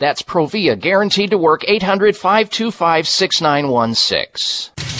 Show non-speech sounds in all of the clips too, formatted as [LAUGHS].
That's Provia, guaranteed to work 800 525 6916.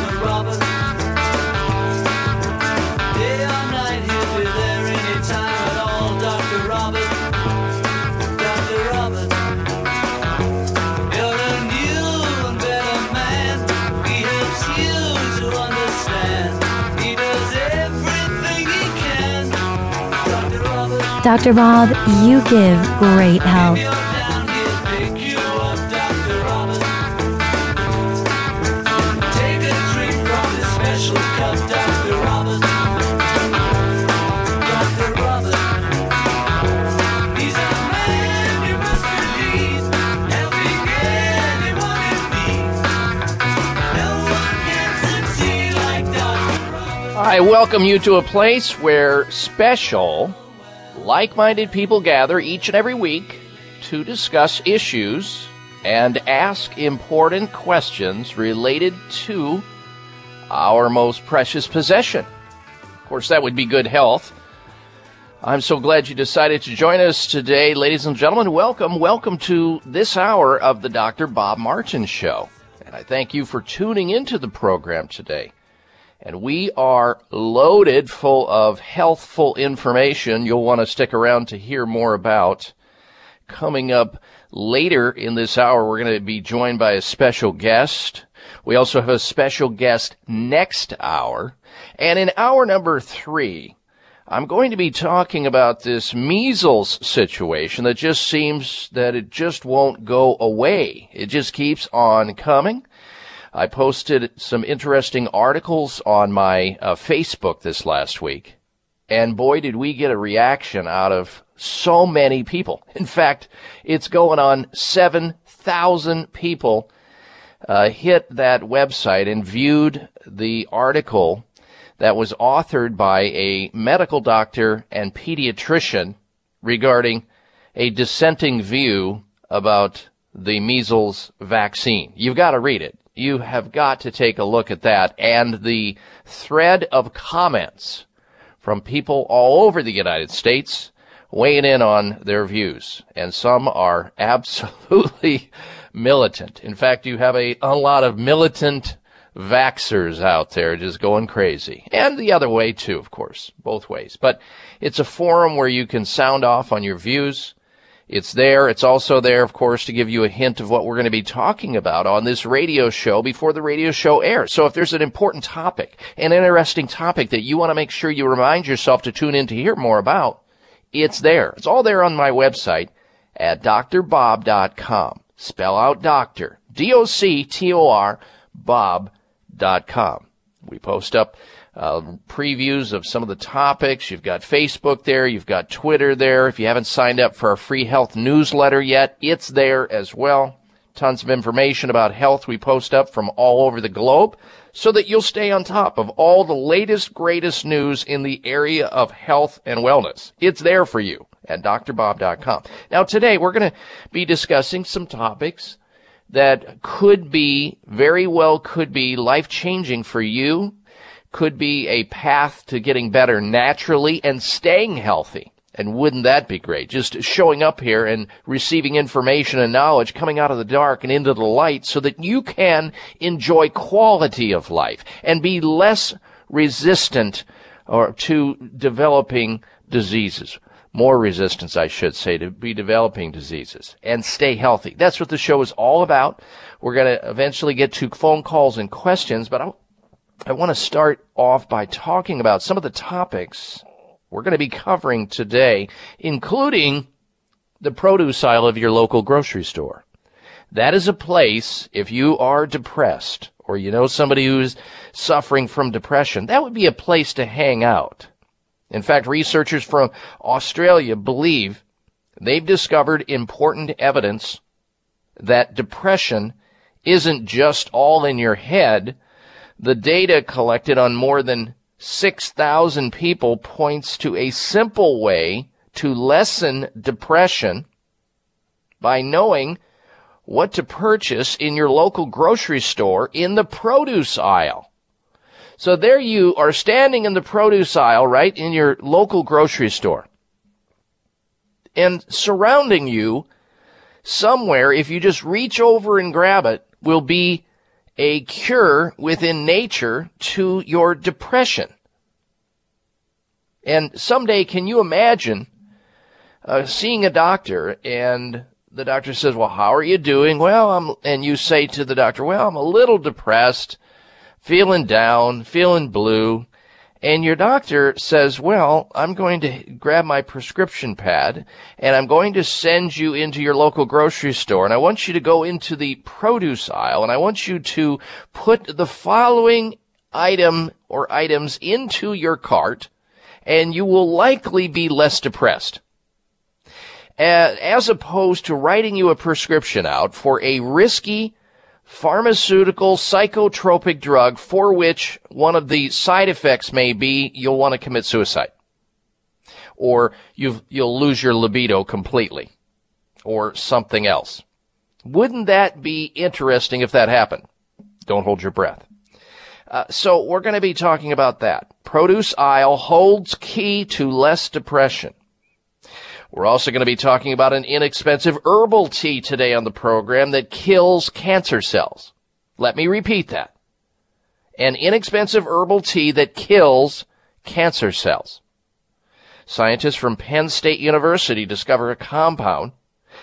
Dr. Bob, you give great help. I welcome you to a place where special, like minded people gather each and every week to discuss issues and ask important questions related to our most precious possession. Of course, that would be good health. I'm so glad you decided to join us today, ladies and gentlemen. Welcome, welcome to this hour of the Dr. Bob Martin Show. And I thank you for tuning into the program today. And we are loaded full of healthful information you'll want to stick around to hear more about. Coming up later in this hour, we're going to be joined by a special guest. We also have a special guest next hour. And in hour number three, I'm going to be talking about this measles situation that just seems that it just won't go away. It just keeps on coming. I posted some interesting articles on my uh, Facebook this last week. And boy, did we get a reaction out of so many people. [LAUGHS] In fact, it's going on 7,000 people uh, hit that website and viewed the article that was authored by a medical doctor and pediatrician regarding a dissenting view about the measles vaccine. You've got to read it you have got to take a look at that and the thread of comments from people all over the United States weighing in on their views. And some are [LAUGHS] absolutely militant. In fact, you have a, a lot of militant vaxers out there just going crazy. And the other way too, of course, both ways. But it's a forum where you can sound off on your views. It's there. It's also there, of course, to give you a hint of what we're going to be talking about on this radio show before the radio show airs. So if there's an important topic, an interesting topic that you want to make sure you remind yourself to tune in to hear more about, it's there. It's all there on my website at drbob.com. Spell out doctor. D-O-C-T-O-R, bob.com. We post up uh, previews of some of the topics. You've got Facebook there. You've got Twitter there. If you haven't signed up for our free health newsletter yet, it's there as well. Tons of information about health we post up from all over the globe so that you'll stay on top of all the latest, greatest news in the area of health and wellness. It's there for you at drbob.com. Now today we're going to be discussing some topics that could be, very well could be life changing for you could be a path to getting better naturally and staying healthy. And wouldn't that be great? Just showing up here and receiving information and knowledge coming out of the dark and into the light so that you can enjoy quality of life and be less resistant or to developing diseases. More resistance, I should say, to be developing diseases and stay healthy. That's what the show is all about. We're going to eventually get to phone calls and questions, but I I want to start off by talking about some of the topics we're going to be covering today, including the produce aisle of your local grocery store. That is a place, if you are depressed or you know somebody who's suffering from depression, that would be a place to hang out. In fact, researchers from Australia believe they've discovered important evidence that depression isn't just all in your head, the data collected on more than 6,000 people points to a simple way to lessen depression by knowing what to purchase in your local grocery store in the produce aisle. So there you are standing in the produce aisle, right, in your local grocery store. And surrounding you, somewhere, if you just reach over and grab it, will be a cure within nature to your depression. And someday, can you imagine uh, seeing a doctor and the doctor says, well, how are you doing? Well, I'm, and you say to the doctor, well, I'm a little depressed, feeling down, feeling blue and your doctor says, well, I'm going to grab my prescription pad and I'm going to send you into your local grocery store and I want you to go into the produce aisle and I want you to put the following item or items into your cart and you will likely be less depressed. Uh, as opposed to writing you a prescription out for a risky pharmaceutical psychotropic drug for which one of the side effects may be you'll want to commit suicide. Or you will lose your libido completely. Or something else. Wouldn't that be interesting if that happened? Don't hold your breath. Uh, so we're going to be talking about that. Produce aisle holds key to less depression. We're also going to be talking about an inexpensive herbal tea today on the program that kills cancer cells. Let me repeat that. An inexpensive herbal tea that kills cancer cells. Scientists from Penn State University discover a compound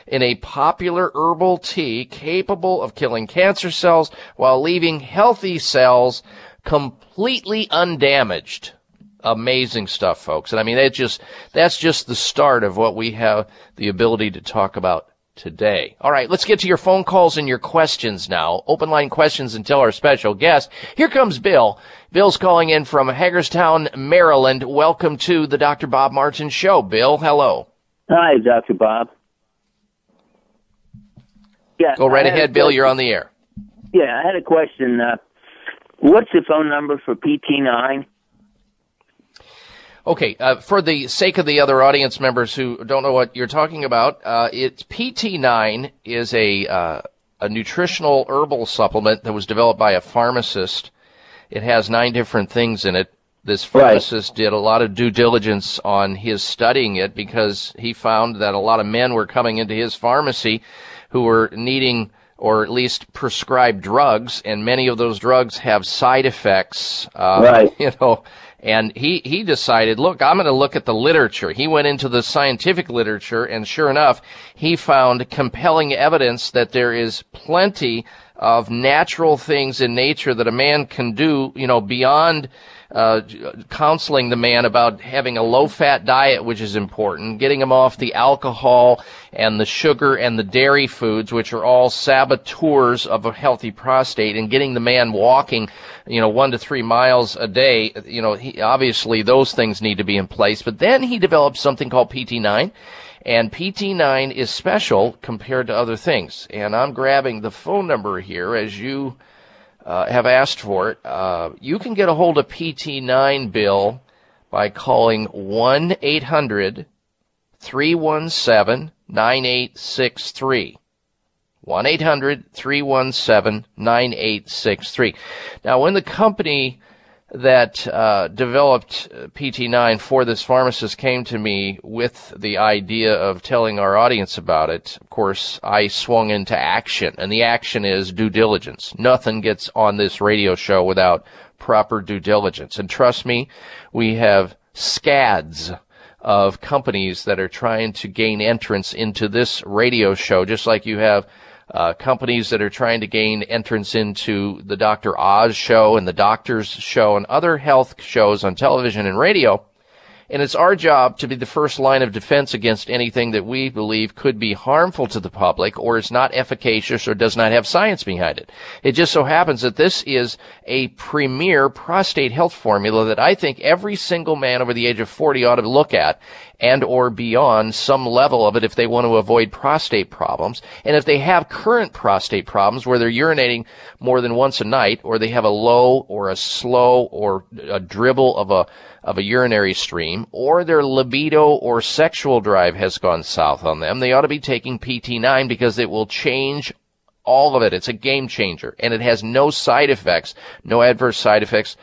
in a popular herbal tea capable of killing cancer cells while leaving healthy cells completely undamaged amazing stuff, folks. And I mean, that just, that's just the start of what we have the ability to talk about today. All right, let's get to your phone calls and your questions now. Open line questions until our special guest. Here comes Bill. Bill's calling in from Hagerstown, Maryland. Welcome to the Dr. Bob Martin Show. Bill, hello. Hi, Dr. Bob. Yeah. Go right ahead, Bill. You're on the air. Yeah, I had a question. Uh, what's the phone number for PT9? Okay, uh, for the sake of the other audience members who don't know what you're talking about, uh, it's PT9 is a uh, a nutritional herbal supplement that was developed by a pharmacist. It has nine different things in it, This pharmacist right. did a lot of due diligence on his studying it because he found that a lot of men were coming into his pharmacy who were needing or at least prescribed drugs, and many of those drugs have side effects. Uh, right. [LAUGHS] You know, and he, he decided, look, I'm going to look at the literature. He went into the scientific literature, and sure enough, he found compelling evidence that there is plenty of natural things in nature that a man can do, you know, beyond uh, counseling the man about having a low fat diet, which is important, getting him off the alcohol and the sugar and the dairy foods, which are all saboteurs of a healthy prostate, and getting the man walking, you know, one to three miles a day. You know, he, obviously those things need to be in place. But then he developed something called PT9. And PT9 is special compared to other things. And I'm grabbing the phone number here as you uh, have asked for it. Uh, you can get a hold of PT9 Bill by calling 1 800 317 9863. 1 800 317 9863. Now, when the company that uh, developed PT9 for this pharmacist came to me with the idea of telling our audience about it. Of course, I swung into action, and the action is due diligence. Nothing gets on this radio show without proper due diligence. And trust me, we have scads of companies that are trying to gain entrance into this radio show, just like you have uh, companies that are trying to gain entrance into the Dr. Oz show and the Doctor's show and other health shows on television and radio. And it's our job to be the first line of defense against anything that we believe could be harmful to the public or is not efficacious or does not have science behind it. It just so happens that this is a premier prostate health formula that I think every single man over the age of 40 ought to look at and or beyond some level of it if they want to avoid prostate problems. And if they have current prostate problems where they're urinating more than once a night or they have a low or a slow or a dribble of a of a urinary stream or their libido or sexual drive has gone south on them, they ought to be taking PT9 because it will change all of it. It's a game changer and it has no side effects, no adverse side effects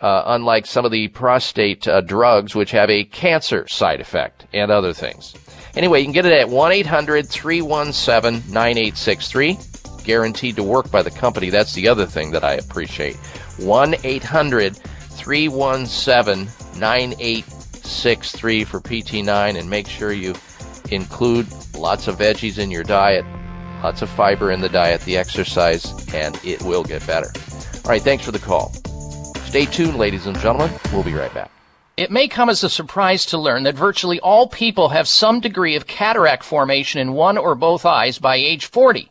uh, unlike some of the prostate uh, drugs, which have a cancer side effect and other things. Anyway, you can get it at 1 800 317 9863. Guaranteed to work by the company. That's the other thing that I appreciate. 1 800 317 9863 for PT9 and make sure you include lots of veggies in your diet, lots of fiber in the diet, the exercise, and it will get better. All right, thanks for the call. Stay tuned, ladies and gentlemen. We'll be right back. It may come as a surprise to learn that virtually all people have some degree of cataract formation in one or both eyes by age 40.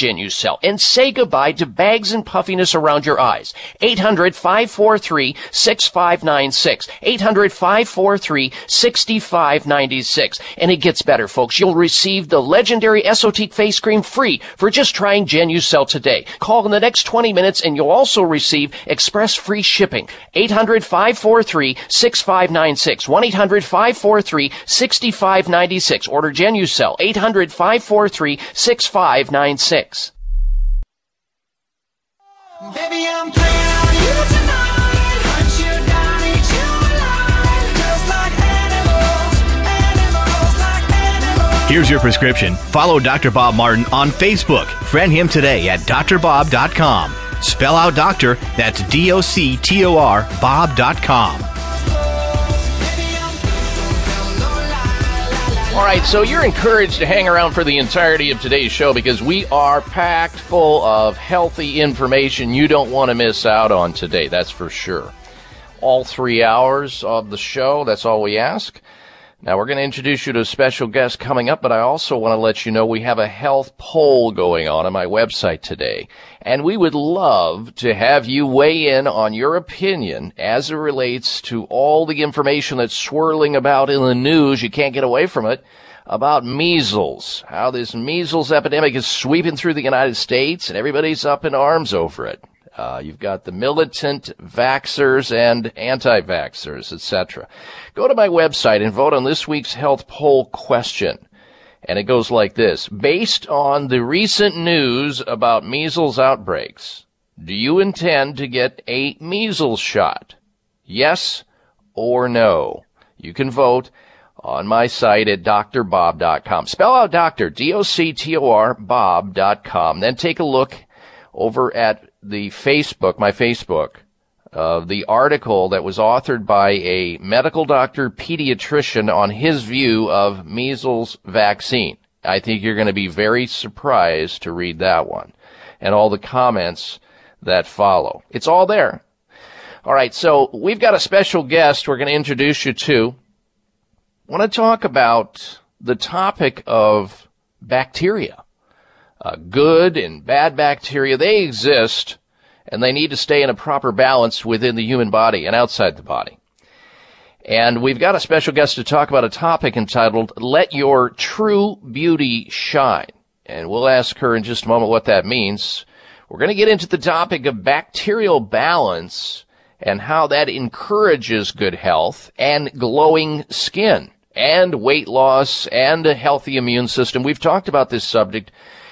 Genucell and say goodbye to bags and puffiness around your eyes. 800 543 6596. 800 543 6596. And it gets better, folks. You'll receive the legendary Esotique face cream free for just trying Genucell today. Call in the next 20 minutes and you'll also receive express free shipping. 800 543 6596. 1 800 543 6596. Order Genucell. 800 543 6596. Here's your prescription. Follow Dr. Bob Martin on Facebook. Friend him today at drbob.com. Spell out doctor, that's D O C T O R, Bob.com. All right, so you're encouraged to hang around for the entirety of today's show because we are packed full of healthy information you don't want to miss out on today, that's for sure. All three hours of the show, that's all we ask. Now, we're going to introduce you to a special guest coming up, but I also want to let you know we have a health poll going on on my website today. And we would love to have you weigh in on your opinion as it relates to all the information that's swirling about in the news. You can't get away from it about measles, how this measles epidemic is sweeping through the United States and everybody's up in arms over it. Uh, you've got the militant vaxxers and anti-vaxxers, etc. Go to my website and vote on this week's health poll question. And it goes like this. Based on the recent news about measles outbreaks, do you intend to get a measles shot? Yes or no? You can vote on my site at drbob.com. Spell out doctor, D-O-C-T-O-R, bob.com. Then take a look over at the Facebook, my Facebook, uh, the article that was authored by a medical doctor pediatrician on his view of measles vaccine. I think you're going to be very surprised to read that one and all the comments that follow. It's all there. All right, so we've got a special guest we're going to introduce you to. I want to talk about the topic of bacteria. Uh, good and bad bacteria, they exist and they need to stay in a proper balance within the human body and outside the body. And we've got a special guest to talk about a topic entitled Let Your True Beauty Shine. And we'll ask her in just a moment what that means. We're going to get into the topic of bacterial balance and how that encourages good health and glowing skin and weight loss and a healthy immune system. We've talked about this subject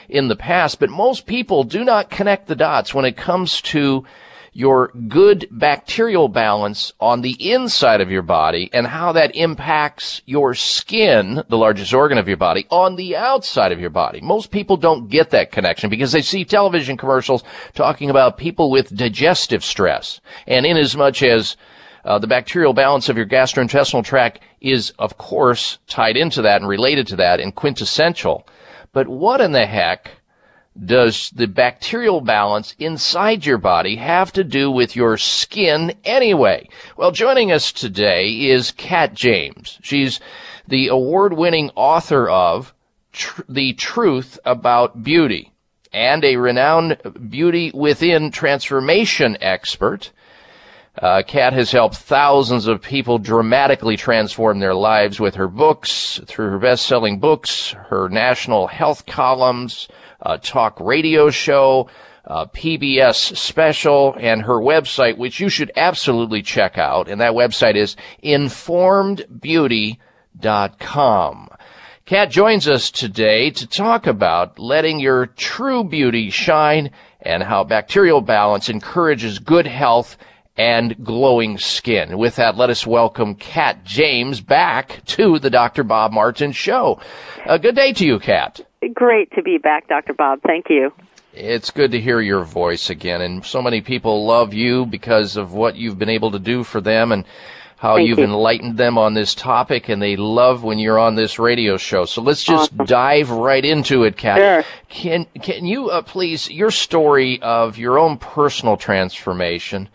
in the past, but most people do not connect the dots when it comes to your good bacterial balance on the inside of your body and how that impacts your skin, the largest organ of your body, on the outside of your body. Most people don't get that connection because they see television commercials talking about people with digestive stress. And in as much as uh, the bacterial balance of your gastrointestinal tract is, of course, tied into that and related to that and quintessential. But what in the heck does the bacterial balance inside your body have to do with your skin anyway? Well, joining us today is Kat James. She's the award-winning author of Tr- The Truth About Beauty and a renowned beauty within transformation expert. Uh, Kat has helped thousands of people dramatically transform their lives with her books, through her best-selling books, her national health columns, talk radio show, PBS special, and her website, which you should absolutely check out. And that website is informedbeauty.com. Kat joins us today to talk about letting your true beauty shine and how bacterial balance encourages good health and glowing skin. With that, let us welcome Kat James back to the Dr. Bob Martin Show. Uh, good day to you, Kat. Great to be back, Dr. Bob. Thank you. It's good to hear your voice again, and so many people love you because of what you've been able to do for them and how Thank you've you. enlightened them on this topic, and they love when you're on this radio show. So let's just dive right into it, Kat. Sure. Can can you uh, please your story of your own personal transformation?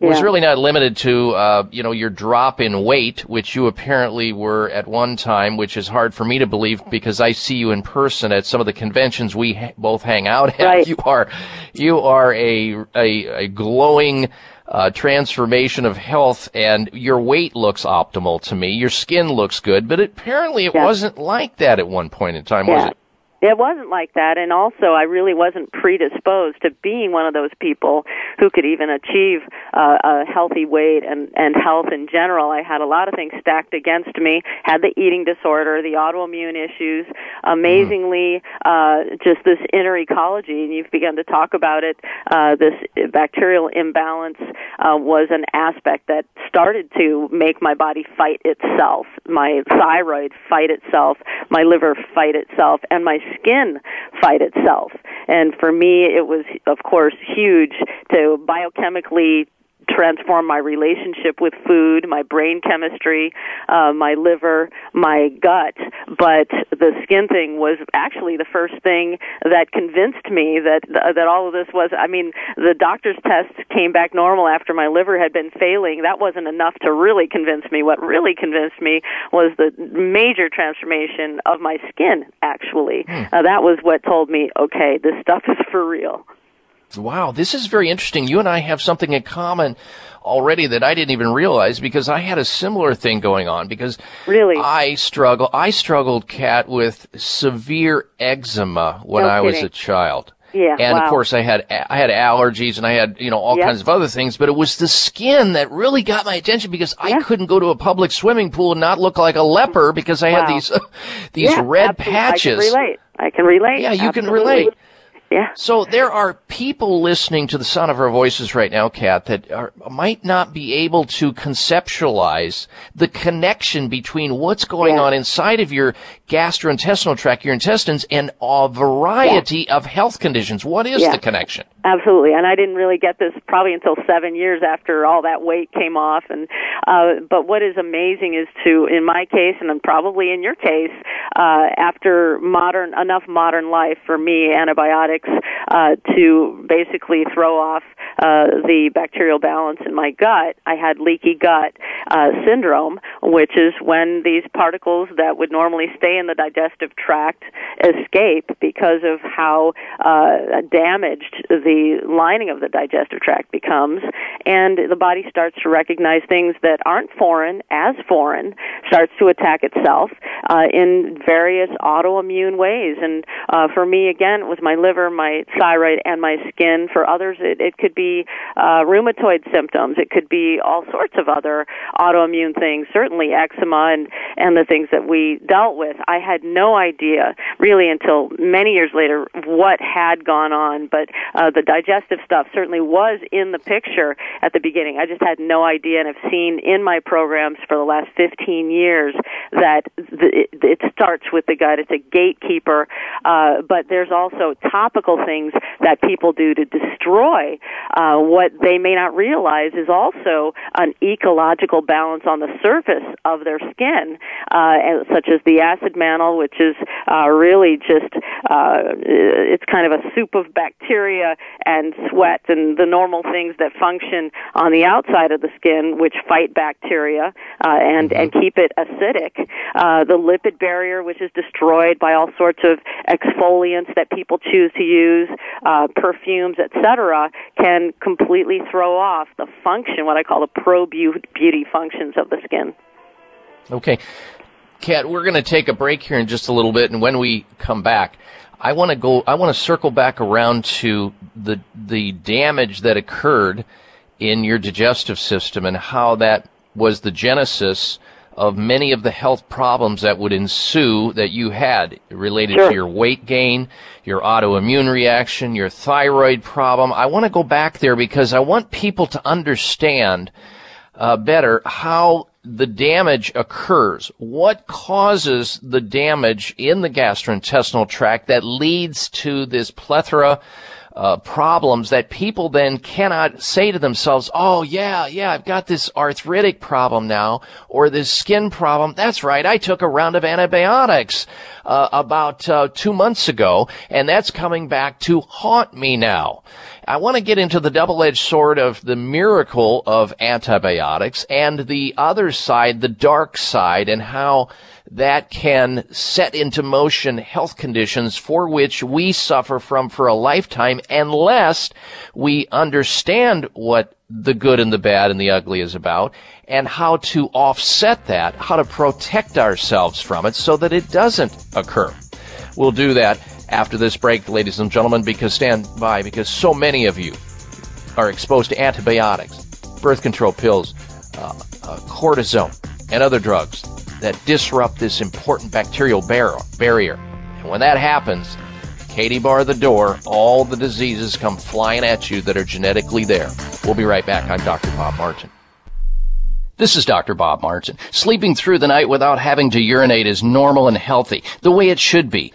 Was really not limited to, uh, you know, your drop in weight, which you apparently were at one time, which is hard for me to believe because I see you in person at some of the conventions we ha- both hang out at. Right. You are, you are a a, a glowing uh, transformation of health, and your weight looks optimal to me. Your skin looks good, but apparently it Yeah. wasn't like that at one point in time, was it? It wasn't like that, and also I really wasn't predisposed to being one of those people who could even achieve uh, a healthy weight and and health in general. I had a lot of things stacked against me. Had the eating disorder, the autoimmune issues, amazingly uh, just this inner ecology, and you've begun to talk about it. Uh, this bacterial imbalance uh, was an aspect that started to make my body fight itself, my thyroid fight itself, my liver fight itself, and my skin fight itself. And for me, it was, of course, huge to biochemically transform my relationship with food, my brain chemistry, uh, my liver, my gut. But the skin thing was actually the first thing that convinced me that that all of this was. I mean, the doctor's tests came back normal after my liver had been failing. That wasn't enough to really convince me. What really convinced me was the major transformation of my skin. Actually, uh, that was what told me, okay, this stuff is for real. Wow, this is very interesting. You and I have something in common already that I didn't even realize because I had a similar thing going on because Really? I struggle I struggled Kat with severe eczema when No I was a child. Yeah, And of course I had I had allergies and I had, you know, all Yep. kinds of other things, but it was the skin that really got my attention because I couldn't go to a public swimming pool and not look like a leper because I had Wow. these [LAUGHS] these Yeah, red absolutely. patches. I can relate. I can relate. Yeah, you can relate. Yeah. So there are people listening to the sound of our voices right now, Kat, that are, might not be able to conceptualize the connection between what's going Yeah. on inside of your gastrointestinal tract, your intestines, and a variety of health conditions. What is Yeah. the connection? Absolutely, and I didn't really get this probably until seven years after all that weight came off. And uh, but what is amazing is to, in my case, and probably in your case, uh, after modern enough modern life for me, antibiotics uh, to basically throw off uh, the bacterial balance in my gut. I had leaky gut uh, syndrome, which is when these particles that would normally stay in the digestive tract escape because of how uh, damaged the lining of the digestive tract becomes, and the body starts to recognize things that aren't foreign as foreign, starts to attack itself uh, in various autoimmune ways. And uh, for me, again, it was my liver, my thyroid, and my skin. For others, it, it could be uh, rheumatoid symptoms. It could be all sorts of other autoimmune things. Certainly eczema and and the things that we dealt with. I had no idea really until many years later what had gone on, but uh, the digestive stuff certainly was in the picture at the beginning. I just had no idea, and I've seen in my programs for the last 15 years that the, it, it starts with the gut. It's a gatekeeper, uh, but there's also topical things that people do to destroy uh, what they may not realize is also an ecological balance on the surface of their skin, uh, such as the acid mantle, which is uh, really just uh, it's kind of a soup of bacteria and sweat and the normal things that function on the outside of the skin, which fight bacteria uh, and and keep it acidic. Uh, the lipid barrier, which is destroyed by all sorts of exfoliants that people choose to use, uh, perfumes, etc., can completely throw off the function, what I call the pro beauty functions of the skin. Okay. Kat, we're going to take a break here in just a little bit, and when we come back, I want to go. I want to circle back around to the the damage that occurred in your digestive system and how that was the genesis of many of the health problems that would ensue that you had related Sure. to your weight gain, your autoimmune reaction, your thyroid problem. I want to go back there because I want people to understand uh, better how the damage occurs. What causes the damage in the gastrointestinal tract that leads to this plethora uh, problems that people then cannot say to themselves, oh yeah, yeah, I've got this arthritic problem now, or this skin problem. That's right, I took a round of antibiotics uh, about uh, two months ago, and that's coming back to haunt me now. I want to get into the double-edged sword of the miracle of antibiotics and the other side, the dark side, and how that can set into motion health conditions for which we suffer from for a lifetime unless we understand what the good and the bad and the ugly is about and how to offset that, how to protect ourselves from it so that it doesn't occur. We'll do that after this break, ladies and gentlemen, because stand by, because so many of you are exposed to antibiotics, birth control pills, uh, uh, cortisone, and other drugs that disrupt this important bacterial bar- barrier. And when that happens, Katie bar the door, all the diseases come flying at you that are genetically there. We'll be right back. I'm Dr. Bob Martin. This is Dr. Bob Martin. Sleeping through the night without having to urinate is normal and healthy, the way it should be.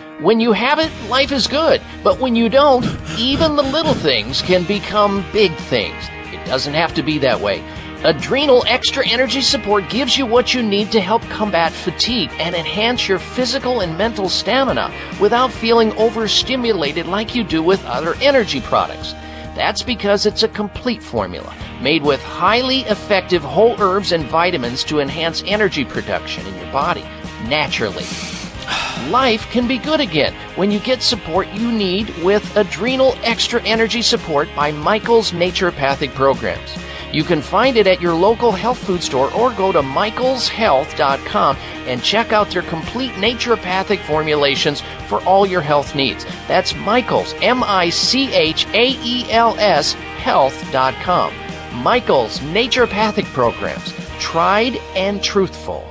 When you have it, life is good. But when you don't, even the little things can become big things. It doesn't have to be that way. Adrenal Extra Energy Support gives you what you need to help combat fatigue and enhance your physical and mental stamina without feeling overstimulated like you do with other energy products. That's because it's a complete formula made with highly effective whole herbs and vitamins to enhance energy production in your body naturally. Life can be good again when you get support you need with Adrenal Extra Energy Support by Michael's Naturopathic Programs. You can find it at your local health food store or go to michaelshealth.com and check out their complete naturopathic formulations for all your health needs. That's Michaels, M I C H A E L S, health.com. Michael's Naturopathic Programs. Tried and truthful.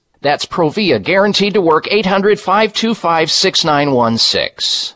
That's Provia, guaranteed to work 800 525 6916.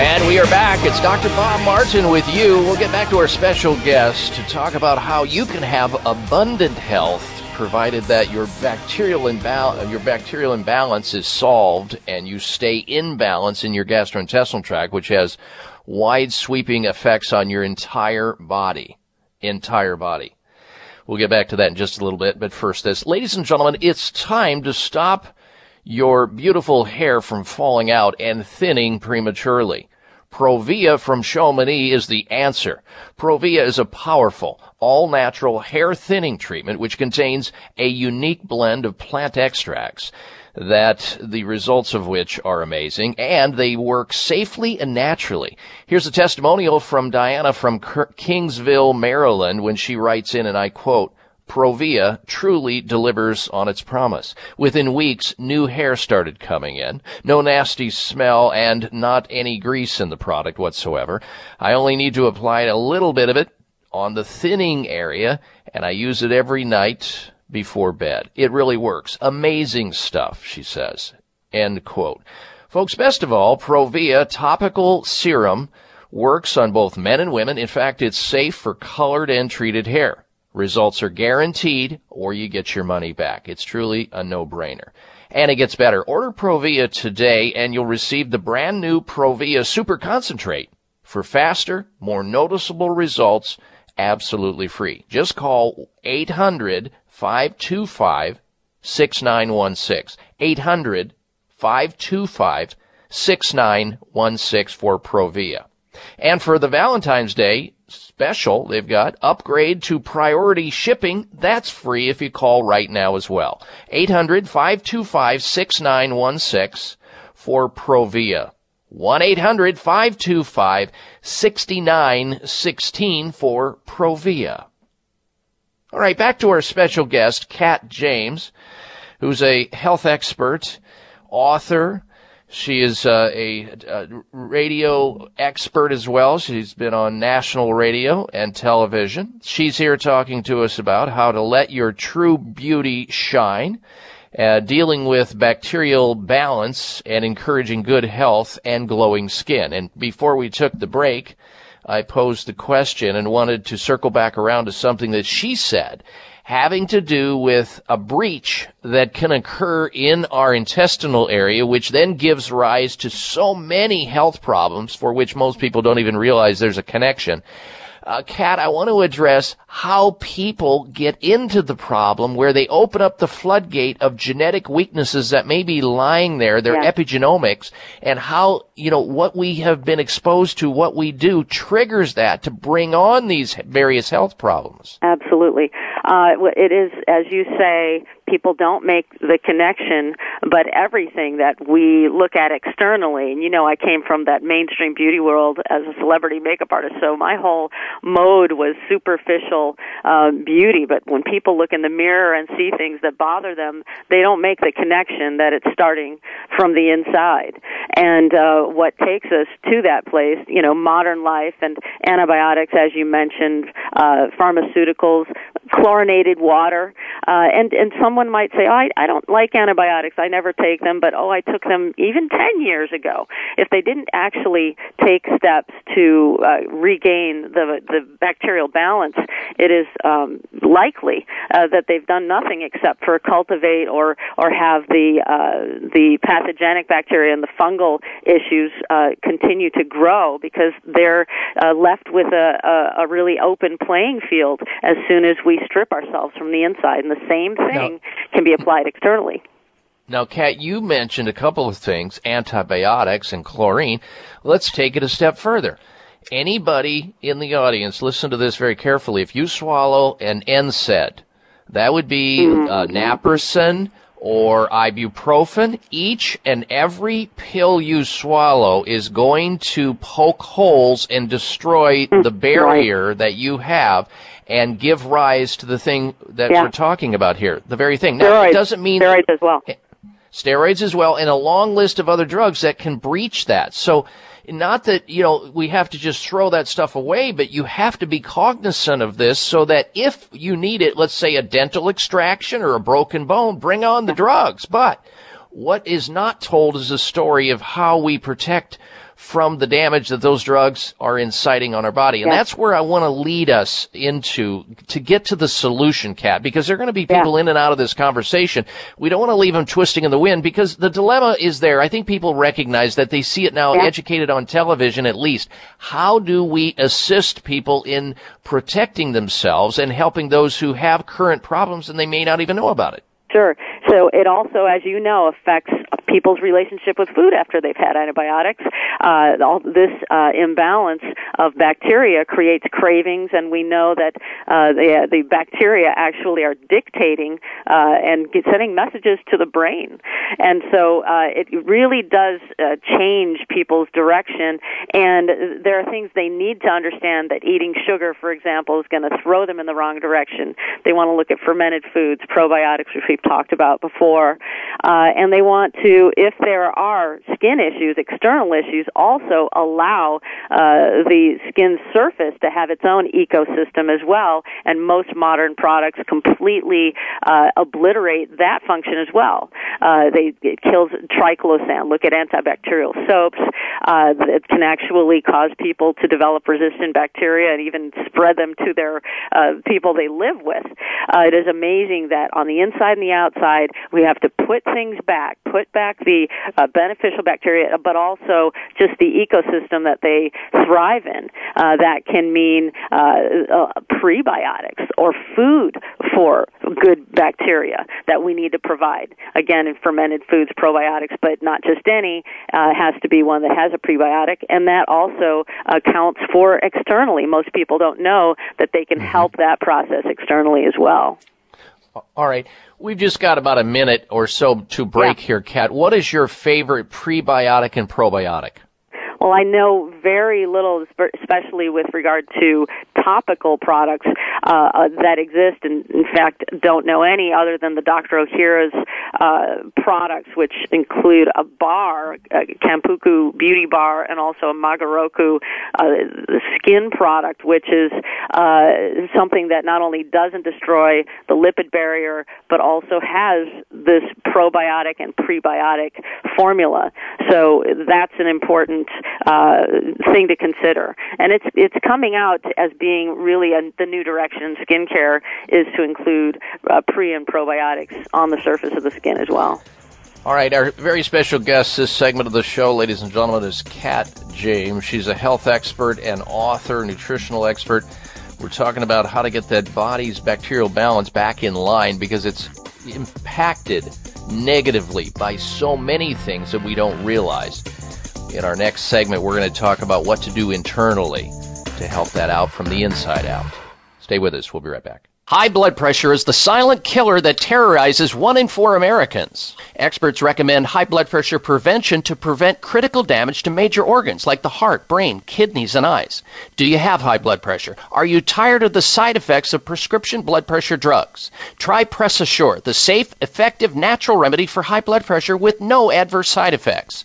And we are back. It's Dr. Bob Martin with you. We'll get back to our special guest to talk about how you can have abundant health provided that your bacterial imbal- your bacterial imbalance is solved and you stay in balance in your gastrointestinal tract, which has wide sweeping effects on your entire body. Entire body. We'll get back to that in just a little bit, but first this. Ladies and gentlemen, it's time to stop your beautiful hair from falling out and thinning prematurely. Provia from Chamonix is the answer. Provia is a powerful, all natural hair thinning treatment which contains a unique blend of plant extracts that the results of which are amazing and they work safely and naturally. Here's a testimonial from Diana from Kingsville, Maryland when she writes in and I quote, Provia truly delivers on its promise. Within weeks, new hair started coming in. No nasty smell and not any grease in the product whatsoever. I only need to apply a little bit of it on the thinning area and I use it every night before bed. It really works. Amazing stuff, she says. End quote. Folks, best of all, Provia topical serum works on both men and women. In fact, it's safe for colored and treated hair. Results are guaranteed or you get your money back. It's truly a no-brainer. And it gets better. Order Provia today and you'll receive the brand new Provia Super Concentrate for faster, more noticeable results absolutely free. Just call 800 525 6916. 800 525 6916 for Provia. And for the Valentine's Day special, they've got upgrade to priority shipping. That's free if you call right now as well. 800 525 6916 for Provia. 1 800 525 6916 for Provia. All right, back to our special guest, Kat James, who's a health expert, author. She is uh, a, a radio expert as well. She's been on national radio and television. She's here talking to us about how to let your true beauty shine, uh, dealing with bacterial balance and encouraging good health and glowing skin. And before we took the break, I posed the question and wanted to circle back around to something that she said having to do with a breach that can occur in our intestinal area, which then gives rise to so many health problems for which most people don't even realize there's a connection. Uh, Kat, I want to address how people get into the problem where they open up the floodgate of genetic weaknesses that may be lying there, their Yeah. epigenomics, and how, you know, what we have been exposed to, what we do triggers that to bring on these various health problems. Absolutely. Uh, it is, as you say, people don't make the connection, but everything that we look at externally, and you know, I came from that mainstream beauty world as a celebrity makeup artist, so my whole mode was superficial um, beauty. But when people look in the mirror and see things that bother them, they don't make the connection that it's starting from the inside. And uh, what takes us to that place, you know, modern life and antibiotics, as you mentioned, uh, pharmaceuticals, chlorinated water, uh, and and someone might say, oh, I I don't like antibiotics, I never take them, but oh, I took them even ten years ago. If they didn't actually take steps to uh, regain the the bacterial balance, it is um, likely uh, that they've done nothing except for cultivate or or have the uh, the pathogenic bacteria and the fungal issues uh, continue to grow because they're uh, left with a, a, a really open playing field as soon as we strip ourselves from the inside. And the same thing can be applied externally. Now, Kat, you mentioned a couple of things, antibiotics and chlorine. Let's take it a step further. Anybody in the audience, listen to this very carefully. If you swallow an NSAID, that would be uh, naproxen or ibuprofen, each and every pill you swallow is going to poke holes and destroy the barrier that you have and give rise to the thing that Yeah. we're talking about here. The very thing. Now, Steroids. it doesn't mean steroids as well. steroids as well, and a long list of other drugs that can breach that. So, not that, you know, we have to just throw that stuff away, but you have to be cognizant of this so that if you need it, let's say a dental extraction or a broken bone, bring on the drugs. But what is not told is a story of how we protect from the damage that those drugs are inciting on our body. And Yeah. that's where I want to lead us into to get to the solution, Kat, because there are going to be people in and out of this conversation. We don't want to leave them twisting in the wind because the dilemma is there. I think people recognize that they see it now Yeah. educated on television at least. How do we assist people in protecting themselves and helping those who have current problems and they may not even know about it? Sure. So it also, as you know, affects people's relationship with food after they've had antibiotics. Uh, all this uh, imbalance of bacteria creates cravings, and we know that uh, the, the bacteria actually are dictating uh, and sending messages to the brain. And so uh, it really does uh, change people's direction. And there are things they need to understand that eating sugar, for example, is going to throw them in the wrong direction. They want to look at fermented foods, probiotics, which we've talked about before, uh, and they want to, if there are skin issues, external issues, also allow uh, the skin surface to have its own ecosystem as well. And most modern products completely uh, obliterate that function as well. Uh, they it kills triclosan. Look at antibacterial soaps uh, that can actually cause people to develop resistant bacteria and even spread them to their uh, people they live with. Uh, it is amazing that on the inside and the outside, we have to put things back, put back the uh, beneficial bacteria, but also just the ecosystem that they thrive in. Uh, that can mean uh, uh, prebiotics or food for good bacteria that we need to provide. Again, in fermented foods, probiotics, but not just any, uh, has to be one that has a prebiotic, and that also accounts for externally. Most people don't know that they can help that process externally as well. All right. We've just got about a minute or so to break here, Kat. What is your favorite prebiotic and probiotic? Well, I know very little, especially with regard to topical products uh, uh, that exist, and in fact, don't know any other than the Dr. Ohhira's uh, products, which include a bar, a Kampuku beauty bar, and also a Magoroku uh, skin product, which is uh, something that not only doesn't destroy the lipid barrier, but also has this probiotic and prebiotic formula. So that's an important uh, thing to consider, and it's it's coming out as being really a, the new direction in skincare is to include uh, pre and probiotics on the surface of the skin as well. All right, our very special guest this segment of the show, ladies and gentlemen, is Kat James. She's a health expert and author, nutritional expert. We're talking about how to get that body's bacterial balance back in line because it's impacted negatively by so many things that we don't realize. In our next segment, we're going to talk about what to do internally to help that out from the inside out. Stay with us. We'll be right back. High blood pressure is the silent killer that terrorizes one in four Americans. Experts recommend high blood pressure prevention to prevent critical damage to major organs like the heart, brain, kidneys, and eyes. Do you have high blood pressure? Are you tired of the side effects of prescription blood pressure drugs? Try Press Assure, the safe, effective, natural remedy for high blood pressure with no adverse side effects.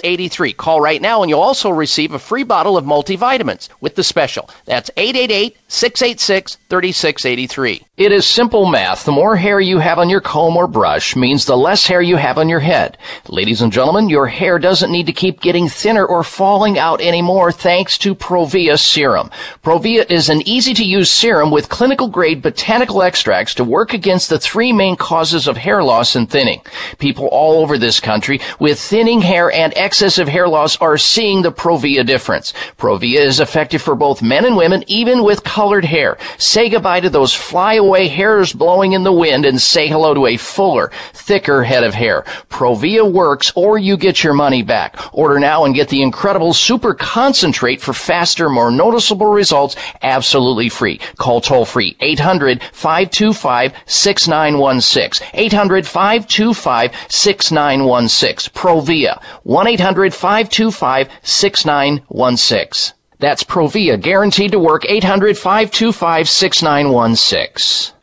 3683. Call right now and you'll also receive a free bottle of multivitamins with the special. That's 888 686 3683. It is simple math. The more hair you have on your comb or brush means the less hair you have on your head. Ladies and gentlemen, your hair doesn't need to keep getting thinner or falling out anymore thanks to Provia Serum. Provia is an easy to use serum with clinical grade botanical extracts to work against the three main causes of hair loss and thinning. People all over this country with thinning hair and excessive hair loss are seeing the Provia difference. Provia is effective for both men and women, even with colored hair. Say goodbye to those flyaway hairs blowing in the wind and say hello to a fuller, thicker head of hair. Provia works or you get your money back. Order now and get the incredible super concentrate for faster, more noticeable results absolutely free. Call toll free 800 525 6916. 800 525 6916. Provia 1 800 525 6916. That's Provia, guaranteed to work 800 525 6916.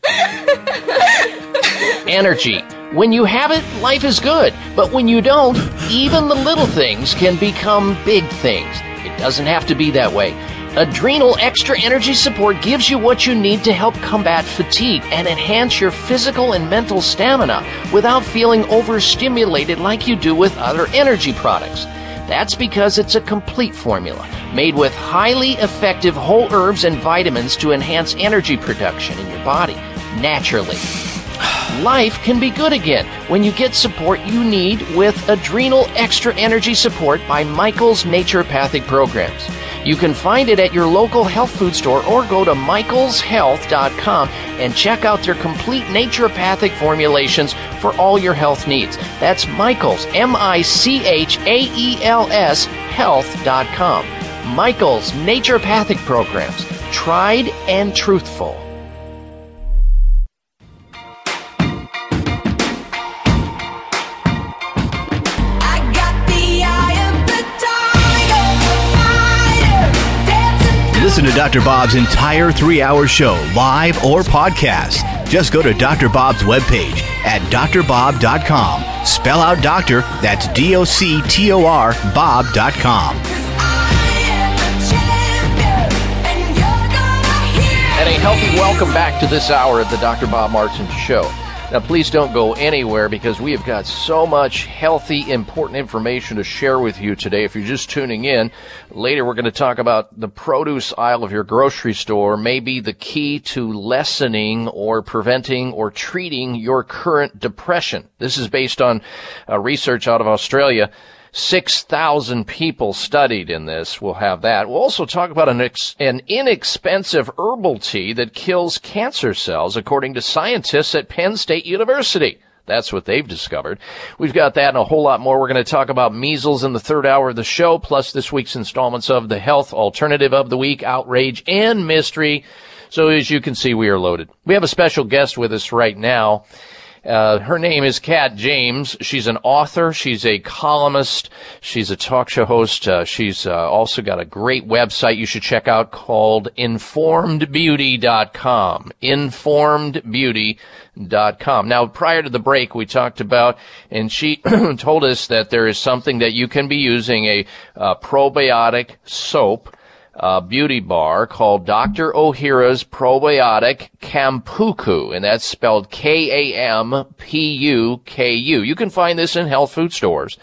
[LAUGHS] Energy. When you have it, life is good. But when you don't, even the little things can become big things. It doesn't have to be that way. Adrenal Extra Energy Support gives you what you need to help combat fatigue and enhance your physical and mental stamina without feeling overstimulated like you do with other energy products. That's because it's a complete formula made with highly effective whole herbs and vitamins to enhance energy production in your body naturally. Life can be good again when you get support you need with Adrenal Extra Energy Support by Michael's Naturopathic Programs. You can find it at your local health food store or go to michaelshealth.com and check out their complete naturopathic formulations for all your health needs. That's Michaels, M I C H A E L S, health.com. Michael's Naturopathic Programs. Tried and truthful. Listen to Dr. Bob's entire three hour show, live or podcast. Just go to Dr. Bob's webpage at drbob.com. Spell out doctor, that's D O C T O R, Bob.com. And a healthy welcome back to this hour of the Dr. Bob Martin Show. Now, please don't go anywhere because we have got so much healthy, important information to share with you today. If you're just tuning in, later we're going to talk about the produce aisle of your grocery store may be the key to lessening or preventing or treating your current depression. This is based on uh, research out of Australia. 6,000 people studied in this. We'll have that. We'll also talk about an, ex- an inexpensive herbal tea that kills cancer cells, according to scientists at Penn State University. That's what they've discovered. We've got that and a whole lot more. We're going to talk about measles in the third hour of the show, plus this week's installments of the health alternative of the week, outrage and mystery. So as you can see, we are loaded. We have a special guest with us right now. Uh, her name is Kat James. She's an author. She's a columnist. She's a talk show host. Uh, she's uh, also got a great website you should check out called informedbeauty.com. Informedbeauty.com. Now, prior to the break, we talked about, and she [CLEARS THROAT] told us that there is something that you can be using a probiotic soap uh, beauty bar called Dr. Ohhira's Probiotic Kampuku, and that's spelled K-A-M-P-U-K-U. You can find this in health food stores.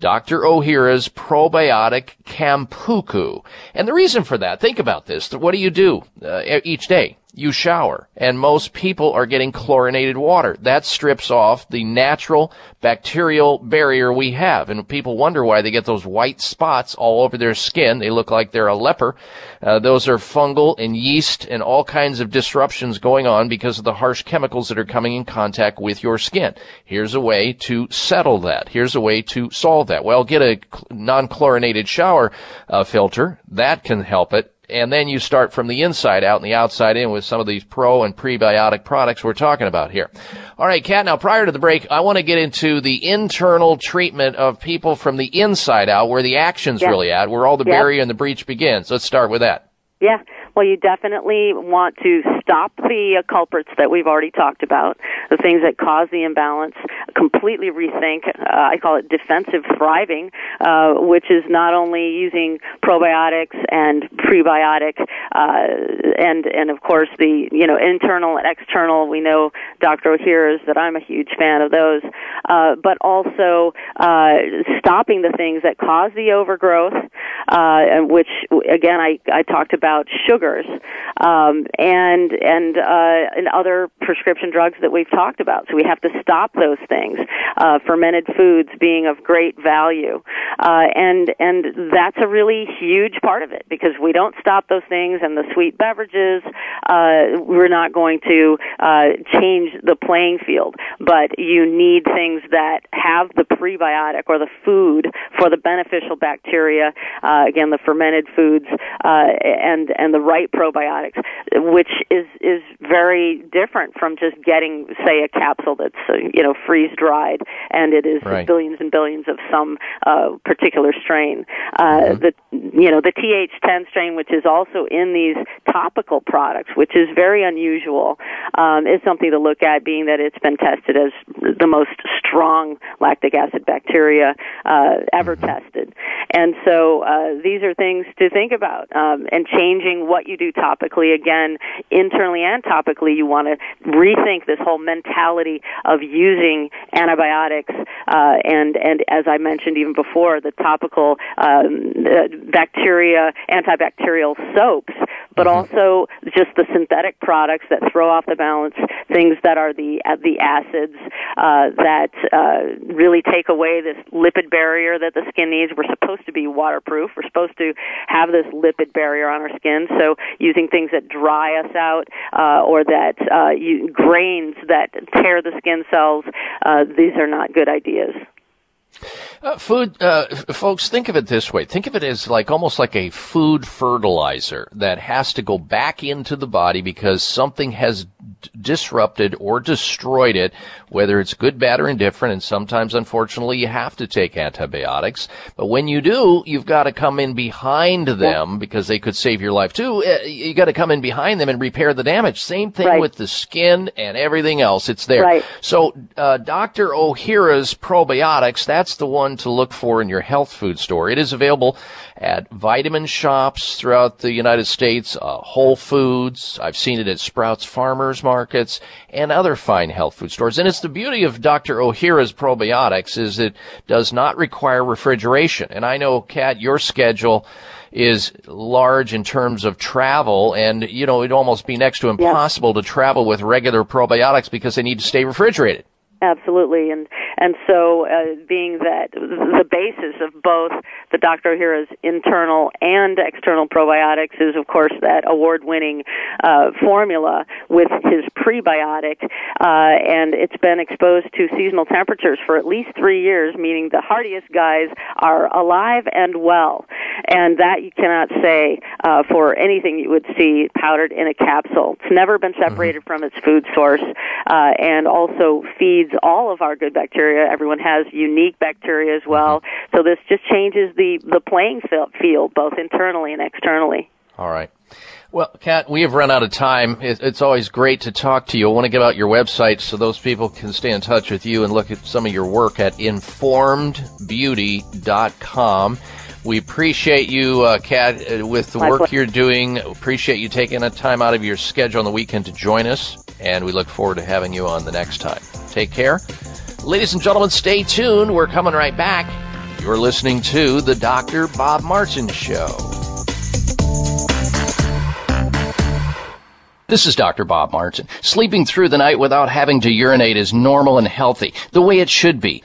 Dr. Ohhira's Probiotic Kampuku. And the reason for that, think about this. What do you do uh, each day? You shower, and most people are getting chlorinated water. That strips off the natural bacterial barrier we have. And people wonder why they get those white spots all over their skin. They look like they're a leper. Uh, those are fungal and yeast and all kinds of disruptions going on because of the harsh chemicals that are coming in contact with your skin. Here's a way to settle that. Here's a way to solve that. Well, get a non-chlorinated shower uh, filter. That can help it and then you start from the inside out and the outside in with some of these pro and prebiotic products we're talking about here. All right, Kat, now prior to the break, I want to get into the internal treatment of people from the inside out, where the action's really at, where all the barrier and the breach begins. Let's start with that. Yeah. Well, you definitely want to stop the uh, culprits that we've already talked about, the things that cause the imbalance, completely rethink. Uh, I call it defensive thriving, uh, which is not only using probiotics and prebiotic, uh, and and of course the you know internal and external. We know Dr. Ohhira's that I'm a huge fan of those, uh, but also uh, stopping the things that cause the overgrowth, which again I I talked about sugars, um, and and uh, and other prescription drugs that we've talked about. So we have to stop those things. Uh, fermented foods being of great value, uh, and and that's a really huge part of it because we don't stop those things and the sweet beverages, uh, we're not going to uh, change the playing field. But you need things that have the prebiotic or the food for the beneficial bacteria. Uh, again, the fermented foods uh, and and the right probiotics, which is is very different from just getting, say, a capsule that's uh, you know freeze dried and it is Right. billions and billions of some uh, particular strain. Uh, The you know the TH10 strain, which is also in these topical products, which is very unusual, um, is something to look at, being that it's been tested as the most strong lactic acid bacteria uh, ever tested. And so uh, these are things to think about. Um, and changing what you do topically, again, internally and topically, you want to rethink this whole mentality of using antibiotics uh, and and as I mentioned even before, the topical um, uh, bacteria antibacterial soaps, but also just the synthetic products that throw off the balance, things that are the uh, the acids uh, that uh, really take away this lipid barrier that the skin needs. We're supposed to be waterproof. We're supposed to have this lipid barrier on our skin. So using things that dry us out uh, or that uh, you, grains that tear the skin cells, uh, these are not good ideas. Uh, food, uh, f- folks, think of it this way. Think of it as like almost like a food fertilizer that has to go back into the body because something has d- disrupted or destroyed it, whether it's good, bad, or indifferent. And sometimes, unfortunately, you have to take antibiotics. But when you do, you've got to come in behind them because they could save your life too. Uh, You got to come in behind them and repair the damage. Same thing Right. with the skin and everything else. It's there. Right. So, uh, Dr. Ohhira's probiotics, that's the one to look for in your health food store. It is available at vitamin shops throughout the United States, uh, Whole Foods. I've seen it at Sprouts Farmers Markets and other fine health food stores. And it's the beauty of Dr. Ohhira's probiotics is it does not require refrigeration. And I know, Kat, your schedule is large in terms of travel and, you know, it'd almost be next to impossible to travel with regular probiotics because they need to stay refrigerated. Absolutely, and and so uh, being that the basis of both the Dr. Ohhira's internal and external probiotics is, of course, that award-winning uh, formula with his prebiotic, uh, and it's been exposed to seasonal temperatures for at least three years, meaning the hardiest guys are alive and well, and that you cannot say uh, for anything you would see powdered in a capsule. It's never been separated from its food source, uh, and also feeds all of our good bacteria. Everyone has unique bacteria as well, so this just changes the the playing field both internally and externally. All right. Well, Kat, we have run out of time. It's always great to talk to you. I want to give out your website so those people can stay in touch with you and look at some of your work at informedbeauty.com. We appreciate you, uh, Kat, uh, with the My work pleasure. you're doing. Appreciate you taking a time out of your schedule on the weekend to join us, and we look forward to having you on the next time. Take care. Ladies and gentlemen, stay tuned. We're coming right back. You're listening to The Dr. Bob Martin Show. This is Dr. Bob Martin. Sleeping through the night without having to urinate is normal and healthy, the way it should be.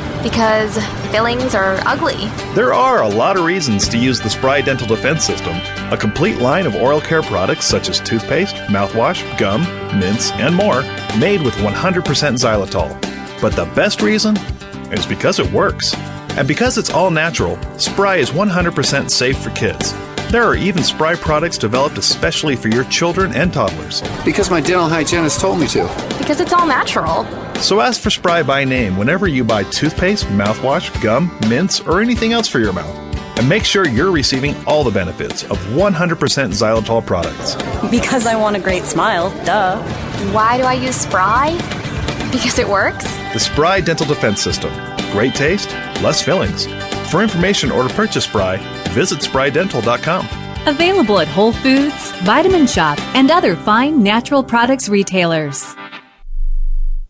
Because fillings are ugly. There are a lot of reasons to use the Spry Dental Defense System, a complete line of oral care products such as toothpaste, mouthwash, gum, mints, and more, made with 100% xylitol. But the best reason is because it works. And because it's all natural, Spry is 100% safe for kids. There are even Spry products developed especially for your children and toddlers. Because my dental hygienist told me to. Because it's all natural. So ask for Spry by name whenever you buy toothpaste, mouthwash, gum, mints, or anything else for your mouth. And make sure you're receiving all the benefits of 100% xylitol products. Because I want a great smile, duh. Why do I use Spry? Because it works? The Spry Dental Defense System. Great taste, less fillings. For information or to purchase Spry, visit sprydental.com. Available at Whole Foods, Vitamin Shop, and other fine natural products retailers.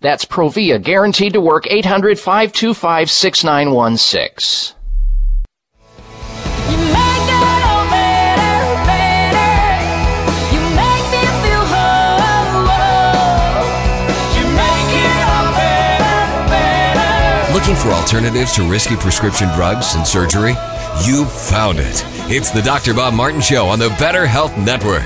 That's Provia, guaranteed to work 800 525 6916. Looking for alternatives to risky prescription drugs and surgery? You found it. It's the Dr. Bob Martin Show on the Better Health Network.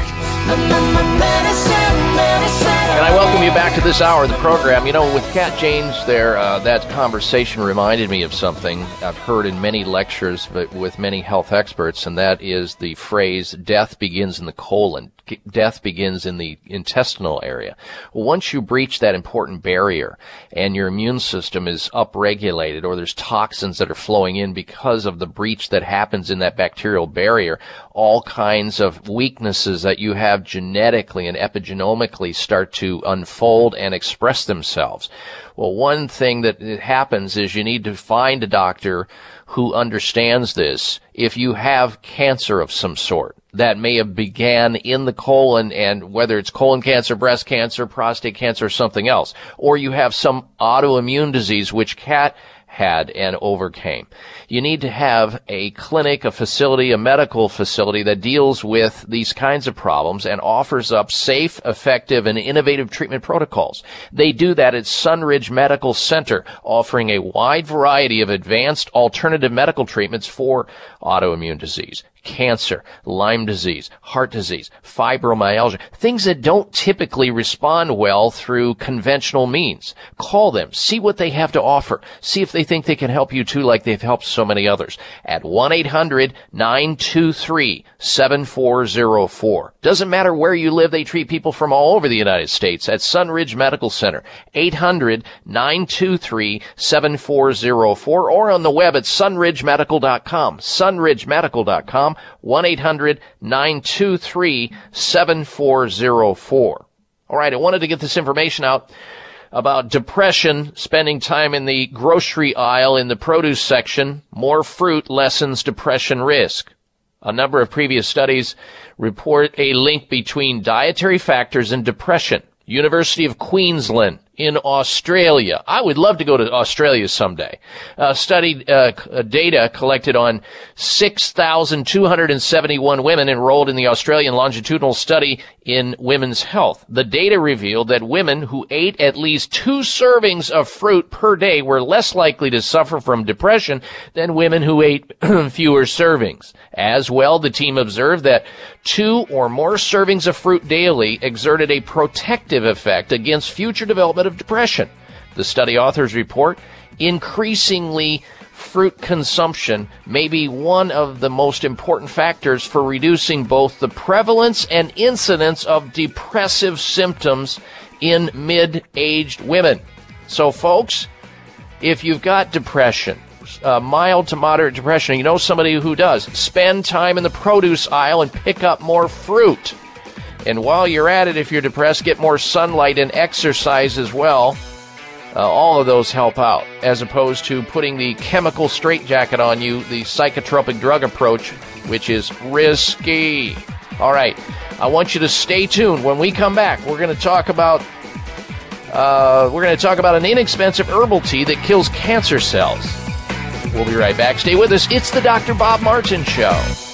I welcome you back to this hour of the program. You know, with Kat James there, uh, that conversation reminded me of something I've heard in many lectures but with many health experts, and that is the phrase, death begins in the colon. Death begins in the intestinal area. Once you breach that important barrier and your immune system is upregulated or there's toxins that are flowing in because of the breach that happens in that bacterial barrier, all kinds of weaknesses that you have genetically and epigenomically start to unfold and express themselves. Well, one thing that happens is you need to find a doctor who understands this if you have cancer of some sort that may have began in the colon and whether it's colon cancer, breast cancer, prostate cancer, or something else, or you have some autoimmune disease which Kat had and overcame. You need to have a clinic, a facility, a medical facility that deals with these kinds of problems and offers up safe, effective, and innovative treatment protocols. They do that at Sunridge Medical Center, offering a wide variety of advanced alternative medical treatments for autoimmune disease cancer, Lyme disease, heart disease, fibromyalgia, things that don't typically respond well through conventional means. Call them, see what they have to offer, see if they think they can help you too like they've helped so many others. At 1-800-923-7404. Doesn't matter where you live, they treat people from all over the United States. At Sunridge Medical Center, 800-923-7404 or on the web at sunridgemedical.com, sunridgemedical.com, 1-800-923-7404. All right, I wanted to get this information out about depression, spending time in the grocery aisle in the produce section. More fruit lessens depression risk. A number of previous studies report a link between dietary factors and depression. University of Queensland in Australia. I would love to go to Australia someday. Uh, studied uh, uh, data collected on 6,271 women enrolled in the Australian longitudinal study in women's health. The data revealed that women who ate at least two servings of fruit per day were less likely to suffer from depression than women who ate [CLEARS THROAT] fewer servings. As well, the team observed that two or more servings of fruit daily exerted a protective effect against future development of depression. The study authors report increasingly fruit consumption may be one of the most important factors for reducing both the prevalence and incidence of depressive symptoms in mid-aged women. So folks, if you've got depression, uh, mild to moderate depression, you know somebody who does, spend time in the produce aisle and pick up more fruit. And while you're at it, if you're depressed, get more sunlight and exercise as well. Uh, all of those help out, as opposed to putting the chemical straitjacket on you, the psychotropic drug approach, which is risky. All right, I want you to stay tuned. When we come back, we're going to talk about uh, we're going to talk about an inexpensive herbal tea that kills cancer cells. We'll be right back. Stay with us. It's the Dr. Bob Martin Show.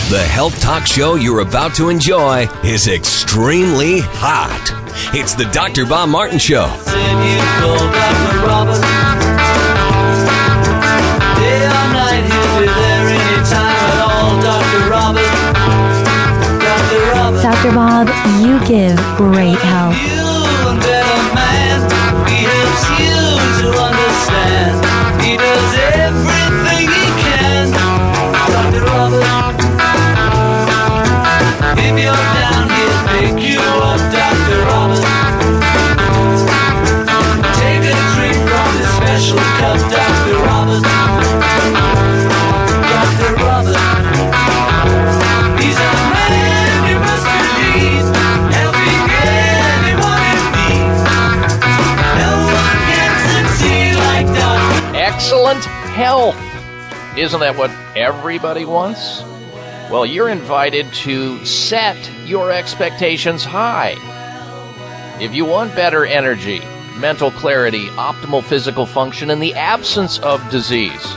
The health talk show you're about to enjoy is extremely hot. It's the Dr. Bob Martin Show. Dr. Bob, you give great help. Isn't that what everybody wants? Well, you're invited to set your expectations high. If you want better energy, mental clarity, optimal physical function, and the absence of disease,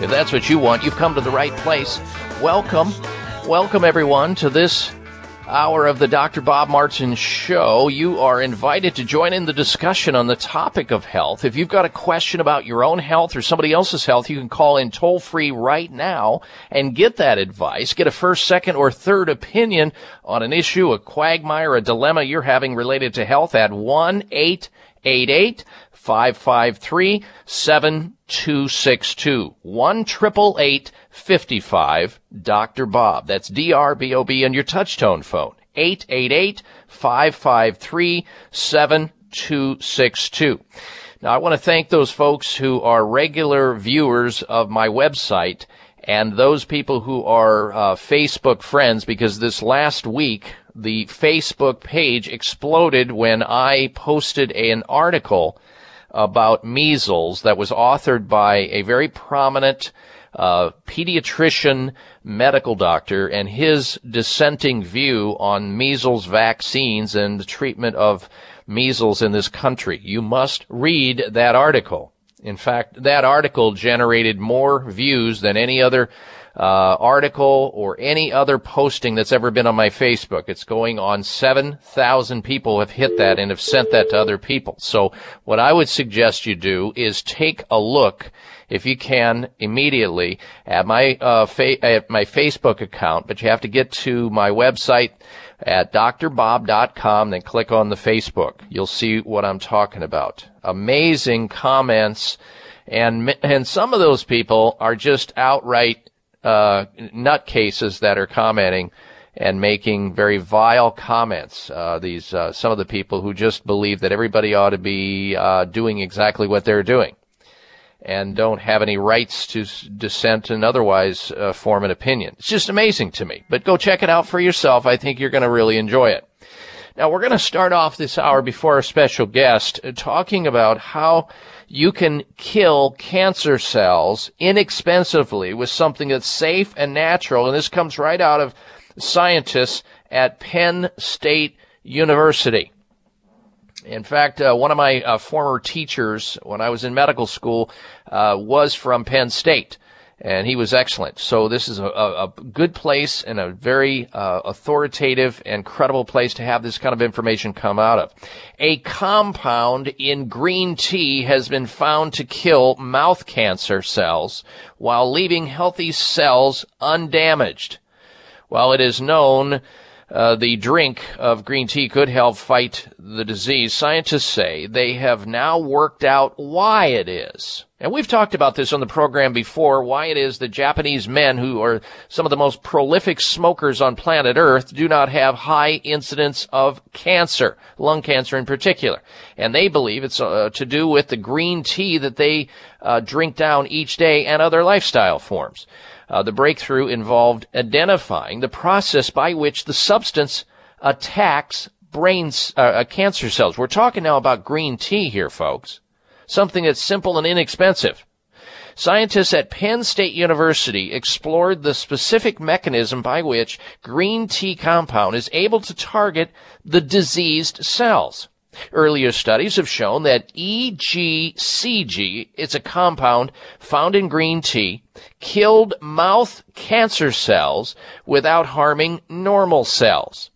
if that's what you want, you've come to the right place. Welcome. Welcome, everyone, to this hour of the Dr. Bob Martin Show. You are invited to join in the discussion on the topic of health. If you've got a question about your own health or somebody else's health, you can call in toll free right now and get that advice. Get a first, second, or third opinion on an issue, a quagmire, a dilemma you're having related to health at 1 888 553 7262. 1 888 55 Dr. Bob. That's D-R-B-O-B on your touchtone phone. 888-553-7262. Now I want to thank those folks who are regular viewers of my website and those people who are uh, Facebook friends because this last week the Facebook page exploded when I posted an article about measles that was authored by a very prominent uh, pediatrician medical doctor and his dissenting view on measles vaccines and the treatment of measles in this country. You must read that article. In fact, that article generated more views than any other uh, article or any other posting that's ever been on my Facebook. It's going on 7,000 people have hit that and have sent that to other people. So what I would suggest you do is take a look if you can immediately at my uh, fa- at my Facebook account, but you have to get to my website at drbob.com, then click on the Facebook. You'll see what I'm talking about. Amazing comments, and and some of those people are just outright uh, nutcases that are commenting and making very vile comments. Uh, these uh, some of the people who just believe that everybody ought to be uh, doing exactly what they're doing and don't have any rights to dissent and otherwise uh, form an opinion. It's just amazing to me. But go check it out for yourself. I think you're going to really enjoy it. Now we're going to start off this hour before our special guest uh, talking about how you can kill cancer cells inexpensively with something that's safe and natural. And this comes right out of scientists at Penn State University. In fact, uh, one of my uh, former teachers when I was in medical school uh, was from Penn State, and he was excellent. So this is a, a, good place and a very uh, authoritative and credible place to have this kind of information come out of. A compound in green tea has been found to kill mouth cancer cells while leaving healthy cells undamaged. While it is known uh, the drink of green tea could help fight the disease, scientists say they have now worked out why it is. And we've talked about this on the program before, why it is that Japanese men who are some of the most prolific smokers on planet Earth do not have high incidence of cancer, lung cancer in particular. And they believe it's uh, to do with the green tea that they uh, drink down each day and other lifestyle forms. Uh, the breakthrough involved identifying the process by which the substance attacks brain uh, uh, cancer cells. We're talking now about green tea here, folks. Something that's simple and inexpensive. Scientists at Penn State University explored the specific mechanism by which green tea compound is able to target the diseased cells. Earlier studies have shown that EGCG, it's a compound found in green tea, killed mouth cancer cells without harming normal cells.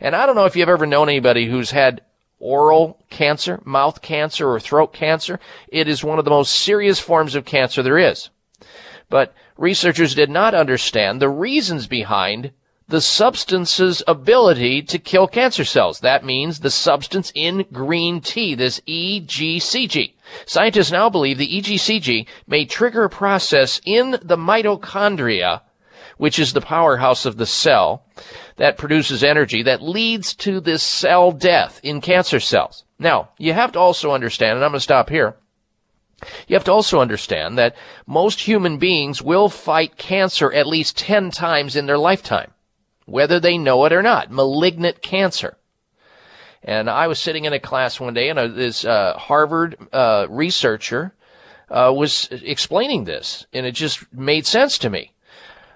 And I don't know if you've ever known anybody who's had oral cancer, mouth cancer, or throat cancer. It is one of the most serious forms of cancer there is. But researchers did not understand the reasons behind the substance's ability to kill cancer cells. That means the substance in green tea, this EGCG. Scientists now believe the EGCG may trigger a process in the mitochondria, which is the powerhouse of the cell that produces energy that leads to this cell death in cancer cells. Now, you have to also understand, and I'm going to stop here, you have to also understand that most human beings will fight cancer at least 10 times in their lifetime, whether they know it or not. Malignant cancer. And I was sitting in a class one day, and this uh, Harvard uh, researcher uh, was explaining this, and it just made sense to me.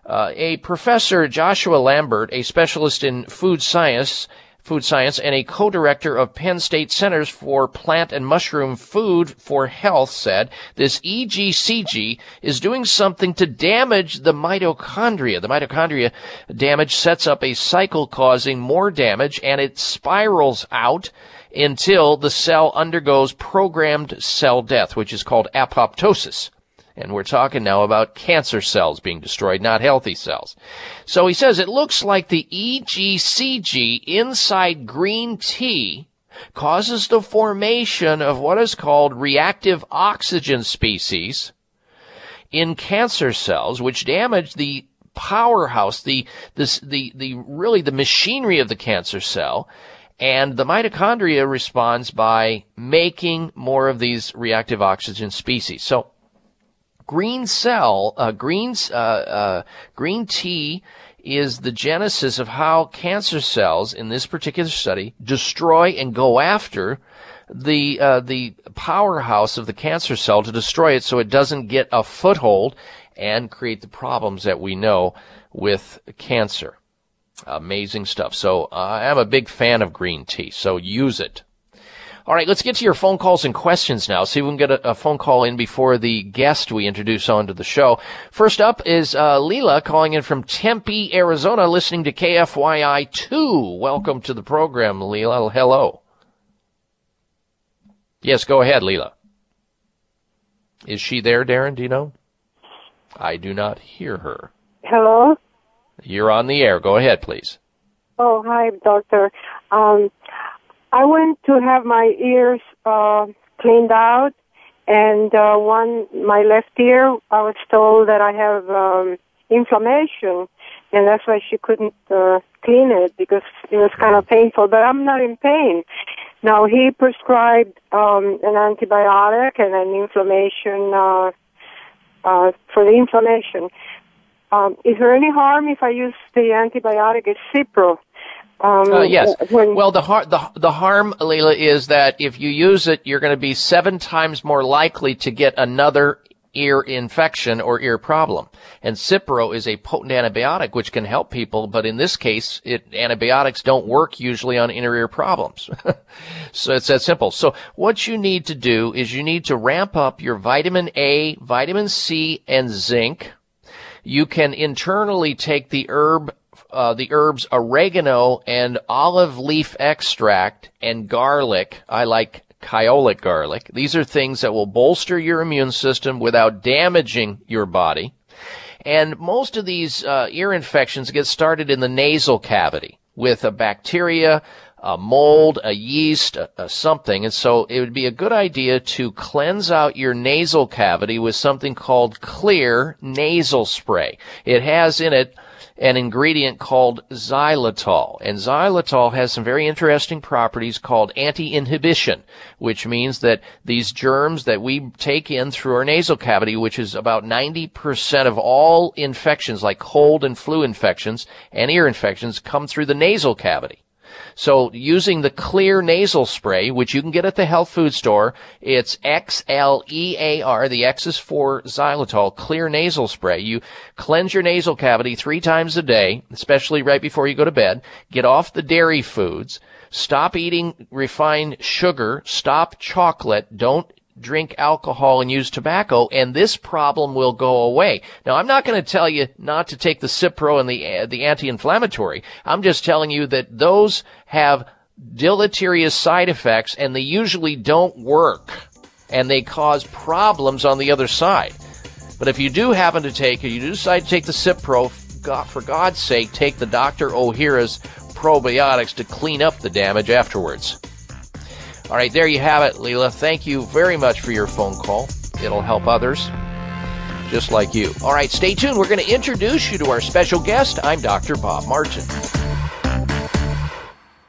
Uh, a professor, Joshua Lambert, a specialist in food science, food science, and a co-director of Penn State Centers for Plant and Mushroom Food for Health, said this EGCG is doing something to damage the mitochondria. The mitochondria damage sets up a cycle causing more damage, and it spirals out until the cell undergoes programmed cell death, which is called apoptosis. And we're talking now about cancer cells being destroyed, not healthy cells. So he says it looks like the EGCG inside green tea causes the formation of what is called reactive oxygen species in cancer cells, which damage the powerhouse, the, this, the, the, really the machinery of the cancer cell. And the mitochondria responds by making more of these reactive oxygen species. So green cell, uh, greens, uh, uh, green tea is the genesis of how cancer cells in this particular study destroy and go after the uh, the powerhouse of the cancer cell to destroy it so it doesn't get a foothold and create the problems that we know with cancer. Amazing stuff. So uh, I am a big fan of green tea, so use it. All right, let's get to your phone calls and questions now. See if we can get a, a phone call in before the guest we introduce onto the show. First up is uh, Leela calling in from Tempe, Arizona, listening to KFYI 2. Welcome to the program, Leela. Hello. Yes, go ahead, Leela. Is she there, Darren? Do you know? I do not hear her. Hello. You're on the air. Go ahead, please. Oh, hi, doctor. Um, I went to have my ears uh, cleaned out, and uh, one my left ear, I was told that I have um, inflammation, and that's why she couldn't uh, clean it because it was kind of painful. But I'm not in pain. Now he prescribed um, an antibiotic and an inflammation uh, uh, for the inflammation. Um, is there any harm if I use the antibiotic? It's Cipro. Um, Uh, yes. When, Well, the, har- the the harm, Leila, is that if you use it, you're going to be seven times more likely to get another ear infection or ear problem. And Cipro is a potent antibiotic which can help people, but in this case, it antibiotics don't work usually on inner ear problems. [LAUGHS] so it's that simple. So what you need to do is you need to ramp up your vitamin A, vitamin C, and zinc. You can internally take the herb uh, the herbs oregano and olive leaf extract and garlic. I like kyolic garlic. These are things that will bolster your immune system without damaging your body. And most of these uh, ear infections get started in the nasal cavity with a bacteria, a mold, a yeast, a, a something. And so it would be a good idea to cleanse out your nasal cavity with something called Xlear nasal spray. It has in it an ingredient called xylitol. And xylitol has some very interesting properties called anti-inhibition, which means that these germs that we take in through our nasal cavity, which is about 90% of all infections like cold and flu infections and ear infections come through the nasal cavity. So using the Xlear nasal spray, which you can get at the health food store, it's X-L-E-A-R. The X is for xylitol, Xlear nasal spray. You cleanse your nasal cavity three times a day, especially right before you go to bed. Get off the dairy foods. Stop eating refined sugar. Stop chocolate. Don't drink alcohol and use tobacco, and this problem will go away. Now, I'm not going to tell you not to take the Cipro and the uh, the anti-inflammatory. I'm just telling you that those have deleterious side effects, and they usually don't work, and they cause problems on the other side. But if you do happen to take it, you do decide to take the Cipro. God, for God's sake, take the Dr. Ohhira's probiotics to clean up the damage afterwards. All right, there you have it, Leela. Thank you very much for your phone call. It'll help others just like you. All right, stay tuned. We're going to introduce you to our special guest. I'm Dr. Bob Martin.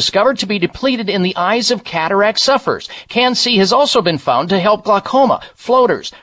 discovered to be depleted in the eyes of cataract sufferers. CAN-C has also been found to help glaucoma, floaters,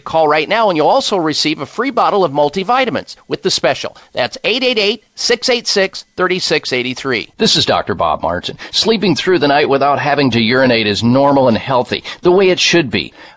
Call right now and you'll also receive a free bottle of multivitamins with the special. That's 888 686 3683. This is Dr. Bob Martin. Sleeping through the night without having to urinate is normal and healthy, the way it should be.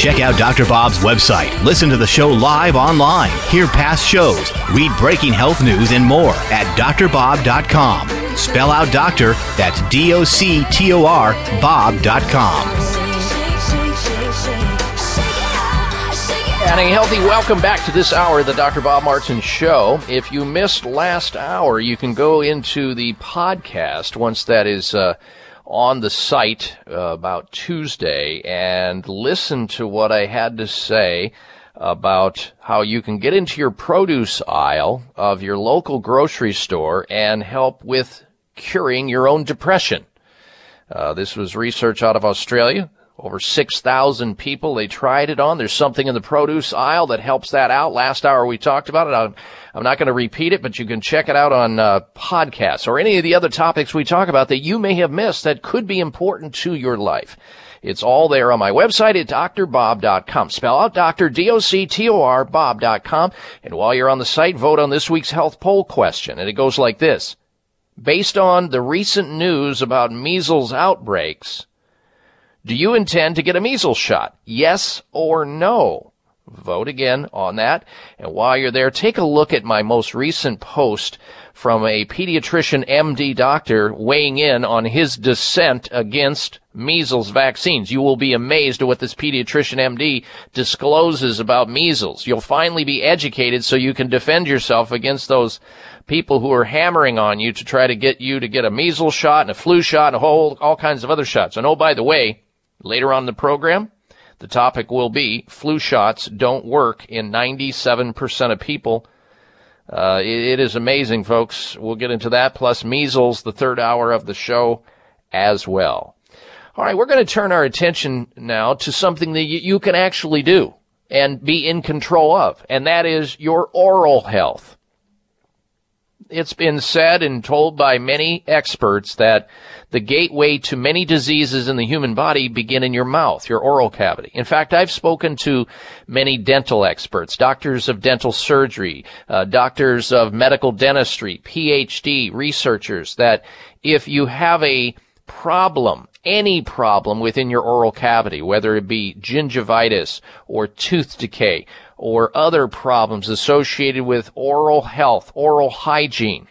Check out Dr. Bob's website. Listen to the show live online. Hear past shows. Read breaking health news and more at drbob.com. Spell out doctor, that's D O C T O R, Bob.com. And a healthy welcome back to this hour of the Dr. Bob Martin Show. If you missed last hour, you can go into the podcast once that is uh, on the site uh, about Tuesday and listen to what I had to say about how you can get into your produce aisle of your local grocery store and help with curing your own depression. Uh, this was research out of Australia. Over 6,000 people they tried it on. There's something in the produce aisle that helps that out. Last hour we talked about it. I'm, I'm not going to repeat it, but you can check it out on uh, podcasts or any of the other topics we talk about that you may have missed that could be important to your life. It's all there on my website at drbob.com. Spell out Dr. D-O-C-T-O-R Bob.com. And while you're on the site, vote on this week's health poll question. And it goes like this. Based on the recent news about measles outbreaks, do you intend to get a measles shot? Yes or no? Vote again on that. And while you're there, take a look at my most recent post from a pediatrician MD doctor weighing in on his dissent against measles vaccines. You will be amazed at what this pediatrician MD discloses about measles. You'll finally be educated so you can defend yourself against those people who are hammering on you to try to get you to get a measles shot and a flu shot and a whole, all kinds of other shots. And oh, by the way, later on the program, the topic will be flu shots don't work in 97% of people Uh, it, it is amazing, folks. We'll get into that, plus measles, the third hour of the show as well. All right, we're going to turn our attention now to something that you can actually do and be in control of, and that is your oral health. It's been said and told by many experts that the gateway to many diseases in the human body begin in your mouth, your oral cavity. In fact, I've spoken to many dental experts, doctors of dental surgery, uh, doctors of medical dentistry, PhD researchers, that if you have a problem, any problem within your oral cavity, whether it be gingivitis or tooth decay or other problems associated with oral health, oral hygiene,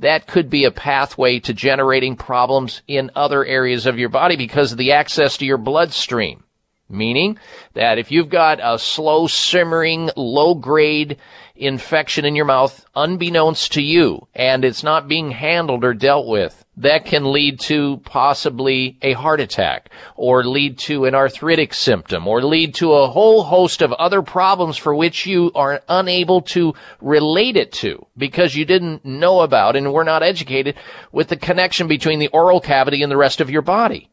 that could be a pathway to generating problems in other areas of your body because of the access to your bloodstream. Meaning that if you've got a slow simmering, low grade infection in your mouth, unbeknownst to you, and it's not being handled or dealt with, that can lead to possibly a heart attack, or lead to an arthritic symptom, or lead to a whole host of other problems for which you are unable to relate it to because you didn't know about and were not educated with the connection between the oral cavity and the rest of your body.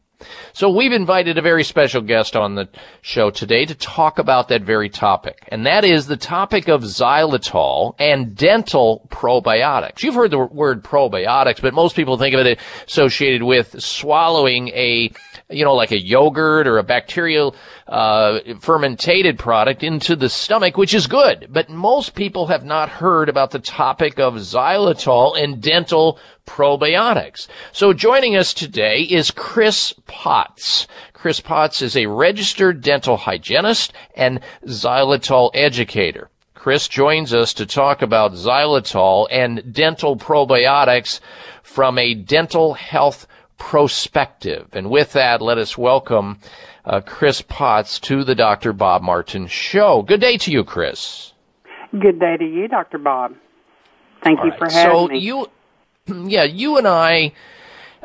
So we've invited a very special guest on the show today to talk about that very topic. And that is the topic of xylitol and dental probiotics. You've heard the word probiotics, but most people think of it associated with swallowing a you know, like a yogurt or a bacterial uh, fermentated product into the stomach, which is good. But most people have not heard about the topic of xylitol and dental probiotics. So joining us today is Chris Potts. Chris Potts is a registered dental hygienist and xylitol educator. Chris joins us to talk about xylitol and dental probiotics from a dental health prospective. And with that, let us welcome uh, Chris Potts to the Dr. Bob Martin Show. Good day to you, Chris. Good day to you, Dr. Bob. Thank All you right, for having so me. So you, yeah, you and I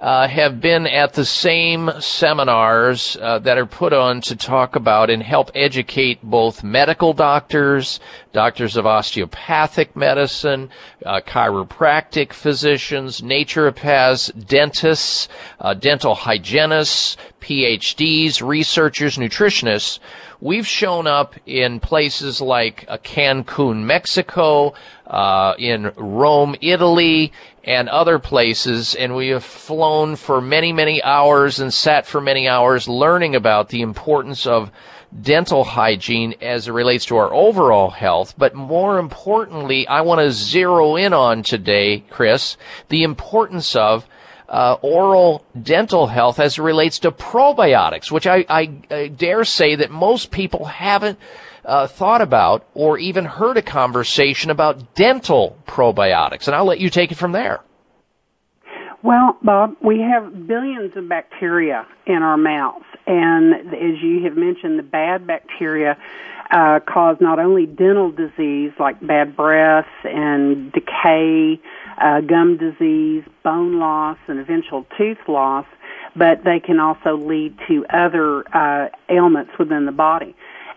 uh, have been at the same seminars uh, that are put on to talk about and help educate both medical doctors, doctors of osteopathic medicine, uh, chiropractic physicians, naturopaths, dentists, uh, dental hygienists, PhDs, researchers, nutritionists. We've shown up in places like uh, Cancun, Mexico, uh, in Rome, Italy, and other places, and we have flown for many, many hours and sat for many hours learning about the importance of dental hygiene as it relates to our overall health. But more importantly, I want to zero in on today, Chris, the importance of uh, oral dental health as it relates to probiotics, which I, I, I dare say that most people haven't uh, thought about or even heard a conversation about dental probiotics. And I'll let you take it from there. Well, Bob, we have billions of bacteria in our mouths, and as you have mentioned, the bad bacteria uh, cause not only dental disease like bad breath and decay, uh, gum disease, bone loss, and eventual tooth loss, but they can also lead to other uh, ailments within the body.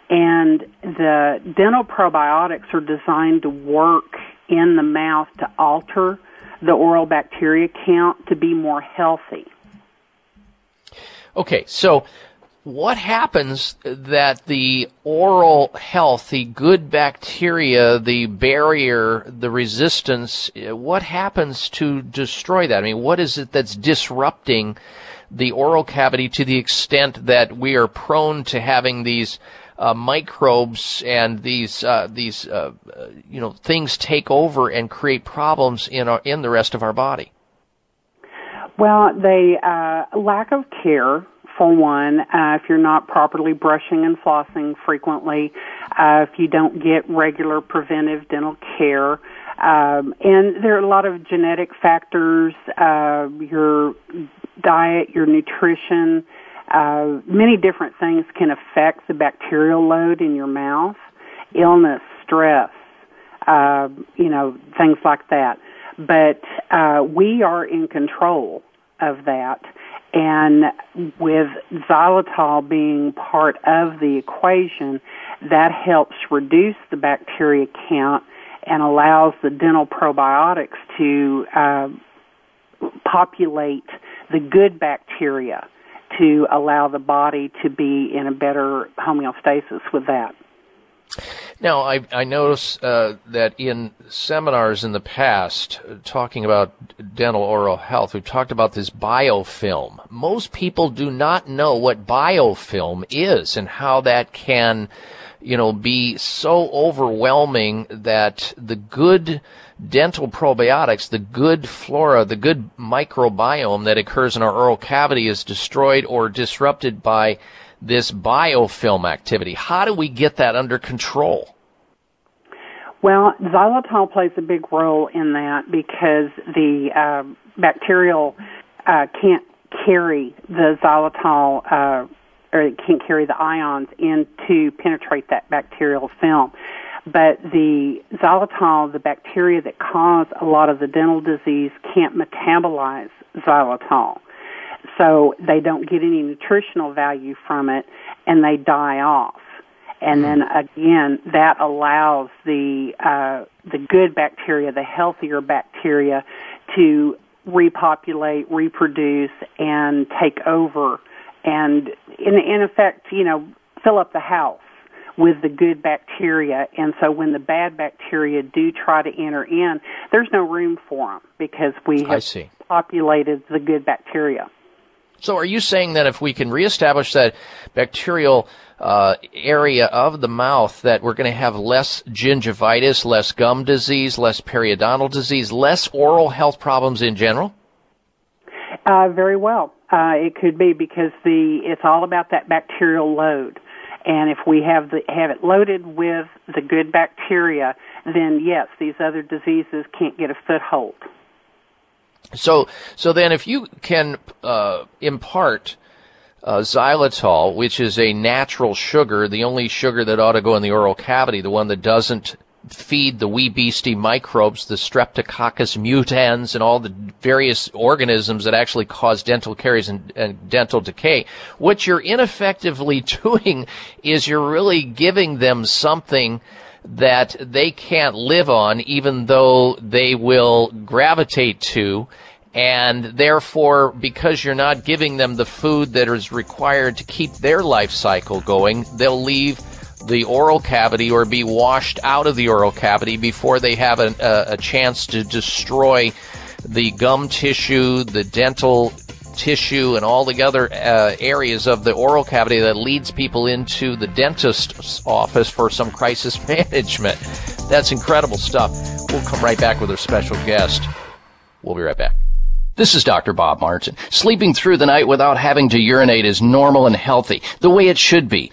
And the dental probiotics are designed to work in the mouth to alter the oral bacteria count to be more healthy. Okay, so what happens that the oral health, the good bacteria, the barrier, the resistance, what happens to destroy that? I mean, what is it that's disrupting the oral cavity to the extent that we are prone to having these uh, microbes and these uh, these uh, uh, you know things take over and create problems in our in the rest of our body? Well, the uh, lack of care for one. Uh, if you're not properly brushing and flossing frequently, uh, if you don't get regular preventive dental care, um, and there are a lot of genetic factors, uh, your diet, your nutrition, uh, many different things can affect the bacterial load in your mouth, illness, stress, uh, you know, things like that. But uh, we are in control of that. And with xylitol being part of the equation, that helps reduce the bacteria count and allows the dental probiotics to uh, populate the good bacteria to allow the body to be in a better homeostasis with that. Now, I, I notice uh, that in seminars in the past, uh, talking about dental oral health, we've talked about this biofilm. Most people do not know what biofilm is and how that can, you know, be so overwhelming that the good dental probiotics, the good flora, the good microbiome that occurs in our oral cavity is destroyed or disrupted by this biofilm activity. How do we get that under control? Well, xylitol plays a big role in that because the uh, bacterial uh, can't carry the xylitol uh, or it can't carry the ions in to penetrate that bacterial film. But the xylitol, the bacteria that cause a lot of the dental disease, can't metabolize xylitol. So they don't get any nutritional value from it and they die off. And then again that allows the uh, the good bacteria the healthier bacteria to repopulate reproduce and take over and in in effect you know fill up the house with the good bacteria and so when the bad bacteria do try to enter in there's no room for them because we have populated the good bacteria So, are you saying that if we can reestablish that bacterial uh, area of the mouth, that we're going to have less gingivitis, less gum disease, less periodontal disease, less oral health problems in general? Uh, very well. Uh, it could be because the it's all about that bacterial load, and if we have the have it loaded with the good bacteria, then yes, these other diseases can't get a foothold. So, so then if you can uh, impart uh, xylitol, which is a natural sugar, the only sugar that ought to go in the oral cavity, the one that doesn't feed the wee beastie microbes, the streptococcus mutans, and all the various organisms that actually cause dental caries and, and dental decay. What you're ineffectively [LAUGHS] doing is you're really giving them something that they can't live on, even though they will gravitate to. And therefore, because you're not giving them the food that is required to keep their life cycle going, they'll leave the oral cavity or be washed out of the oral cavity before they have a, a, a chance to destroy the gum tissue, the dental tissue, and all the other uh, areas of the oral cavity that leads people into the dentist's office for some crisis [LAUGHS] management. That's incredible stuff. We'll come right back with our special guest. We'll be right back. This is Dr. Bob Martin. Sleeping through the night without having to urinate is normal and healthy, the way it should be.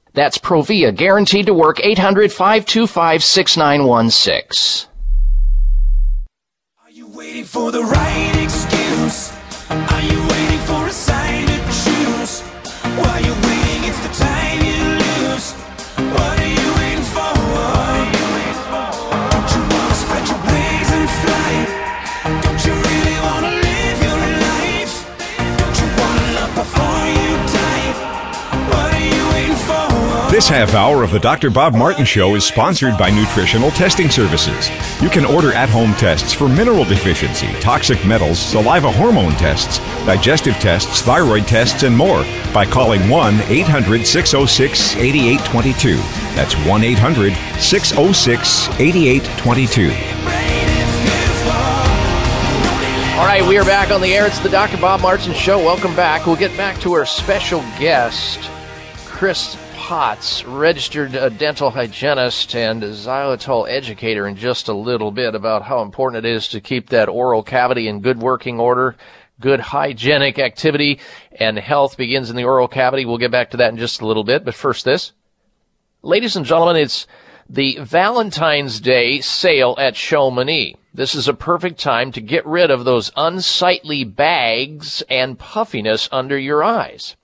That's Provia, guaranteed to work 800-525-6916. Waiting for the right excuse. Are you waiting for a sign to choose? While you're This half hour of the Dr. Bob Martin Show is sponsored by Nutritional Testing Services. You can order at home tests for mineral deficiency, toxic metals, saliva hormone tests, digestive tests, thyroid tests, and more by calling 1 800 606 8822. That's 1 800 606 8822. All right, we are back on the air. It's the Dr. Bob Martin Show. Welcome back. We'll get back to our special guest, Chris Potts, registered uh, dental hygienist and xylitol educator, in just a little bit about how important it is to keep that oral cavity in good working order. Good hygienic activity and health begins in the oral cavity. We'll get back to that in just a little bit, but first this. Ladies and gentlemen, it's the Valentine's Day sale at Chamonix. This is a perfect time to get rid of those unsightly bags and puffiness under your eyes.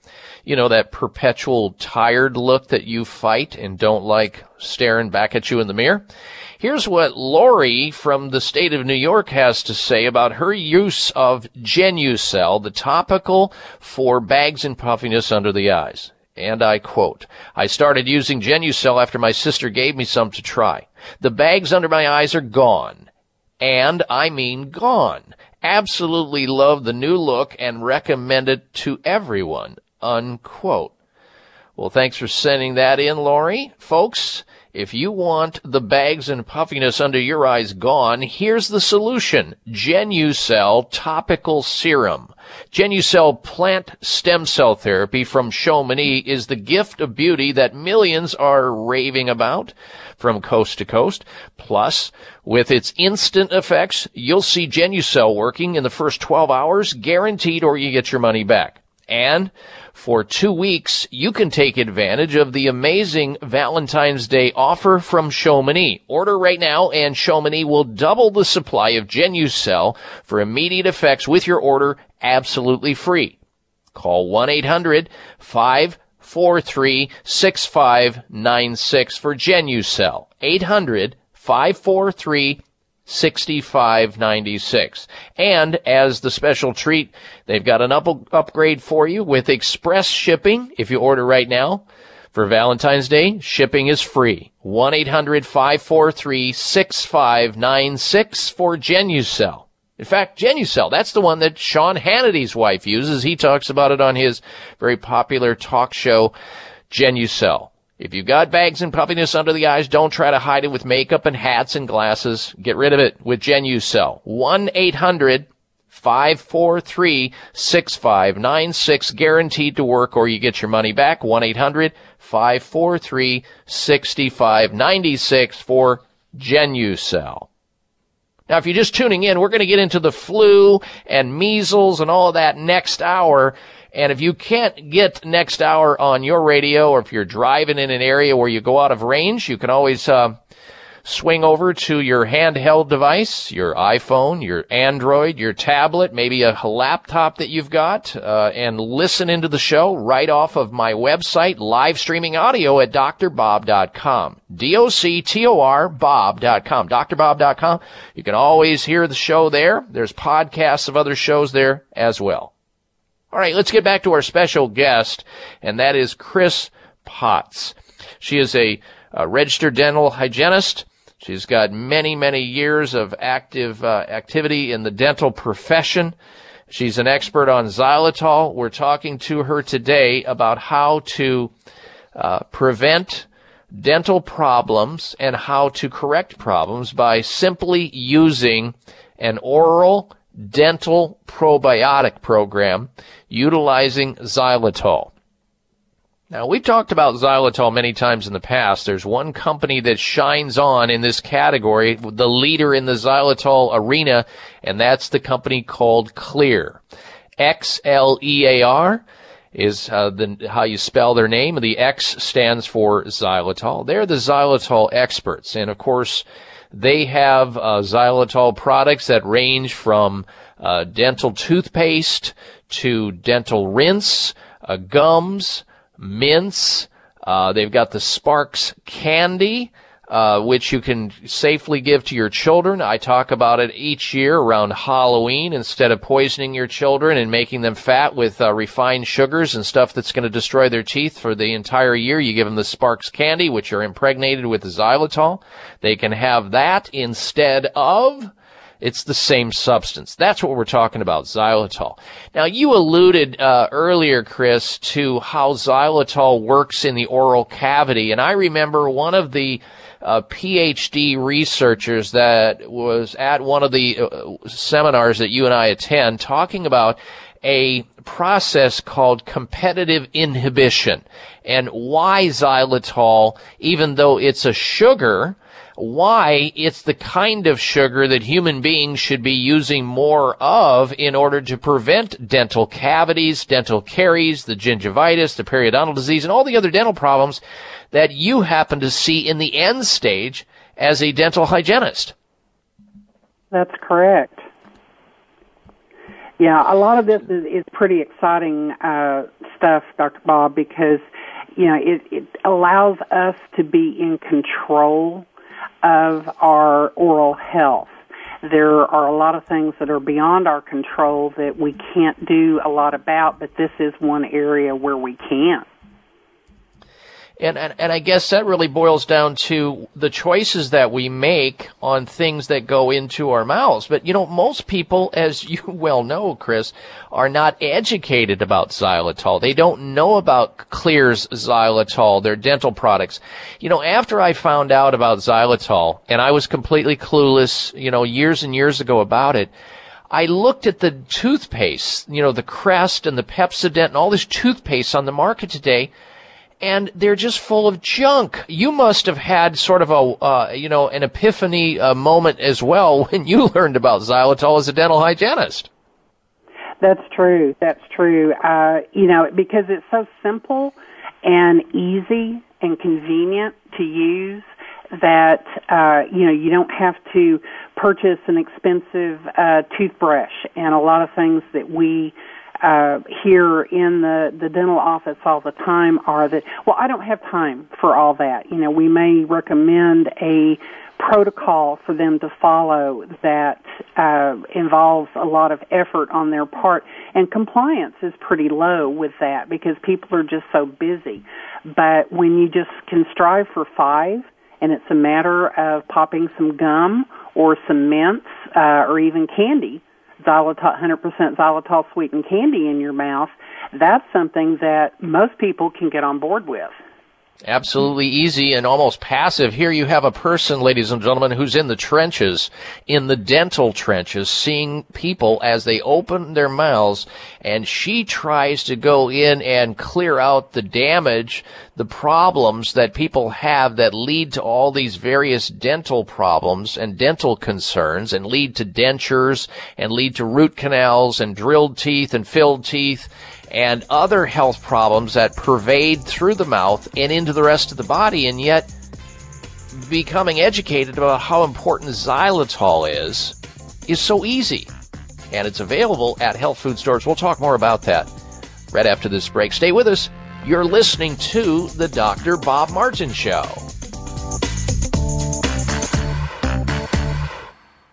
You know, that perpetual tired look that you fight and don't like staring back at you in the mirror. Here's what Lori from the state of New York has to say about her use of Genucel, the topical for bags and puffiness under the eyes. And I quote, I started using Genucel after my sister gave me some to try. The bags under my eyes are gone. And I mean gone. Absolutely love the new look and recommend it to everyone. Unquote. Well, thanks for sending that in, Lori. Folks, if you want the bags and puffiness under your eyes gone, here's the solution. Genucel topical serum. Genucel plant stem cell therapy from Chamonix is the gift of beauty that millions are raving about from coast to coast. Plus, with its instant effects, you'll see Genucel working in the first 12 hours, guaranteed, or you get your money back. And for two weeks, you can take advantage of the amazing Valentine's Day offer from Chamonix. Order right now and Chamonix will double the supply of Genucel for immediate effects with your order absolutely free. Call 1-800-543-6596 for Genucel. 800-543 6596. And as the special treat, they've got an up- upgrade for you with express shipping. If you order right now for Valentine's Day, shipping is free. 1-800-543-6596 for Genucel. In fact, Genucel, that's the one that Sean Hannity's wife uses. He talks about it on his very popular talk show, Genucel. If you've got bags and puffiness under the eyes, don't try to hide it with makeup and hats and glasses. Get rid of it with Genucel. 1-800-543-6596 guaranteed to work or you get your money back. 1-800-543-6596 for Genucel. Now, if you're just tuning in, we're going to get into the flu and measles and all of that next hour. And if you can't get next hour on your radio, or if you're driving in an area where you go out of range, you can always uh, swing over to your handheld device, your iPhone, your Android, your tablet, maybe a laptop that you've got, uh, and listen into the show right off of my website, live streaming audio at drbob.com. D-O-C-T-O-R bob.com. drbob.com. You can always hear the show there. There's podcasts of other shows there as well. All right, let's get back to our special guest, and that is Chris Potts. She is a, a registered dental hygienist. She's got many, many years of active uh, activity in the dental profession. She's an expert on xylitol. We're talking to her today about how to uh, prevent dental problems and how to correct problems by simply using an oral dental probiotic program utilizing xylitol. Now, we've talked about xylitol many times in the past. There's one company that shines on in this category, the leader in the xylitol arena, and that's the company called Xlear. X-L-E-A-R is uh, the, how you spell their name. The X stands for xylitol. They're the xylitol experts. And of course, they have uh, xylitol products that range from uh, dental toothpaste to dental rinse, uh, gums, mints. Uh, they've got the SparX candy, uh, which you can safely give to your children. I talk about it each year around Halloween. Instead of poisoning your children and making them fat with uh, refined sugars and stuff that's going to destroy their teeth for the entire year, you give them the SparX candy, which are impregnated with xylitol. They can have that instead of it's the same substance. That's what we're talking about, xylitol. Now, you alluded uh, earlier, Chris, to how xylitol works in the oral cavity, and I remember one of the uh, PhD researchers that was at one of the uh, seminars that you and I attend talking about a process called competitive inhibition and why xylitol, even though it's a sugar, why it's the kind of sugar that human beings should be using more of in order to prevent dental cavities, dental caries, the gingivitis, the periodontal disease, and all the other dental problems that you happen to see in the end stage as a dental hygienist. That's correct. Yeah, a lot of this is, is pretty exciting uh, stuff, Dr. Bob, because you know it, it allows us to be in control of our oral health. There are a lot of things that are beyond our control that we can't do a lot about, but this is one area where we can. And, and, and I guess that really boils down to the choices that we make on things that go into our mouths. But you know, most people, [LAUGHS] as you well know, Chris, are not educated about xylitol. They don't know about Xlear's xylitol, their dental products. You know, after I found out about xylitol, and I was completely clueless, you know, years and years ago about it, I looked at the toothpaste, you know, the Crest and the Pepsodent and all this toothpaste on the market today and they're just full of junk. You must have had sort of a, uh, you know, an epiphany uh, moment as well [LAUGHS] when you learned about xylitol as a dental hygienist. That's true. That's true. Uh, you know, because it's so simple and easy and convenient to use that uh, you know you don't have to purchase an expensive uh, toothbrush and a lot of things that we uh, here in the, the dental office all the time are that, well, I don't have time for all that. You know, we may recommend a protocol for them to follow that uh, involves a lot of effort on their part, and compliance is pretty low with that because people are just so busy. But when you just can strive for five, and it's a matter of popping some gum or some mints uh, or even candy xylitol, 100% xylitol sweetened candy in your mouth, that's something that most people can get on board with. Absolutely easy and almost passive. Here you have a person, ladies and gentlemen, who's in the trenches, in the dental trenches, seeing people as they open their mouths, and she tries to go in and clear out the damage, the problems that people have that lead to all these various dental problems and dental concerns and lead to dentures and lead to root canals and drilled teeth and filled teeth and other health problems that pervade through the mouth and into the rest of the body, and yet becoming educated about how important xylitol is is so easy. And it's available at health food stores. We'll talk more about that right after this break. Stay with us. You're listening to the Dr. Bob Martin Show.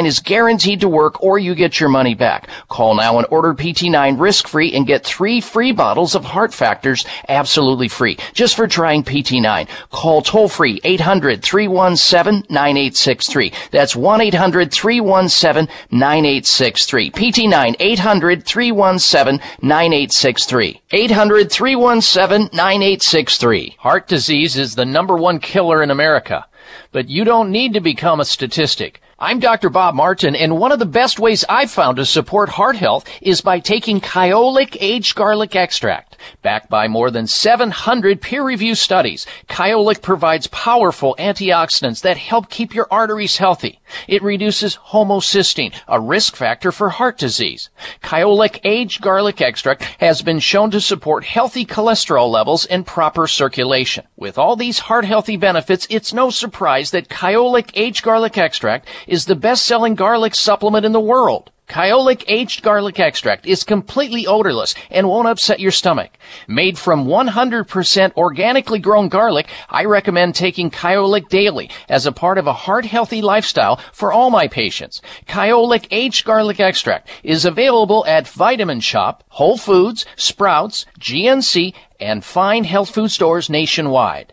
is guaranteed to work or you get your money back. Call now and order PT9 risk-free and get three free bottles of Heart Factors absolutely free just for trying PT9. Call toll-free 800-317-9863. That's 1-800-317-9863. PT9 800-317-9863. 800-317-9863. Heart disease is the number one killer in America. But you don't need to become a statistic. I'm Dr. Bob Martin, and one of the best ways I've found to support heart health is by taking Kyolic aged garlic extract. Backed by more than 700 peer-reviewed studies, Kyolic provides powerful antioxidants that help keep your arteries healthy. It reduces homocysteine, a risk factor for heart disease. Kyolic aged garlic extract has been shown to support healthy cholesterol levels and proper circulation. With all these heart healthy benefits, it's no surprise that Kyolic aged garlic extract is the best-selling garlic supplement in the world. Kyolic aged garlic extract is completely odorless and won't upset your stomach. Made from 100% organically grown garlic, I recommend taking Kyolic daily as a part of a heart healthy lifestyle for all my patients. Kyolic aged garlic extract is available at Vitamin Shoppe, Whole Foods, Sprouts, GNC, and fine health food stores nationwide.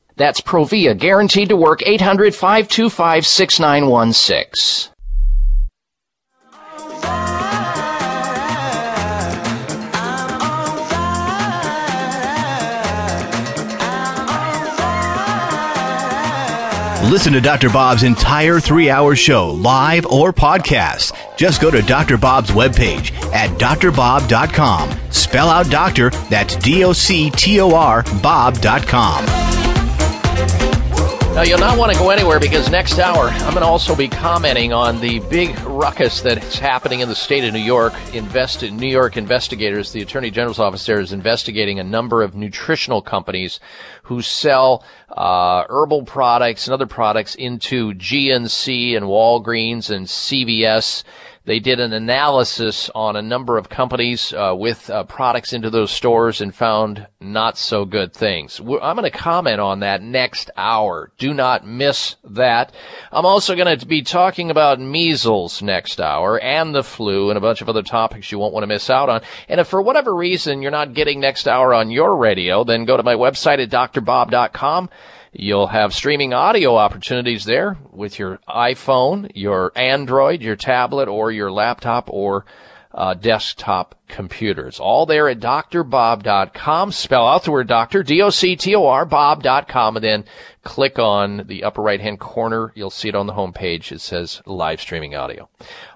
That's Provia, guaranteed to work 800 525 6916. Listen to Dr. Bob's entire three hour show, live or podcast. Just go to Dr. Bob's webpage at drbob.com. Spell out doctor, that's D O C T O R, Bob.com. Now, you'll not want to go anywhere because next hour I'm going to also be commenting on the big ruckus that's happening in the state of New York. Invest New York investigators, the Attorney General's office there is investigating a number of nutritional companies who sell uh, herbal products and other products into GNC and Walgreens and CVS. They did an analysis on a number of companies uh, with uh, products into those stores and found not so good things. I'm going to comment on that next hour. Do not miss that. I'm also going to be talking about measles next hour and the flu and a bunch of other topics you won't want to miss out on. And if for whatever reason you're not getting next hour on your radio, then go to my website at drbob.com. You'll have streaming audio opportunities there with your iPhone, your Android, your tablet, or your laptop or uh, desktop computers. All there at drbob.com. Spell out the word doctor, D-O-C-T-O-R, bob.com, and then click on the upper right hand corner. You'll see it on the home page. It says live streaming audio.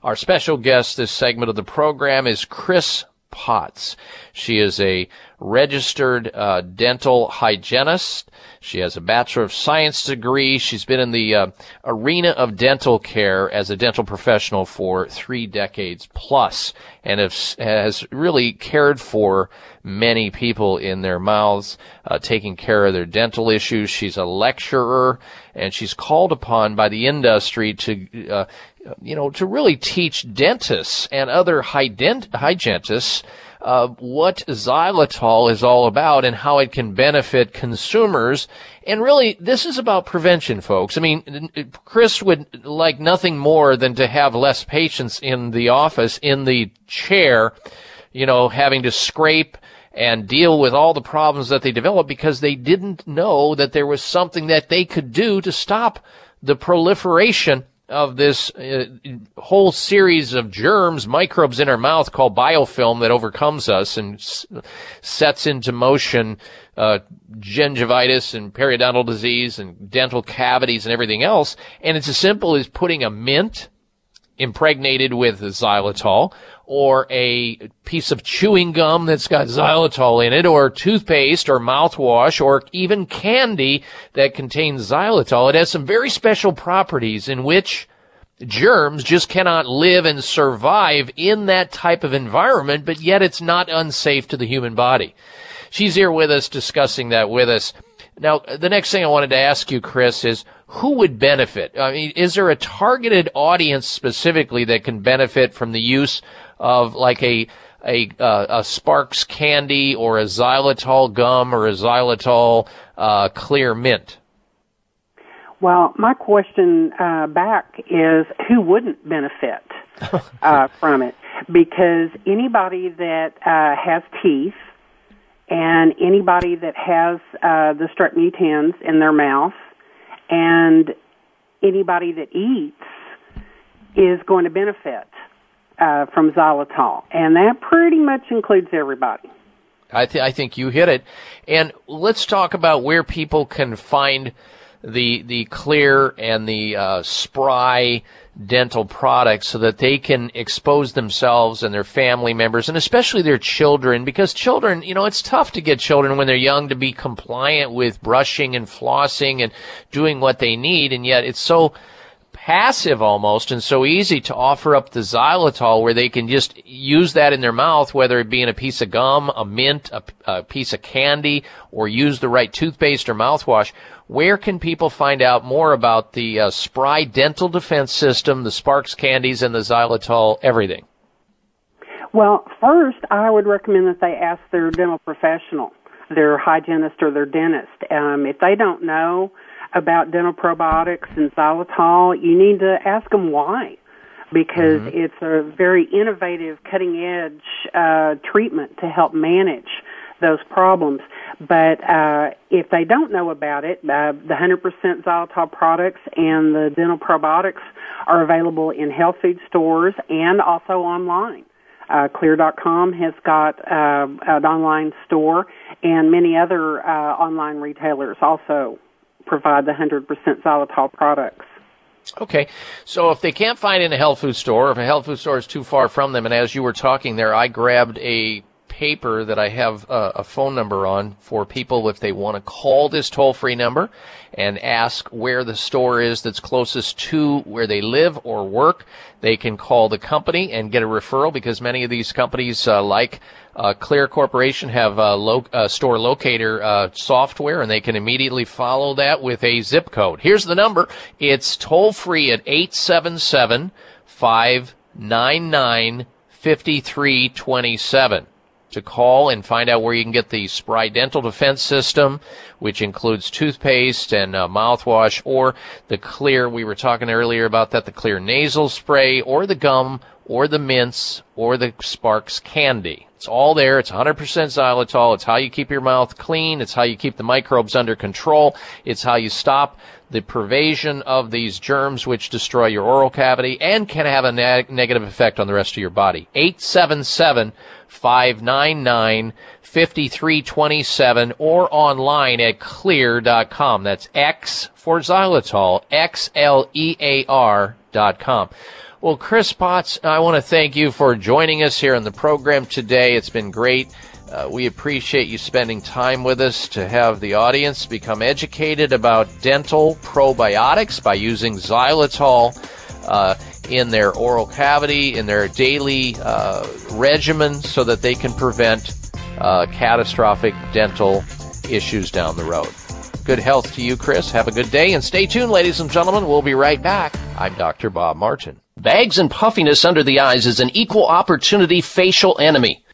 Our special guest this segment of the program is Chris Potts. She is a registered uh, dental hygienist. She has a Bachelor of Science degree. She's been in the uh, arena of dental care as a dental professional for three decades plus and has, has really cared for many people in their mouths, uh, taking care of their dental issues. She's a lecturer and she's called upon by the industry to, uh, you know, to really teach dentists and other hygienists uh, what xylitol is all about and how it can benefit consumers. And really, this is about prevention, folks. I mean, Chris would like nothing more than to have less patients in the office, in the chair, you know, having to scrape and deal with all the problems that they developed because they didn't know that there was something that they could do to stop the proliferation of this uh, whole series of germs, microbes in our mouth called biofilm that overcomes us and s- sets into motion uh, gingivitis and periodontal disease and dental cavities and everything else. And it's as simple as putting a mint impregnated with xylitol or a piece of chewing gum that's got xylitol in it or toothpaste or mouthwash or even candy that contains xylitol. It has some very special properties in which germs just cannot live and survive in that type of environment, but yet it's not unsafe to the human body. She's here with us discussing that with us. Now, the next thing I wanted to ask you, Chris, is who would benefit? I mean, is there a targeted audience specifically that can benefit from the use of like a a, uh, a SparX candy or a xylitol gum or a xylitol uh, Xlear mint? Well, my question uh, back is who wouldn't benefit uh, [LAUGHS] from it? Because anybody that uh, has teeth and anybody that has uh, the strep mutans in their mouth and anybody that eats is going to benefit uh, from xylitol, and that pretty much includes everybody. I, th- I think you hit it. And let's talk about where people can find the the Xlear and the uh, spry dental products so that they can expose themselves and their family members and especially their children because children you know it's tough to get children when they're young to be compliant with brushing and flossing and doing what they need and yet it's so passive almost and so easy to offer up the xylitol where they can just use that in their mouth, whether it be in a piece of gum, a mint, a, a piece of candy, or use the right toothpaste or mouthwash. Where can people find out more about the uh, Spry Dental Defense System, the SparX candies, and the xylitol, everything? Well, first, I would recommend that they ask their dental professional, their hygienist or their dentist. Um, if they don't know, about dental probiotics and xylitol, you need to ask them why. Because mm-hmm. it's a very innovative, cutting edge uh, treatment to help manage those problems. But uh, if they don't know about it, uh, the 100% xylitol products and the dental probiotics are available in health food stores and also online. Uh, Xlear.com has got uh, an online store, and many other uh, online retailers also provide the 100% xylitol products. Okay, so if they can't find in a health food store, or if a health food store is too far from them, and as you were talking there, I grabbed a paper that I have a, a phone number on for people if they want to call this toll free number and ask where the store is that's closest to where they live or work. They can call the company and get a referral because many of these companies, uh, like uh, Xlear Corporation, have a lo- store locator uh, software, and they can immediately follow that with a zip code. Here's the number. It's toll free at eight seven seven five 99 5327 to call and find out where you can get the Spry Dental Defense System, which includes toothpaste and uh, mouthwash, or the Xlear, we were talking earlier about that, the Xlear nasal spray, or the gum, or the mints, or the SparX candy. It's all there. It's 100% xylitol. It's how you keep your mouth clean. It's how you keep the microbes under control. It's how you stop the pervasion of these germs which destroy your oral cavity and can have a neg- negative effect on the rest of your body. 877 599 5327 or online at xlear.com. That's X for xylitol, X-L-E-A-R dot com. Well, Chris Potts, I want to thank you for joining us here on the program today. It's been great. Uh, we appreciate you spending time with us to have the audience become educated about dental probiotics by using xylitol uh, in their oral cavity, in their daily uh, regimen, so that they can prevent uh, catastrophic dental issues down the road. Good health to you, Chris. Have a good day, and stay tuned, ladies and gentlemen. We'll be right back. I'm Dr. Bob Martin. Bags and puffiness under the eyes is an equal opportunity facial enemy.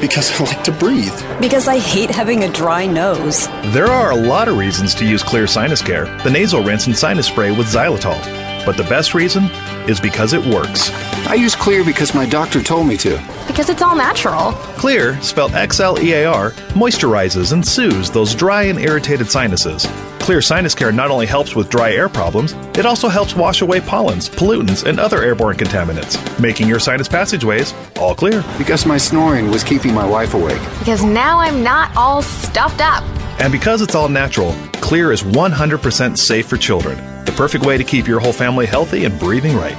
Because I like to breathe. Because I hate having a dry nose. There are a lot of reasons to use Xlear Sinus Care, the nasal rinse and sinus spray with xylitol. But the best reason is because it works. I use Xlear because my doctor told me to. Because it's all natural. Xlear, spelled X L E A R, moisturizes and soothes those dry and irritated sinuses. Xlear Sinus Care not only helps with dry air problems, it also helps wash away pollens, pollutants, and other airborne contaminants, making your sinus passageways all clear. Because my snoring was keeping my wife awake. Because now I'm not all stuffed up. And because it's all natural, Xlear is 100% safe for children. The perfect way to keep your whole family healthy and breathing right.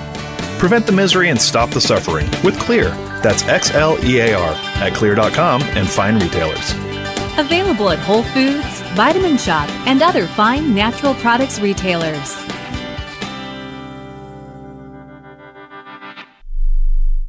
Prevent the misery and stop the suffering with Xlear. That's X L E A R at xlear.com and fine retailers. Available at Whole Foods, Vitamin Shoppe, and other fine natural products retailers.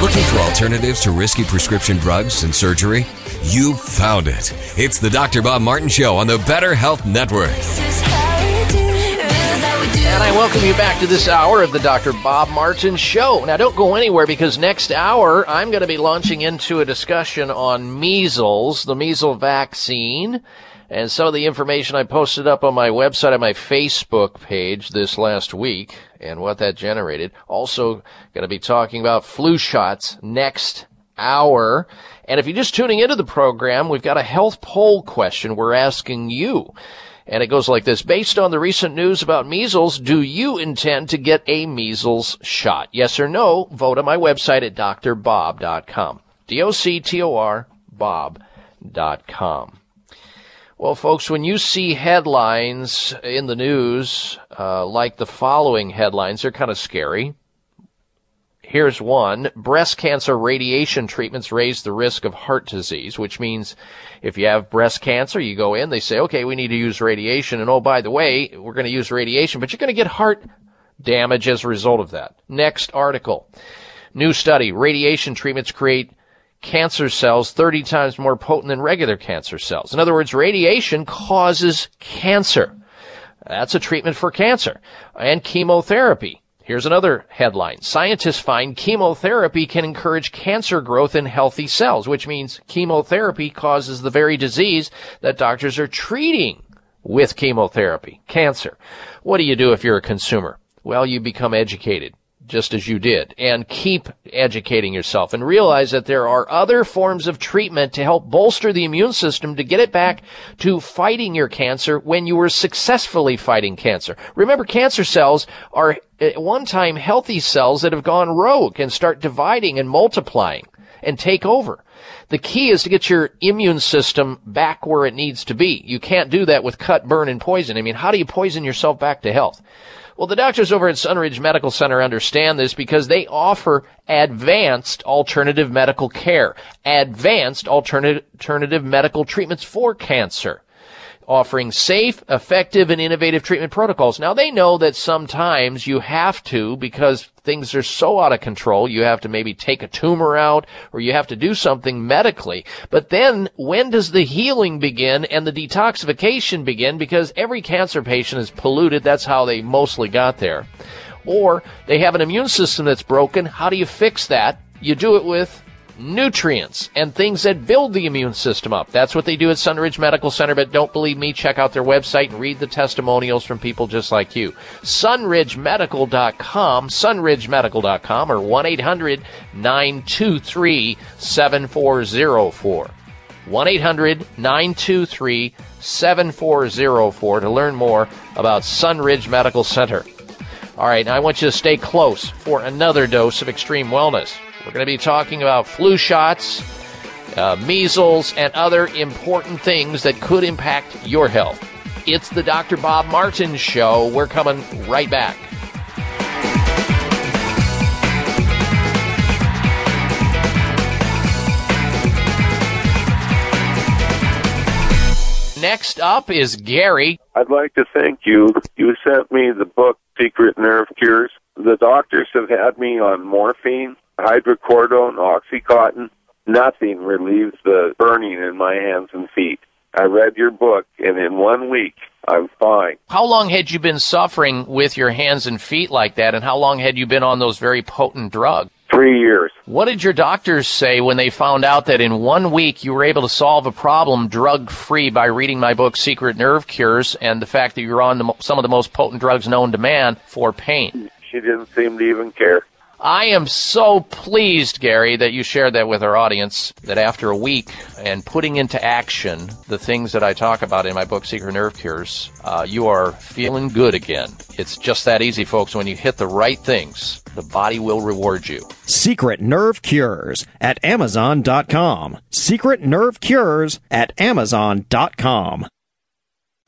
Looking for alternatives to risky prescription drugs and surgery? You found it. It's the Dr. Bob Martin Show on the Better Health Network. And I welcome you back to this hour of the Dr. Bob Martin Show. Now, don't go anywhere because next hour I'm going to be launching into a discussion on measles, the measles vaccine, and some of the information I posted up on my website and my Facebook page this last week. and what that generated. Also going to be talking about flu shots next hour. And if you're just tuning into the program, we've got a health poll question we're asking you. And it goes like this. Based on the recent news about measles, do you intend to get a measles shot? Yes or no? Vote on my website at drbob.com. D-O-C-T-O-R, bob.com. Well, folks, when you see headlines in the news, uh, like the following headlines, they're kind of scary. Here's one. Breast cancer radiation treatments raise the risk of heart disease, which means if you have breast cancer, you go in, they say, okay, we need to use radiation. And oh, by the way, we're going to use radiation, but you're going to get heart damage as a result of that. Next article. New study. Radiation treatments create cancer cells 30 times more potent than regular cancer cells. In other words, radiation causes cancer. That's a treatment for cancer. And chemotherapy. Here's another headline. Scientists find chemotherapy can encourage cancer growth in healthy cells, which means chemotherapy causes the very disease that doctors are treating with chemotherapy, cancer. What do you do if you're a consumer? Well, you become educated just as you did and keep educating yourself and realize that there are other forms of treatment to help bolster the immune system to get it back to fighting your cancer when you were successfully fighting cancer. Remember, cancer cells are at one time healthy cells that have gone rogue and start dividing and multiplying and take over. The key is to get your immune system back where it needs to be. You can't do that with cut, burn, and poison. I mean, how do you poison yourself back to health? Well, the doctors over at Sunridge Medical Center understand this because they offer advanced alternative medical care, advanced alternative, medical treatments for cancer offering safe, effective, and innovative treatment protocols. Now they know that sometimes you have to, because things are so out of control, you have to maybe take a tumor out or you have to do something medically. But then when does the healing begin and the detoxification begin? Because every cancer patient is polluted. That's how they mostly got there. Or they have an immune system that's broken. How do you fix that? You do it with nutrients and things that build the immune system up. That's what they do at Sunridge Medical Center, but don't believe me, check out their website and read the testimonials from people just like you. sunridgemedical.com, sunridgemedical.com or 1-800-923-7404. 1-800-923-7404 to learn more about Sunridge Medical Center. All right, I want you to stay close for another dose of extreme wellness. We're going to be talking about flu shots, uh, measles, and other important things that could impact your health. It's the Dr. Bob Martin Show. We're coming right back. Next up is Gary. I'd like to thank you. You sent me the book Secret Nerve Cures. The doctors have had me on morphine, hydrocodone, oxycontin. Nothing relieves the burning in my hands and feet. I read your book, and in one week, I'm fine. How long had you been suffering with your hands and feet like that, and how long had you been on those very potent drugs? Three years. What did your doctors say when they found out that in one week you were able to solve a problem drug free by reading my book, Secret Nerve Cures, and the fact that you're on the, some of the most potent drugs known to man for pain? She didn't seem to even care. I am so pleased, Gary, that you shared that with our audience. That after a week and putting into action the things that I talk about in my book, Secret Nerve Cures, uh, you are feeling good again. It's just that easy, folks. When you hit the right things, the body will reward you. Secret Nerve Cures at Amazon.com. Secret Nerve Cures at Amazon.com.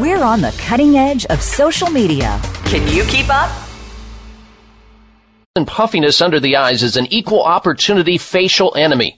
We're on the cutting edge of social media. Can you keep up? And puffiness under the eyes is an equal opportunity facial enemy.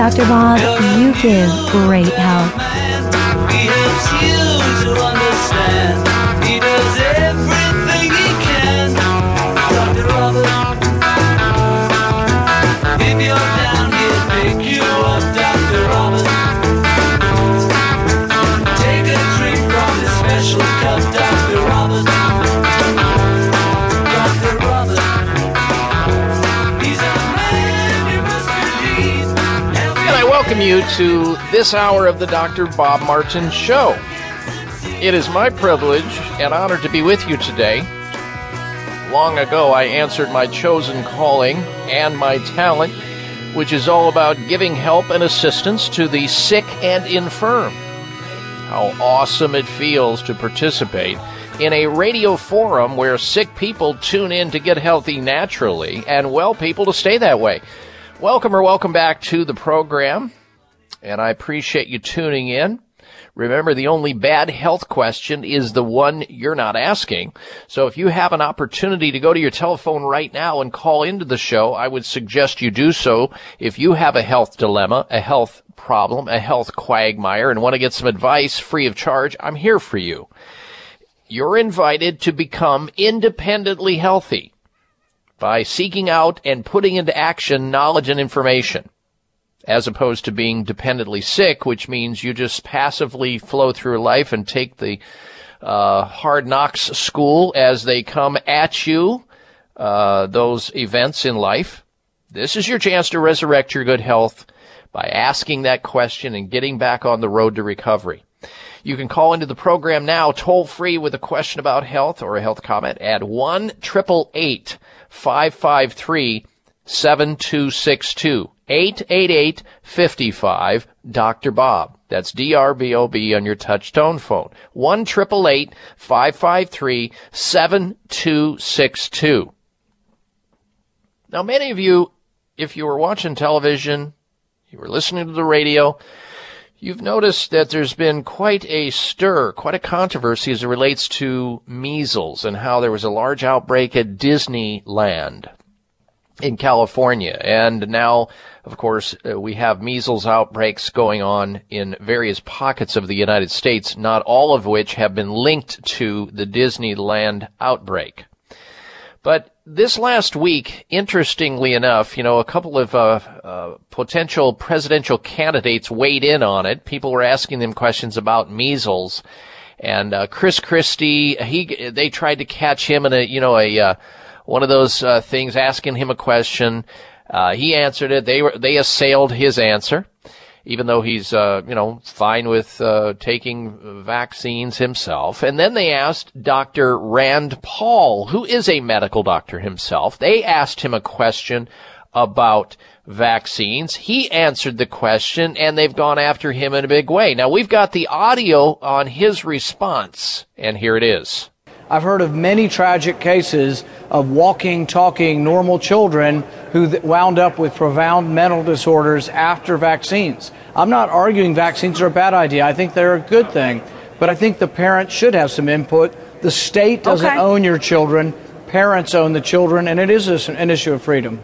Dr. Bob, you give great help. Welcome you to this hour of the Dr. Bob Martin Show. It is my privilege and honor to be with you today. Long ago, I answered my chosen calling and my talent, which is all about giving help and assistance to the sick and infirm. How awesome it feels to participate in a radio forum where sick people tune in to get healthy naturally and well people to stay that way. Welcome or welcome back to the program, and I appreciate you tuning in. Remember, the only bad health question is the one you're not asking. So if you have an opportunity to go to your telephone right now and call into the show, I would suggest you do so. If you have a health dilemma, a health problem, a health quagmire, and want to get some advice free of charge, I'm here for you. You're invited to become independently healthy by seeking out and putting into action knowledge and information as opposed to being dependently sick, which means you just passively flow through life and take the uh, hard knocks school as they come at you, uh, those events in life. This is your chance to resurrect your good health by asking that question and getting back on the road to recovery. You can call into the program now toll free with a question about health or a health comment at 1 553 7262 888 55 Dr. Bob. That's DRBOB on your touch tone phone. 1 553 7262. Now, many of you, if you were watching television, you were listening to the radio, You've noticed that there's been quite a stir, quite a controversy as it relates to measles and how there was a large outbreak at Disneyland in California. And now, of course, uh, we have measles outbreaks going on in various pockets of the United States, not all of which have been linked to the Disneyland outbreak. But this last week, interestingly enough, you know, a couple of uh, uh, potential presidential candidates weighed in on it. People were asking them questions about measles, and uh, Chris Christie, he they tried to catch him in a you know a uh, one of those uh, things, asking him a question. Uh, he answered it. They were they assailed his answer even though he's, uh, you know, fine with uh, taking vaccines himself. And then they asked Dr. Rand Paul, who is a medical doctor himself, they asked him a question about vaccines. He answered the question and they've gone after him in a big way. Now we've got the audio on his response and here it is. I've heard of many tragic cases of walking, talking, normal children who wound up with profound mental disorders after vaccines. I'm not arguing vaccines are a bad idea. I think they're a good thing. But I think the parents should have some input. The state doesn't Okay. own your children. Parents own the children, and it is an issue of freedom.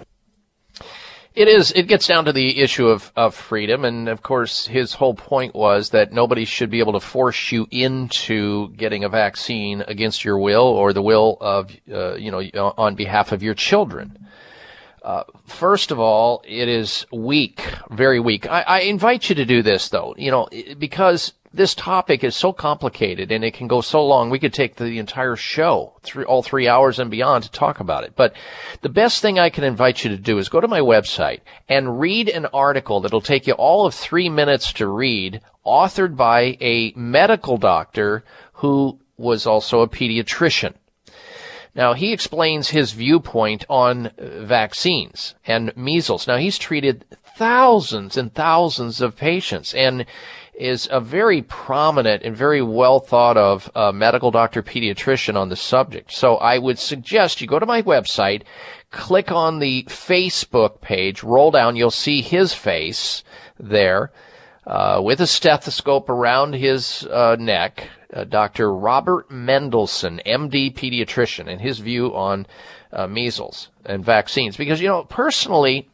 It is. It gets down to the issue of, of freedom, and of course, his whole point was that nobody should be able to force you into getting a vaccine against your will or the will of, uh, you know, on behalf of your children. Uh, first of all, it is weak, very weak. I, I invite you to do this, though, you know, because this topic is so complicated and it can go so long. We could take the entire show, through all three hours and beyond, to talk about it. But the best thing I can invite you to do is go to my website and read an article that'll take you all of three minutes to read, authored by a medical doctor who was also a pediatrician. Now, he explains his viewpoint on vaccines and measles. Now, he's treated thousands and thousands of patients and is a very prominent and very well thought of uh, medical doctor pediatrician on the subject. So I would suggest you go to my website, click on the Facebook page, roll down, you'll see his face there uh, with a stethoscope around his uh, neck, uh, Dr. Robert Mendelsohn, MD pediatrician, and his view on uh, measles and vaccines. Because, you know, personally,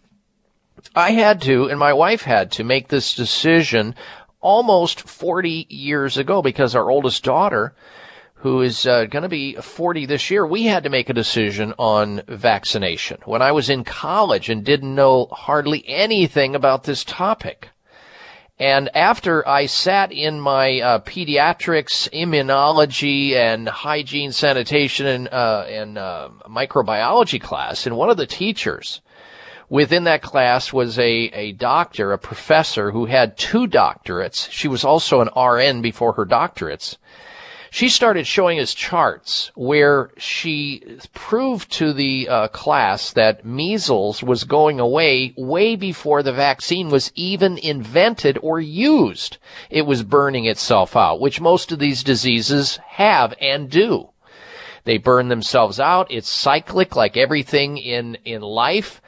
I had to, and my wife had to, make this decision almost 40 years ago because our oldest daughter, who is uh, going to be 40 this year, we had to make a decision on vaccination when I was in college and didn't know hardly anything about this topic. And after I sat in my uh, pediatrics, immunology, and hygiene, sanitation, and, uh, and uh, microbiology class, and one of the teachers within that class was a, a doctor, a professor who had two doctorates. She was also an RN before her doctorates. She started showing us charts where she proved to the uh, class that measles was going away way before the vaccine was even invented or used. It was burning itself out, which most of these diseases have and do. They burn themselves out. It's cyclic like everything in, in life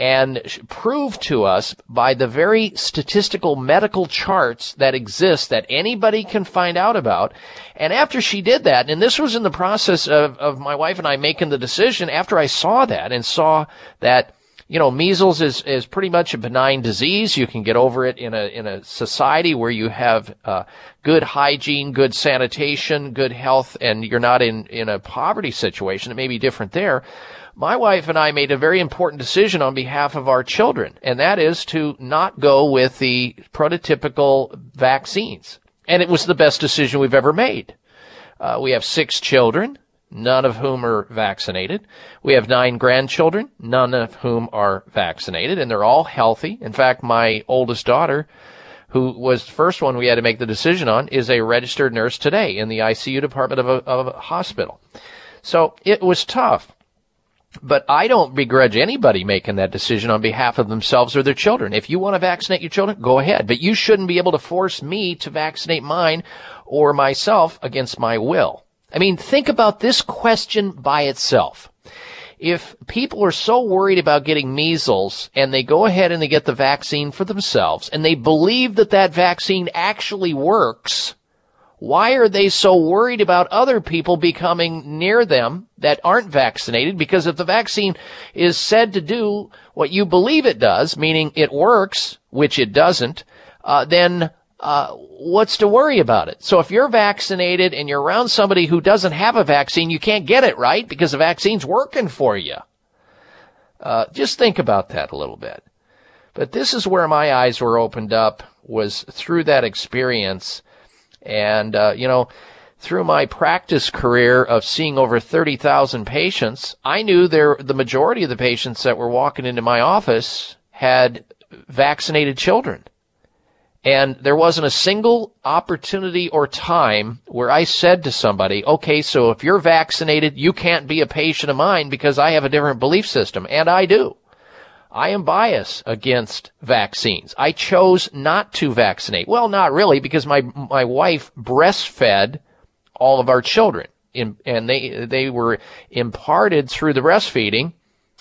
and prove to us by the very statistical medical charts that exist that anybody can find out about. And after she did that, and this was in the process of, of my wife and I making the decision, after I saw that and saw that you know, measles is, is pretty much a benign disease. You can get over it in a, in a society where you have, uh, good hygiene, good sanitation, good health, and you're not in, in a poverty situation. It may be different there. My wife and I made a very important decision on behalf of our children, and that is to not go with the prototypical vaccines. And it was the best decision we've ever made. Uh, we have six children, none of whom are vaccinated. We have nine grandchildren, none of whom are vaccinated, and they're all healthy. In fact, my oldest daughter, who was the first one we had to make the decision on, is a registered nurse today in the ICU department of a, of a hospital. So it was tough. But I don't begrudge anybody making that decision on behalf of themselves or their children. If you want to vaccinate your children, go ahead. But you shouldn't be able to force me to vaccinate mine or myself against my will. I mean, think about this question by itself. If people are so worried about getting measles and they go ahead and they get the vaccine for themselves and they believe that that vaccine actually works, why are they so worried about other people becoming near them that aren't vaccinated? Because if the vaccine is said to do what you believe it does, meaning it works, which it doesn't, uh, then uh, what's to worry about it? So if you're vaccinated and you're around somebody who doesn't have a vaccine, you can't get it, right? Because the vaccine's working for you. Uh, just think about that a little bit. But this is where my eyes were opened up was through that experience. And, uh, you know, through my practice career of seeing over 30,000 patients, I knew there, the majority of the patients that were walking into my office had vaccinated children. And there wasn't a single opportunity or time where I said to somebody, okay, so if you're vaccinated, you can't be a patient of mine because I have a different belief system. And I do. I am biased against vaccines. I chose not to vaccinate. Well, not really, because my my wife breastfed all of our children, in, and they they were imparted through the breastfeeding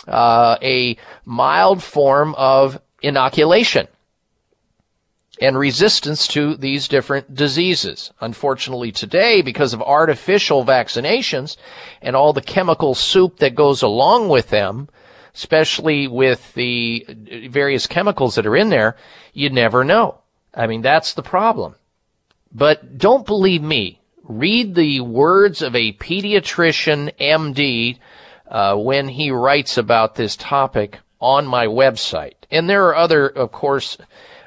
uh, a mild form of inoculation and resistance to these different diseases. Unfortunately today, because of artificial vaccinations and all the chemical soup that goes along with them, especially with the various chemicals that are in there, you never know. I mean, that's the problem. But don't believe me. Read the words of a pediatrician MD uh, when he writes about this topic on my website. And there are other, of course,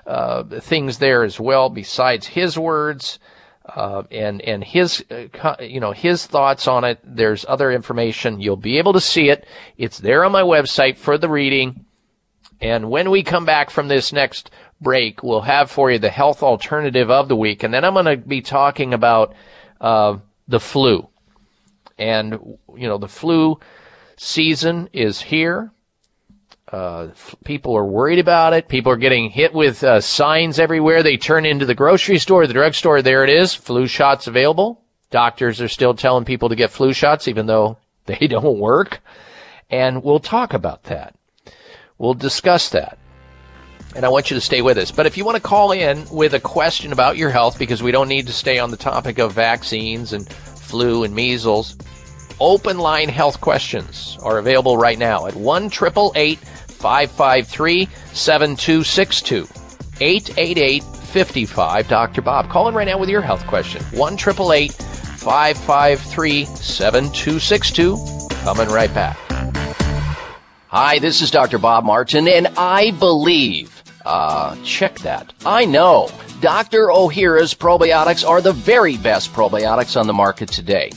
uh, things there as well besides his words uh, and and his uh, you know his thoughts on it. There's other information. You'll be able to see it. It's there on my website for the reading. And when we come back from this next break, we'll have for you the health alternative of the week, and then I'm going to be talking about uh, the flu. And you know the flu season is here. Uh, people are worried about it. People are getting hit with uh, signs everywhere. They turn into the grocery store, the drugstore. There it is. Flu shots available. Doctors are still telling people to get flu shots, even though [LAUGHS] they don't work. And we'll talk about that. We'll discuss that. And I want you to stay with us. But if you want to call in with a question about your health, because we don't need to stay on the topic of vaccines and flu and measles, open line health questions are available right now at 1 553 7262. 888 55 Dr. Bob. Call in right now with your health question. 1 553 7262. Coming right back. Hi, this is Dr. Bob Martin, and I believe, uh, check that. I know Dr. Ohhira's probiotics are the very best probiotics on the market today.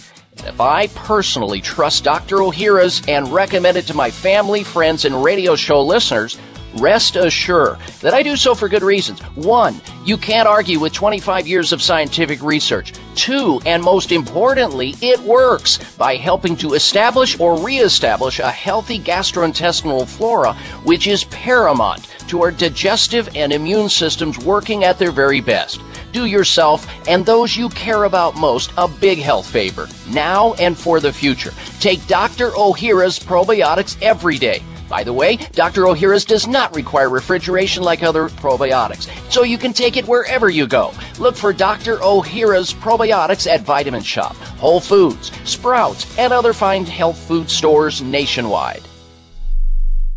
If I personally trust Dr. Ohhira's and recommend it to my family, friends, and radio show listeners, rest assured that I do so for good reasons. One, you can't argue with 25 years of scientific research. Two, and most importantly, it works by helping to establish or reestablish a healthy gastrointestinal flora, which is paramount to our digestive and immune systems working at their very best. Do yourself and those you care about most a big health favor, now and for the future. Take Dr. Ohhira's probiotics every day. By the way, Dr. Ohhira's does not require refrigeration like other probiotics, so you can take it wherever you go. Look for Dr. Ohhira's probiotics at Vitamin Shoppe, Whole Foods, Sprouts, and other fine health food stores nationwide.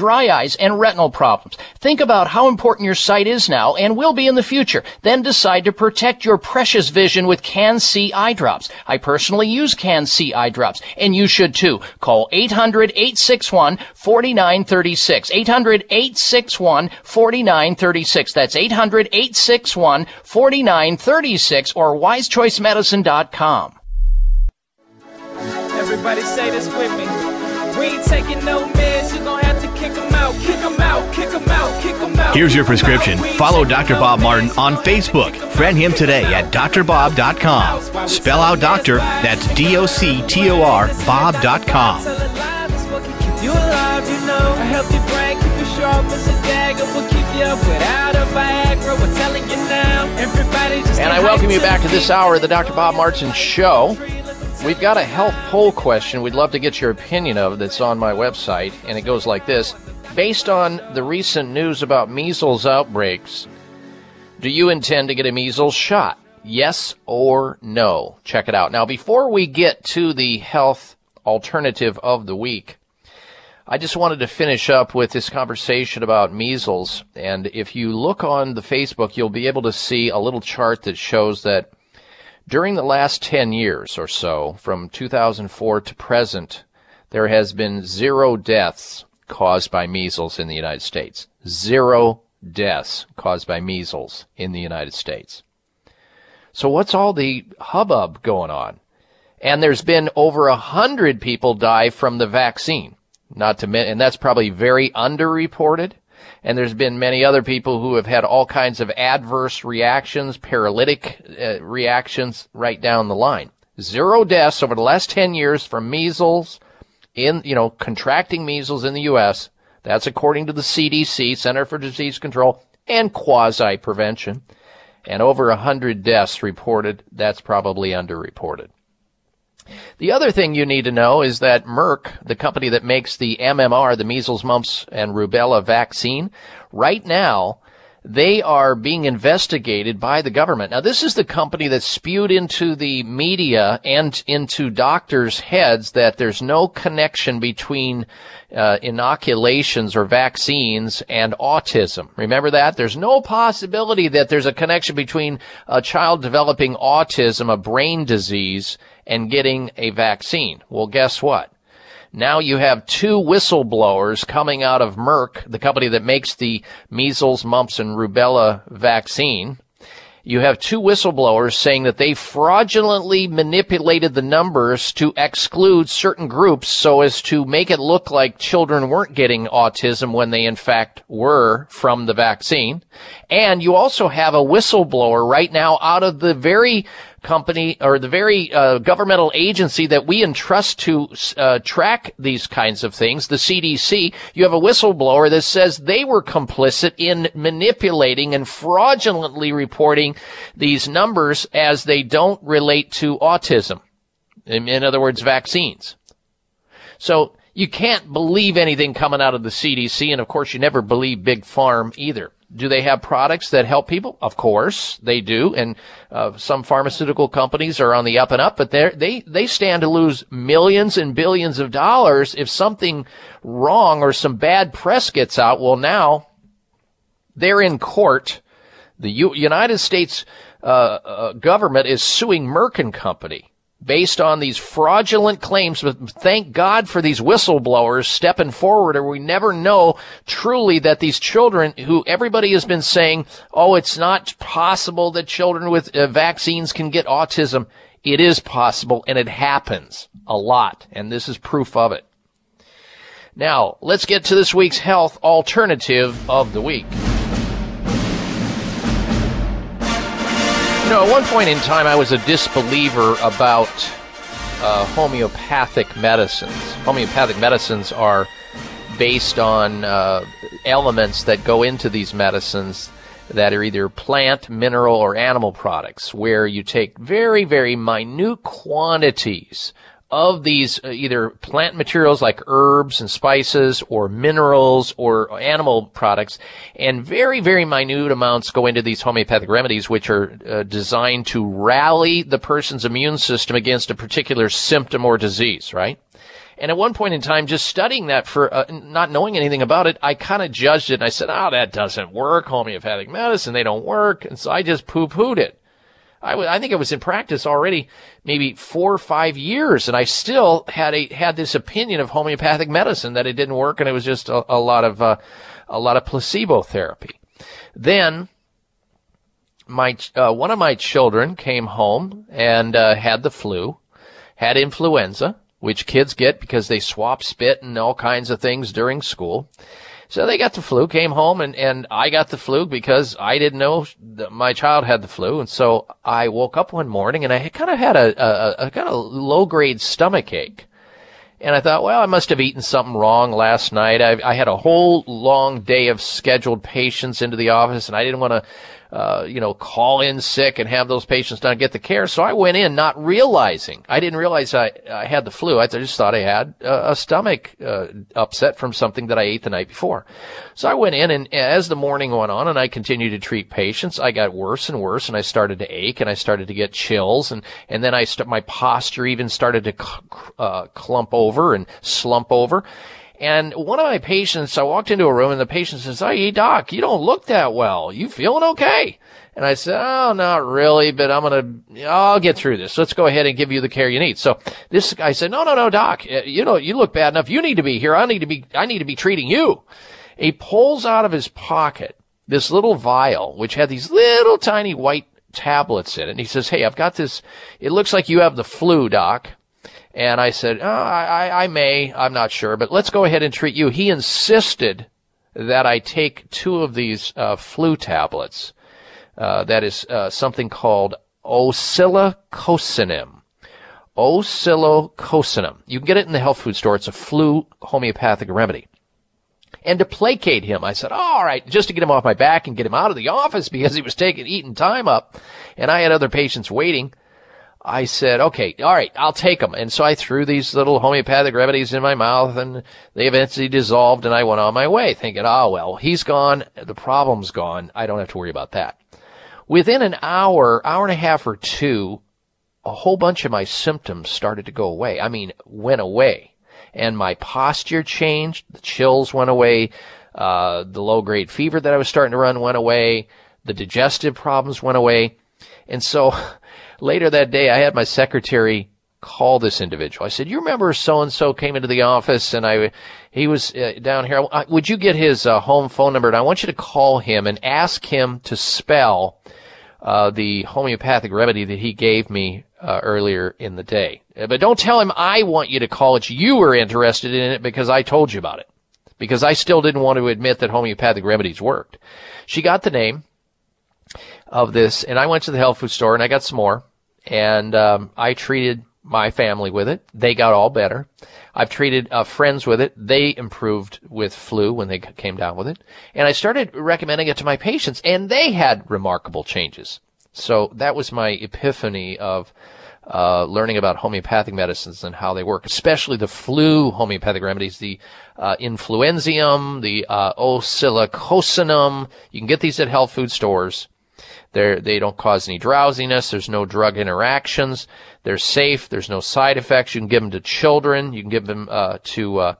dry eyes, and retinal problems. Think about how important your sight is now and will be in the future. Then decide to protect your precious vision with CAN-C eye drops. I personally use CAN-C eye drops, and you should too. Call 800-861-4936. 800-861-4936. That's 800-861-4936 or wisechoicemedicine.com. Everybody say this with me. We ain't taking no meds, you gon' have to kick 'em out, kick 'em out, kick 'em out, kick 'em out. Here's your prescription. Follow Dr. Bob Martin on Facebook. Friend him today at drbob.com. Spell out doctor, that's D O C T O R, Bob.com. Keep you alive, you know. A healthy brain, keep you sharp as a dagger. Will keep you up without a Viagra. We're telling you now. Everybody just And I welcome you back to this hour of the Dr. Bob Martin Show. We've got a health poll question we'd love to get your opinion of that's on my website, and it goes like this. Based on the recent news about measles outbreaks, do you intend to get a measles shot? Yes or no? Check it out. Now, before we get to the health alternative of the week, I just wanted to finish up with this conversation about measles. And if you look on the Facebook, you'll be able to see a little chart that shows that during the last 10 years or so, from 2004 to present, there has been zero deaths caused by measles in the United States. Zero deaths caused by measles in the United States. So what's all the hubbub going on? And there's been over a hundred people die from the vaccine. Not to men- and that's probably very underreported. And there's been many other people who have had all kinds of adverse reactions, paralytic uh, reactions right down the line. Zero deaths over the last 10 years from measles in, you know, contracting measles in the U.S. That's according to the CDC, Center for Disease Control, and quasi prevention. And over a hundred deaths reported. That's probably underreported. The other thing you need to know is that Merck, the company that makes the MMR, the measles, mumps, and rubella vaccine, right now, they are being investigated by the government. Now, this is the company that spewed into the media and into doctors' heads that there's no connection between uh, inoculations or vaccines and autism. Remember that? There's no possibility that there's a connection between a child developing autism, a brain disease, and getting a vaccine. Well, guess what? Now you have two whistleblowers coming out of Merck, the company that makes the measles, mumps, and rubella vaccine. You have two whistleblowers saying that they fraudulently manipulated the numbers to exclude certain groups so as to make it look like children weren't getting autism when they in fact were from the vaccine. And you also have a whistleblower right now out of the very company or the very uh, governmental agency that we entrust to uh, track these kinds of things, the CDC, you have a whistleblower that says they were complicit in manipulating and fraudulently reporting these numbers as they don't relate to autism. In, in other words, vaccines. So you can't believe anything coming out of the CDC, and of course, you never believe Big Farm either. Do they have products that help people? Of course they do, and uh, some pharmaceutical companies are on the up and up, but they they stand to lose millions and billions of dollars if something wrong or some bad press gets out. Well, now they're in court. The U- United States uh, uh, government is suing Merck and Company based on these fraudulent claims. But thank God for these whistleblowers stepping forward, or we never know truly that these children, who everybody has been saying, oh, it's not possible that children with uh, vaccines can get autism. It is possible, and it happens a lot, and this is proof of it. Now, let's get to this week's health alternative of the week. Know, at one point in time, I was a disbeliever about uh, homeopathic medicines. Homeopathic medicines are based on uh, elements that go into these medicines that are either plant, mineral, or animal products, where you take very, very minute quantities of these uh, either plant materials like herbs and spices or minerals or animal products and very very minute amounts go into these homeopathic remedies which are uh, designed to rally the person's immune system against a particular symptom or disease right and at one point in time, just studying that for uh, not knowing anything about it, I kind of judged it and I said, "Oh, that doesn't work. Homeopathic medicine, they don't work." And so I just poo-pooed it. I, w- I think I was in practice already maybe four or five years, and I still had a had this opinion of homeopathic medicine that it didn't work, and it was just a, a lot of uh, a lot of placebo therapy. Then my uh, one of my children came home and uh, had the flu, had influenza, which kids get because they swap spit and all kinds of things during school. So they got the flu, came home, and, and I got the flu because I didn't know that my child had the flu. And so I woke up one morning and I kind of had a, a, a kind of low grade stomach ache. And I thought, well, I must have eaten something wrong last night. I, I had a whole long day of scheduled patients into the office and I didn't want to uh, you know, call in sick and have those patients not get the care. So I went in not realizing. I didn't realize I, I had the flu. I just thought I had a, a stomach uh, upset from something that I ate the night before. So I went in and as the morning went on and I continued to treat patients, I got worse and worse and I started to ache and I started to get chills and, and then I st- my posture even started to uh, clump over and slump over. And one of my patients, I walked into a room and the patient says, Hey, doc, you don't look that well. You feeling okay? And I said, Oh, not really, but I'm going to, I'll get through this. Let's go ahead and give you the care you need. So this guy said, No, no, no, doc, uh, you know, you look bad enough. You need to be here. I need to be, I need to be treating you. He pulls out of his pocket this little vial, which had these little tiny white tablets in it. And he says, Hey, I've got this. It looks like you have the flu, doc. And I said, oh, I, I may, I'm not sure, but let's go ahead and treat you. He insisted that I take two of these uh, flu tablets. Uh, that is uh, something called oscillococcinum. Oscillococinem. You can get it in the health food store. It's a flu homeopathic remedy. And to placate him, I said, all right, just to get him off my back and get him out of the office because he was taking, eating time up. And I had other patients waiting. I said, okay, all right, I'll take them. And so I threw these little homeopathic remedies in my mouth and they eventually dissolved and I went on my way thinking, oh, well, he's gone. The problem's gone. I don't have to worry about that. Within an hour, hour and a half or two, a whole bunch of my symptoms started to go away. I mean, went away. And my posture changed. The chills went away. Uh, the low grade fever that I was starting to run went away. The digestive problems went away. And so [LAUGHS] Later that day, I had my secretary call this individual. I said, "You remember so and so came into the office, and I, he was uh, down here. Would you get his uh, home phone number? And I want you to call him and ask him to spell uh, the homeopathic remedy that he gave me uh, earlier in the day. Uh, but don't tell him I want you to call it. You were interested in it because I told you about it. Because I still didn't want to admit that homeopathic remedies worked. She got the name of this, and I went to the health food store and I got some more and um, I treated my family with it. They got all better. I've treated uh, friends with it. They improved with flu when they came down with it. And I started recommending it to my patients, and they had remarkable changes. So that was my epiphany of uh, learning about homeopathic medicines and how they work, especially the flu homeopathic remedies, the uh, influenzinum, the uh, oscillococcinum. You can get these at health food stores. They're, they don't cause any drowsiness. There's no drug interactions. They're safe. There's no side effects. You can give them to children. You can give them uh, to uh,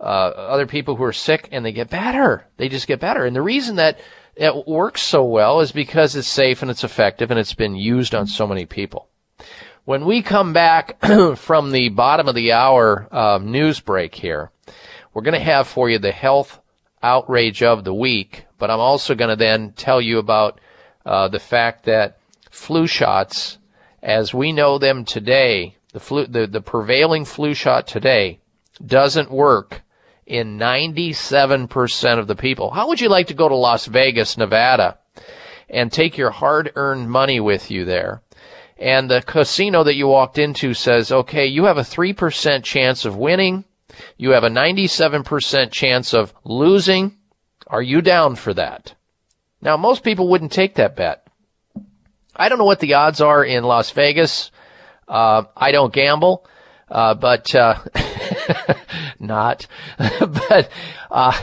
uh, other people who are sick, and they get better. They just get better. And the reason that it works so well is because it's safe and it's effective, and it's been used on so many people. When we come back [CLEARS THROAT] from the bottom of the hour uh, news break here, we're going to have for you the health outrage of the week, but I'm also going to then tell you about uh, the fact that flu shots, as we know them today, the flu, the, the prevailing flu shot today doesn't work in 97% of the people. How would you like to go to Las Vegas, Nevada and take your hard earned money with you there? And the casino that you walked into says, okay, you have a 3% chance of winning. You have a 97% chance of losing. Are you down for that? Now, most people wouldn't take that bet. I don't know what the odds are in Las Vegas. Uh, I don't gamble, uh, but uh, [LAUGHS] not. [LAUGHS] but uh,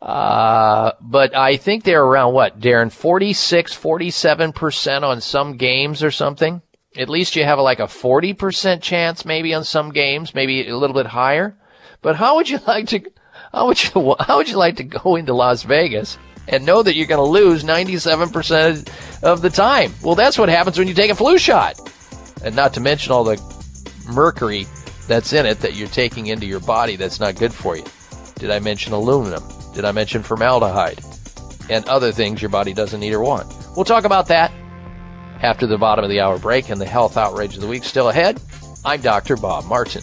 uh, but I think they're around what, Darren? 46, 47 percent on some games or something. At least you have like a 40 percent chance, maybe on some games, maybe a little bit higher. But how would you [LAUGHS] like to? How would you? How would you like to go into Las Vegas? And know that you're going to lose 97% of the time. Well, that's what happens when you take a flu shot. And not to mention all the mercury that's in it that you're taking into your body that's not good for you. Did I mention aluminum? Did I mention formaldehyde? And other things your body doesn't need or want. We'll talk about that after the bottom of the hour break and the health outrage of the week still ahead. I'm Dr. Bob Martin.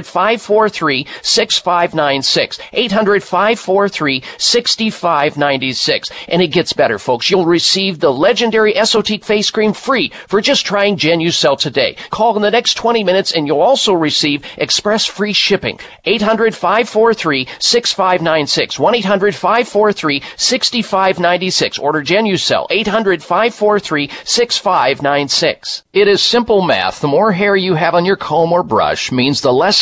543 6596. 800 543 6596. And it gets better, folks. You'll receive the legendary Esotique face cream free for just trying Genucel today. Call in the next 20 minutes and you'll also receive express free shipping. 800 543 6596. 1 800 543 6596. Order Genucel. 800 543 6596. It is simple math. The more hair you have on your comb or brush means the less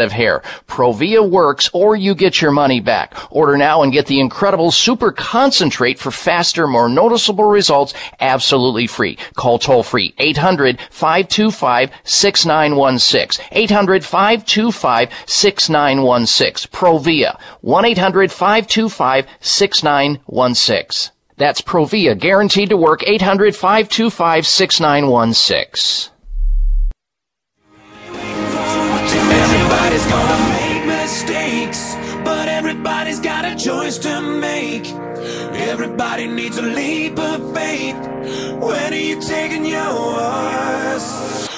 of hair. Provia works or you get your money back. Order now and get the incredible super concentrate for faster, more noticeable results absolutely free. Call toll free 800-525-6916. 800-525-6916. Provia 1-800-525-6916. That's Provia guaranteed to work 800-525-6916. Everybody's gonna make mistakes, but everybody's got a choice to make. Everybody needs a leap of faith. When are you taking yours?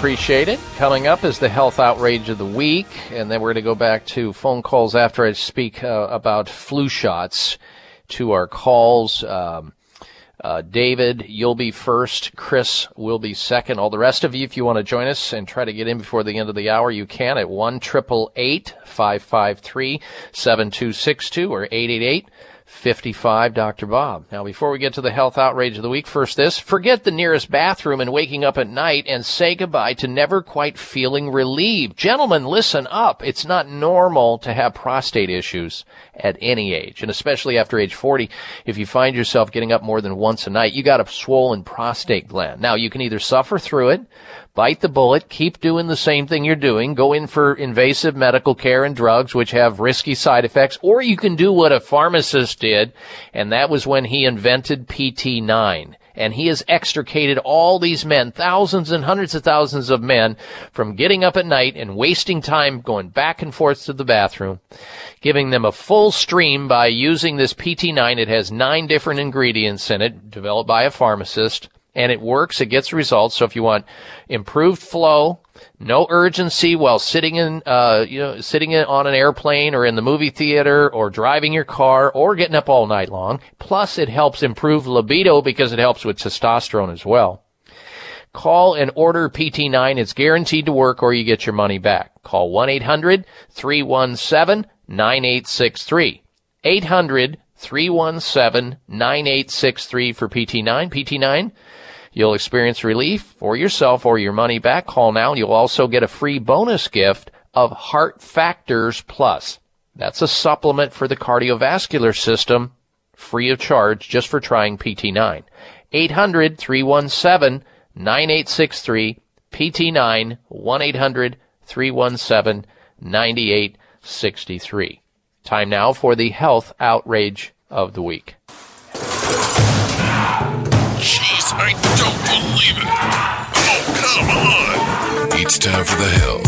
Appreciate it. Coming up is the health outrage of the week, and then we're going to go back to phone calls after I speak uh, about flu shots. To our calls, um, uh, David, you'll be first. Chris will be second. All the rest of you, if you want to join us and try to get in before the end of the hour, you can at one triple eight five five three seven two six two or eight eight eight. 55 Dr. Bob. Now, before we get to the health outrage of the week, first this, forget the nearest bathroom and waking up at night and say goodbye to never quite feeling relieved. Gentlemen, listen up. It's not normal to have prostate issues at any age, and especially after age 40. If you find yourself getting up more than once a night, you got a swollen prostate gland. Now, you can either suffer through it, bite the bullet, keep doing the same thing you're doing, go in for invasive medical care and drugs, which have risky side effects, or you can do what a pharmacist did, and that was when he invented PT9. And he has extricated all these men, thousands and hundreds of thousands of men, from getting up at night and wasting time going back and forth to the bathroom, giving them a full stream by using this PT9. It has nine different ingredients in it, developed by a pharmacist and it works. It gets results. So if you want improved flow, No urgency while sitting in, uh, you know, sitting in, on an airplane or in the movie theater or driving your car or getting up all night long. Plus, it helps improve libido because it helps with testosterone as well. Call and order PT9. It's guaranteed to work or you get your money back. Call 1-800-317-9863. 800-317-9863 for PT9. PT9 You'll experience relief for yourself or your money back. Call now you'll also get a free bonus gift of Heart Factors Plus. That's a supplement for the cardiovascular system, free of charge, just for trying PT9. 800 317 9863, PT9, 1 800 317 9863. Time now for the health outrage of the week. Jeez, I don't believe it. Oh, come on. It's time for the health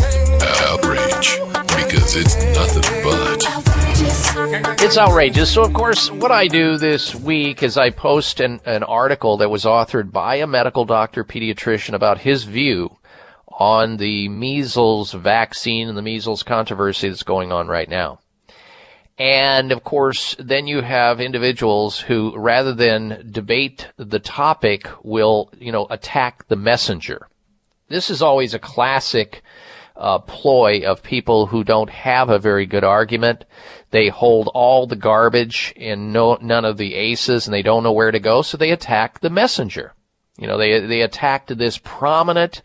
outrage because it's nothing but. It's outrageous. So, of course, what I do this week is I post an, an article that was authored by a medical doctor, pediatrician, about his view on the measles vaccine and the measles controversy that's going on right now. And of course, then you have individuals who, rather than debate the topic, will, you know, attack the messenger. This is always a classic uh, ploy of people who don't have a very good argument. They hold all the garbage and no, none of the aces, and they don't know where to go, so they attack the messenger. You know, they they attacked this prominent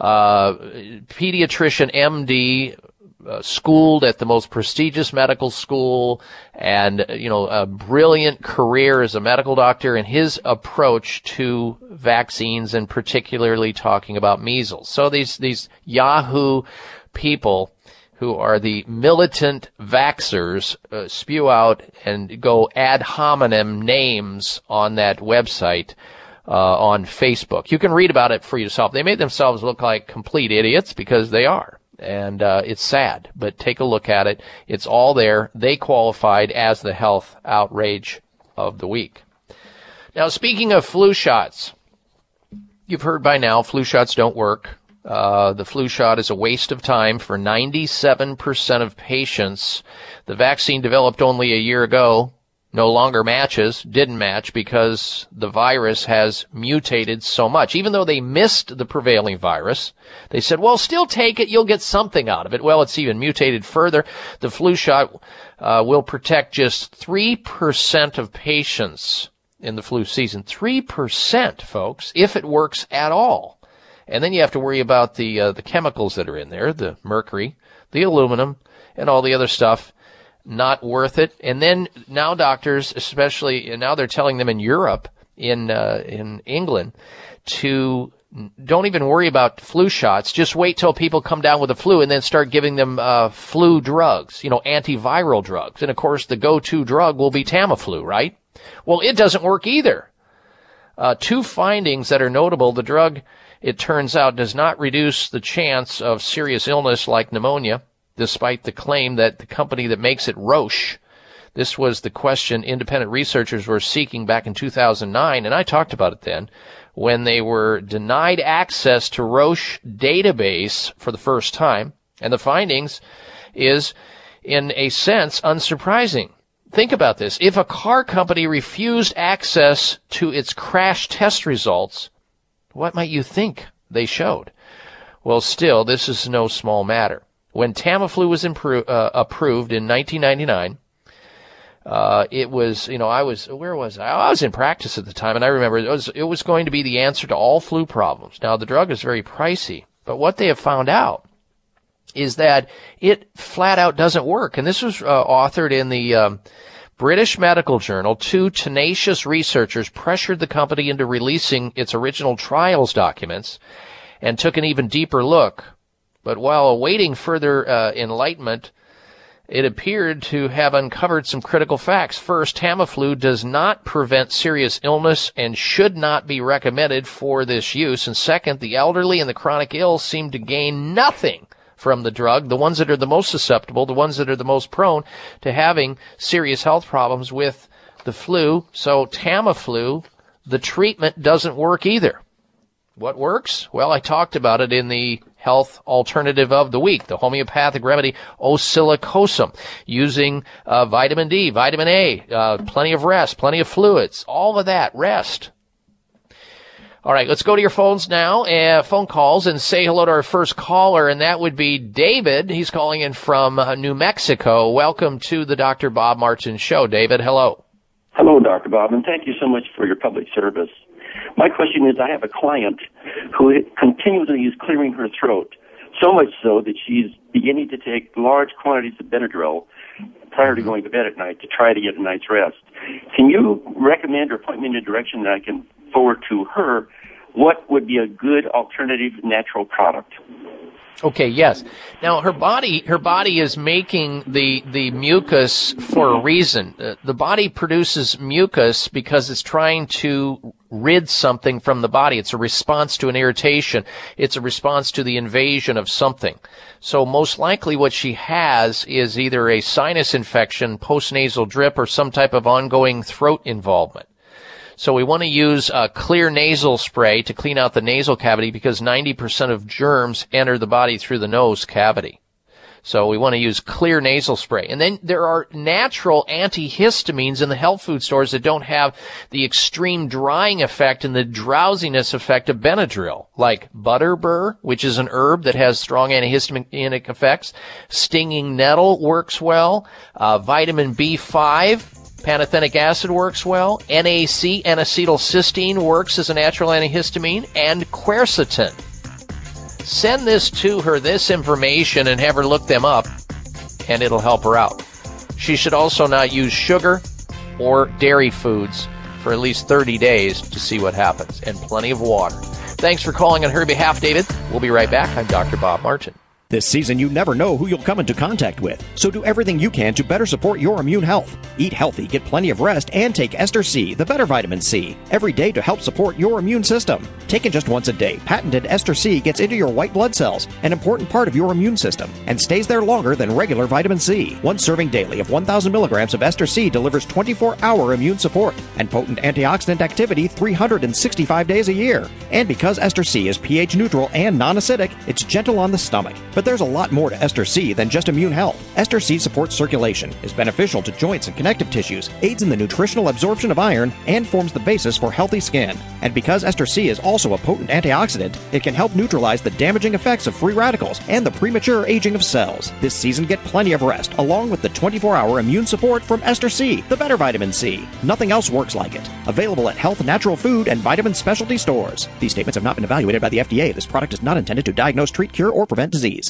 uh, pediatrician MD uh, schooled at the most prestigious medical school and you know a brilliant career as a medical doctor and his approach to vaccines and particularly talking about measles so these these yahoo people who are the militant vaxers uh, spew out and go ad hominem names on that website uh, on Facebook. You can read about it for yourself. They made themselves look like complete idiots because they are and uh, it's sad. But take a look at it; it's all there. They qualified as the health outrage of the week. Now, speaking of flu shots, you've heard by now flu shots don't work. Uh, the flu shot is a waste of time for 97% of patients. The vaccine developed only a year ago no longer matches, didn't match because the virus has mutated so much. Even though they missed the prevailing virus, they said, well, still take it, you'll get something out of it. Well, it's even mutated further. The flu shot uh, will protect just 3% of patients in the flu season. 3%, folks, if it works at all. And then you have to worry about the, uh, the chemicals that are in there, the mercury, the aluminum, and all the other stuff not worth it. And then now doctors, especially and now they're telling them in Europe, in uh, in England, to don't even worry about flu shots. Just wait till people come down with the flu and then start giving them uh, flu drugs, you know, antiviral drugs. And of course, the go-to drug will be Tamiflu, right? Well, it doesn't work either. Uh, two findings that are notable: the drug, it turns out, does not reduce the chance of serious illness like pneumonia despite the claim that the company that makes it, Roche, this was the question independent researchers were seeking back in 2009, and I talked about it then, when they were denied access to Roche database for the first time. And the findings is, in a sense, unsurprising. Think about this. If a car company refused access to its crash test results, what might you think they showed? Well, still, this is no small matter when Tamiflu was impro- uh, approved in 1999, uh, it was, you know, I was, where was I? I was in practice at the time, and I remember it was, it was going to be the answer to all flu problems. Now, the drug is very pricey, but what they have found out is that it flat out doesn't work. And this was uh, authored in the um, British Medical Journal. Two tenacious researchers pressured the company into releasing its original trials documents and took an even deeper look but while awaiting further uh, enlightenment, it appeared to have uncovered some critical facts. First, Tamiflu does not prevent serious illness and should not be recommended for this use. And second, the elderly and the chronic ill seem to gain nothing from the drug. The ones that are the most susceptible, the ones that are the most prone to having serious health problems with the flu. So Tamiflu, the treatment doesn't work either. What works? Well, I talked about it in the health alternative of the week, the homeopathic remedy osilicosum, using uh, vitamin D, vitamin A, uh, plenty of rest, plenty of fluids, all of that, rest. All right, let's go to your phones now, uh, phone calls, and say hello to our first caller, and that would be David. He's calling in from uh, New Mexico. Welcome to the Dr. Bob Martin Show. David, hello. Hello, Dr. Bob, and thank you so much for your public service. My question is I have a client who continually is clearing her throat, so much so that she's beginning to take large quantities of Benadryl prior to mm-hmm. going to bed at night to try to get a night's rest. Can you recommend or point me in a direction that I can forward to her what would be a good alternative natural product? Okay, yes. Now her body, her body is making the the mucus for a reason. Uh, the body produces mucus because it's trying to rid something from the body. It's a response to an irritation. It's a response to the invasion of something. So most likely what she has is either a sinus infection, postnasal drip, or some type of ongoing throat involvement. So we want to use a Xlear nasal spray to clean out the nasal cavity because 90% of germs enter the body through the nose cavity. So we want to use Xlear nasal spray. And then there are natural antihistamines in the health food stores that don't have the extreme drying effect and the drowsiness effect of Benadryl, like butterbur, which is an herb that has strong antihistaminic effects. Stinging nettle works well. Uh, vitamin B5 Pantothenic acid works well. NAC, N-acetylcysteine, works as a natural antihistamine, and quercetin. Send this to her, this information, and have her look them up, and it'll help her out. She should also not use sugar or dairy foods for at least 30 days to see what happens, and plenty of water. Thanks for calling on her behalf, David. We'll be right back. I'm Dr. Bob Martin. This season, you never know who you'll come into contact with, so do everything you can to better support your immune health. Eat healthy, get plenty of rest, and take Ester C, the better vitamin C, every day to help support your immune system. Taken just once a day, patented Ester C gets into your white blood cells, an important part of your immune system, and stays there longer than regular vitamin C. One serving daily of 1,000 milligrams of Ester C delivers 24 hour immune support and potent antioxidant activity 365 days a year. And because Ester C is pH neutral and non acidic, it's gentle on the stomach. There's a lot more to Ester C than just immune health. Ester C supports circulation, is beneficial to joints and connective tissues, aids in the nutritional absorption of iron, and forms the basis for healthy skin. And because Ester C is also a potent antioxidant, it can help neutralize the damaging effects of free radicals and the premature aging of cells. This season, get plenty of rest, along with the 24 hour immune support from Ester C, the better vitamin C. Nothing else works like it. Available at health, natural food, and vitamin specialty stores. These statements have not been evaluated by the FDA. This product is not intended to diagnose, treat, cure, or prevent disease.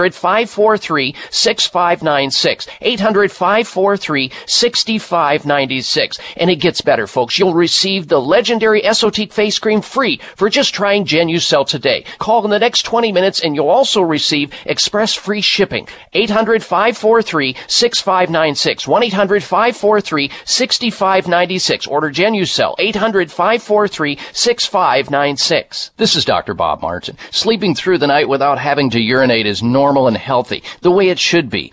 800 543 6596. 800 543 6596. And it gets better, folks. You'll receive the legendary Esotique face cream free for just trying Genucel today. Call in the next 20 minutes and you'll also receive express free shipping. 800 543 6596. 1 800 543 6596. Order Genucel. 800 543 6596. This is Dr. Bob Martin. Sleeping through the night without having to urinate is normal normal and healthy, the way it should be.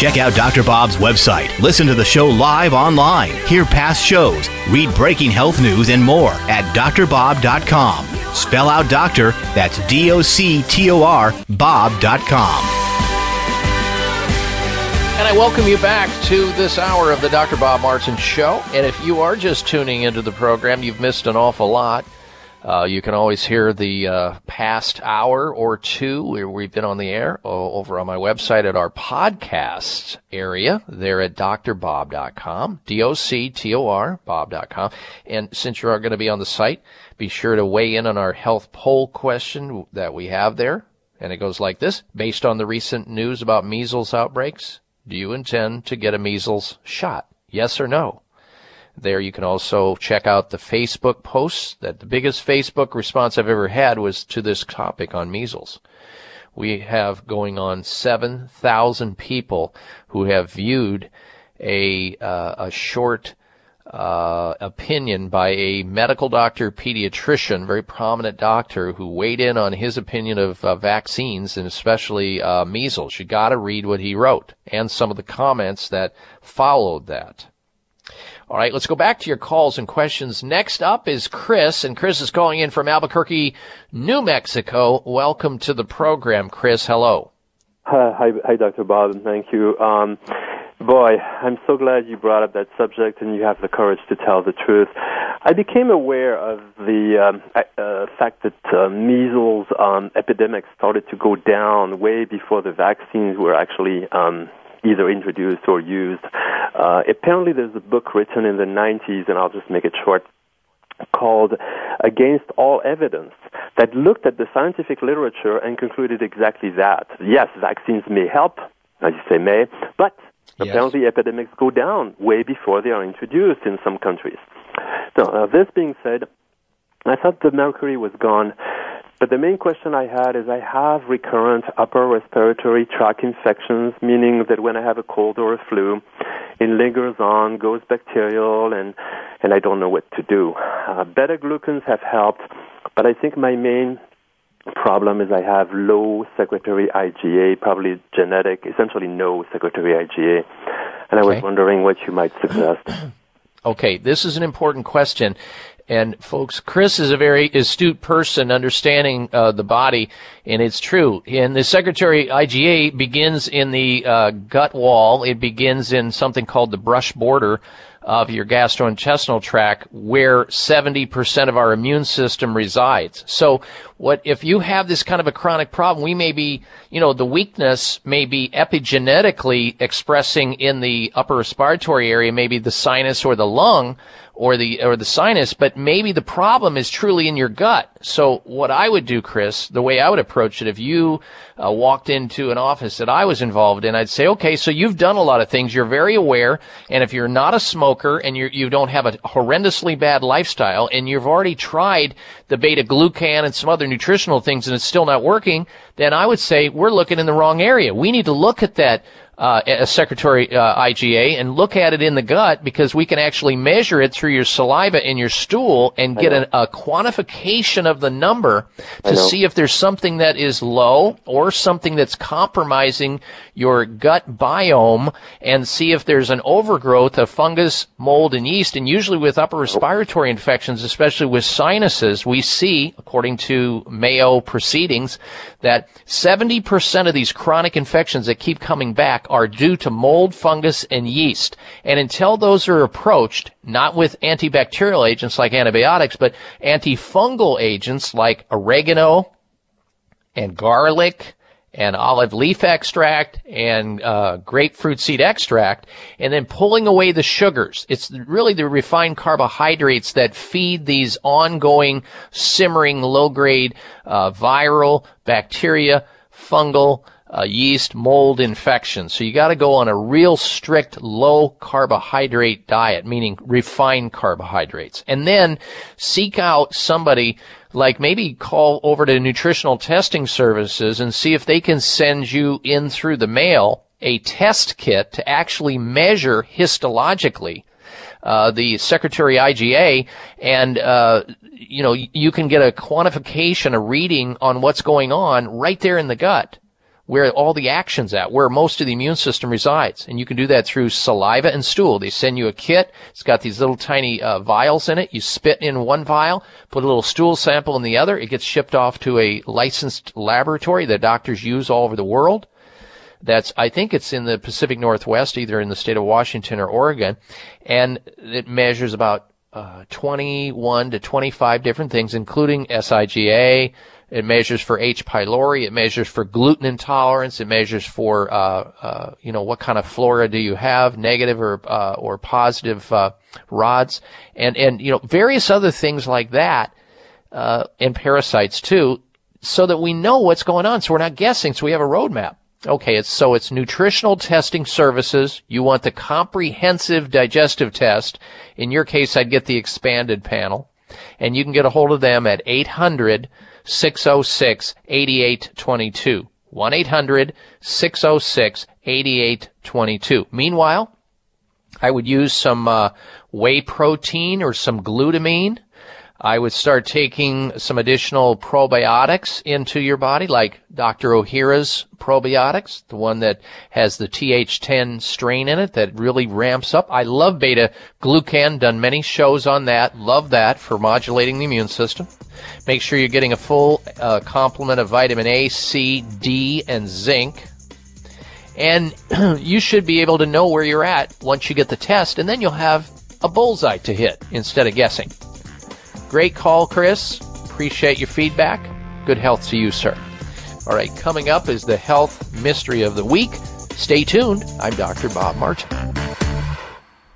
Check out Dr. Bob's website. Listen to the show live online. Hear past shows. Read breaking health news and more at drbob.com. Spell out doctor, that's D O C T O R, Bob.com. And I welcome you back to this hour of the Dr. Bob Martin Show. And if you are just tuning into the program, you've missed an awful lot. Uh, you can always hear the uh, past hour or two where we've been on the air over on my website at our podcast area there at drbob.com, D-O-C-T-O-R, bob.com. And since you're going to be on the site, be sure to weigh in on our health poll question that we have there. And it goes like this. Based on the recent news about measles outbreaks, do you intend to get a measles shot? Yes or no? There you can also check out the Facebook posts that the biggest Facebook response I've ever had was to this topic on measles. We have going on 7,000 people who have viewed a, uh, a short uh, opinion by a medical doctor, pediatrician, very prominent doctor who weighed in on his opinion of uh, vaccines and especially uh, measles. You got to read what he wrote and some of the comments that followed that. All right, let's go back to your calls and questions. Next up is Chris, and Chris is calling in from Albuquerque, New Mexico. Welcome to the program, Chris. Hello. Hi, hi, Dr. Bob, and thank you. Um, boy, I'm so glad you brought up that subject and you have the courage to tell the truth. I became aware of the um, uh, fact that uh, measles um, epidemics started to go down way before the vaccines were actually um, either introduced or used. Uh, apparently, there's a book written in the 90s, and I'll just make it short, called Against All Evidence that looked at the scientific literature and concluded exactly that. Yes, vaccines may help, as you say, may, but yes. apparently epidemics go down way before they are introduced in some countries. So, uh, this being said, I thought the mercury was gone but the main question I had is I have recurrent upper respiratory tract infections, meaning that when I have a cold or a flu, it lingers on, goes bacterial, and, and I don't know what to do. Uh, beta glucans have helped, but I think my main problem is I have low secretory IgA, probably genetic, essentially no secretory IgA. And I was wondering what you might suggest. [CLEARS THROAT] Okay, this is an important question. And folks, Chris is a very astute person understanding uh, the body, and it's true. And the secretory IgA begins in the uh, gut wall. It begins in something called the brush border of your gastrointestinal tract where 70% of our immune system resides. So what, if you have this kind of a chronic problem, we may be, you know, the weakness may be epigenetically expressing in the upper respiratory area, maybe the sinus or the lung, or the or the sinus, but maybe the problem is truly in your gut. So what I would do, Chris, the way I would approach it, if you uh, walked into an office that I was involved in, I'd say, okay, so you've done a lot of things, you're very aware, and if you're not a smoker and you you don't have a horrendously bad lifestyle, and you've already tried the beta glucan and some other nutritional things, and it's still not working, then I would say we're looking in the wrong area. We need to look at that uh, a secretory uh, IgA and look at it in the gut because we can actually measure it through your saliva in your stool and get a, a, quantification of the number to see if there's something that is low or something that's compromising your gut biome and see if there's an overgrowth of fungus, mold, and yeast. And usually with upper respiratory infections, especially with sinuses, we see, according to Mayo proceedings, that 70% of these chronic infections that keep coming back are due to mold, fungus, and yeast. And until those are approached, not with antibacterial agents like antibiotics, but antifungal agents like oregano and garlic and olive leaf extract and uh, grapefruit seed extract, and then pulling away the sugars. It's really the refined carbohydrates that feed these ongoing, simmering, low-grade uh, viral, bacteria, fungal, uh, yeast, mold infections. So you got to go on a real strict low carbohydrate diet, meaning refined carbohydrates. And then seek out somebody like maybe call over to nutritional testing services and see if they can send you in through the mail a test kit to actually measure histologically uh, the secretory IgA, and uh, you know you can get a quantification, a reading on what's going on right there in the gut where all the action's at, where most of the immune system resides. And you can do that through saliva and stool. They send you a kit. It's got these little tiny uh, vials in it. You spit in one vial, put a little stool sample in the other. It gets shipped off to a licensed laboratory that doctors use all over the world. That's, I think it's in the Pacific Northwest, either in the state of Washington or Oregon. And it measures about uh, 21 to 25 different things, including SIGA, it measures for H. pylori. It measures for gluten intolerance. It measures for, uh, uh, you know, what kind of flora do you have, negative or, uh, or positive, uh, rods. And, and, you know, various other things like that, uh, and parasites too, so that we know what's going on. So we're not guessing. So we have a roadmap. Okay, it's, so it's nutritional testing services. You want the comprehensive digestive test. In your case, I'd get the expanded panel. And you can get a hold of them at 800 606 8822. 1 800 606 8822. Meanwhile, I would use some uh, whey protein or some glutamine I would start taking some additional probiotics into your body, like Dr. Ohhira's probiotics, the one that has the TH10 strain in it that really ramps up. I love beta glucan, done many shows on that. Love that for modulating the immune system. Make sure you're getting a full uh, complement of vitamin A, C, D, and zinc. And [CLEARS THROAT] you should be able to know where you're at once you get the test, and then you'll have a bullseye to hit instead of guessing. Great call, Chris. Appreciate your feedback. Good health to you, sir. All right, coming up is the health mystery of the week. Stay tuned. I'm Dr. Bob Martin.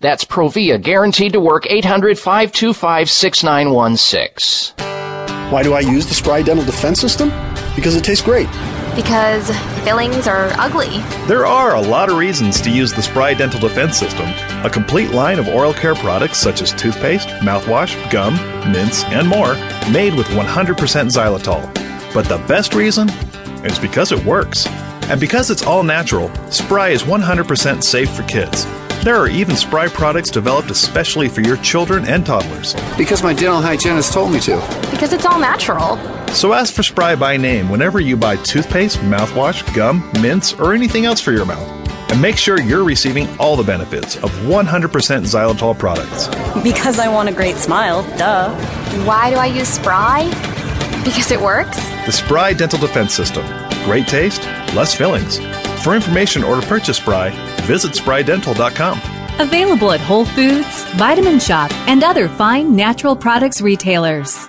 That's Provia, guaranteed to work 800 525 6916. Why do I use the Spry Dental Defense System? Because it tastes great. Because fillings are ugly. There are a lot of reasons to use the Spry Dental Defense System, a complete line of oral care products such as toothpaste, mouthwash, gum, mints, and more, made with 100% xylitol. But the best reason is because it works. And because it's all natural, Spry is 100% safe for kids. There are even Spry products developed especially for your children and toddlers. Because my dental hygienist told me to. Because it's all natural. So ask for Spry by name whenever you buy toothpaste, mouthwash, gum, mints, or anything else for your mouth. And make sure you're receiving all the benefits of 100% xylitol products. Because I want a great smile, duh. Why do I use Spry? Because it works? The Spry Dental Defense System. Great taste, less fillings. For information or to purchase Spry, visit sprydental.com. Available at Whole Foods, Vitamin Shoppe, and other fine natural products retailers.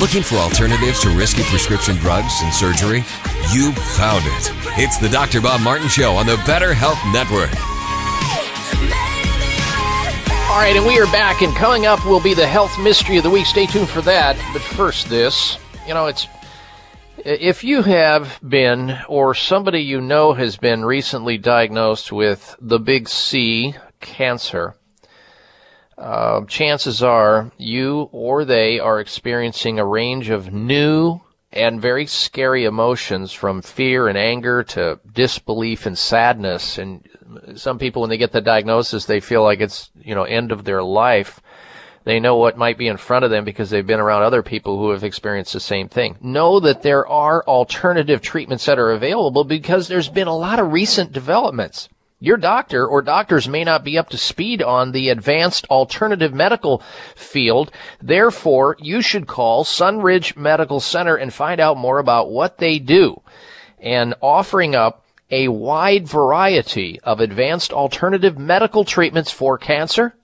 Looking for alternatives to risky prescription drugs and surgery? You found it. It's the Dr. Bob Martin Show on the Better Health Network. All right, and we are back, and coming up will be the health mystery of the week. Stay tuned for that. But first, this. You know, it's. If you have been, or somebody you know has been recently diagnosed with the big C, cancer, uh, chances are you or they are experiencing a range of new and very scary emotions from fear and anger to disbelief and sadness. And some people, when they get the diagnosis, they feel like it's, you know, end of their life. They know what might be in front of them because they've been around other people who have experienced the same thing. Know that there are alternative treatments that are available because there's been a lot of recent developments. Your doctor or doctors may not be up to speed on the advanced alternative medical field. Therefore, you should call Sunridge Medical Center and find out more about what they do and offering up a wide variety of advanced alternative medical treatments for cancer,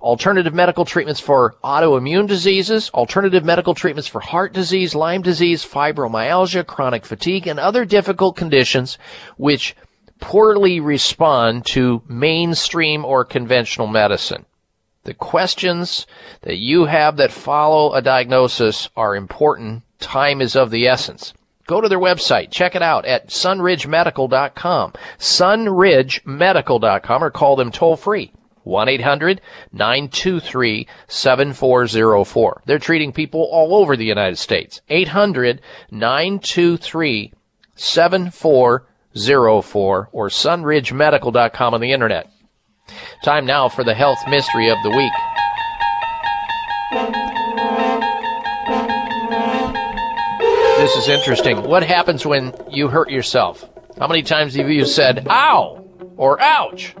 alternative medical treatments for autoimmune diseases, alternative medical treatments for heart disease, Lyme disease, fibromyalgia, chronic fatigue, and other difficult conditions which poorly respond to mainstream or conventional medicine. The questions that you have that follow a diagnosis are important. Time is of the essence. Go to their website. Check it out at sunridgemedical.com. Sunridgemedical.com or call them toll free. 1-800-923-7404. They're treating people all over the United States. 800-923-7404. 04 or sunridgemedical.com on the internet. Time now for the health mystery of the week. This is interesting. What happens when you hurt yourself? How many times have you said, ow, or ouch?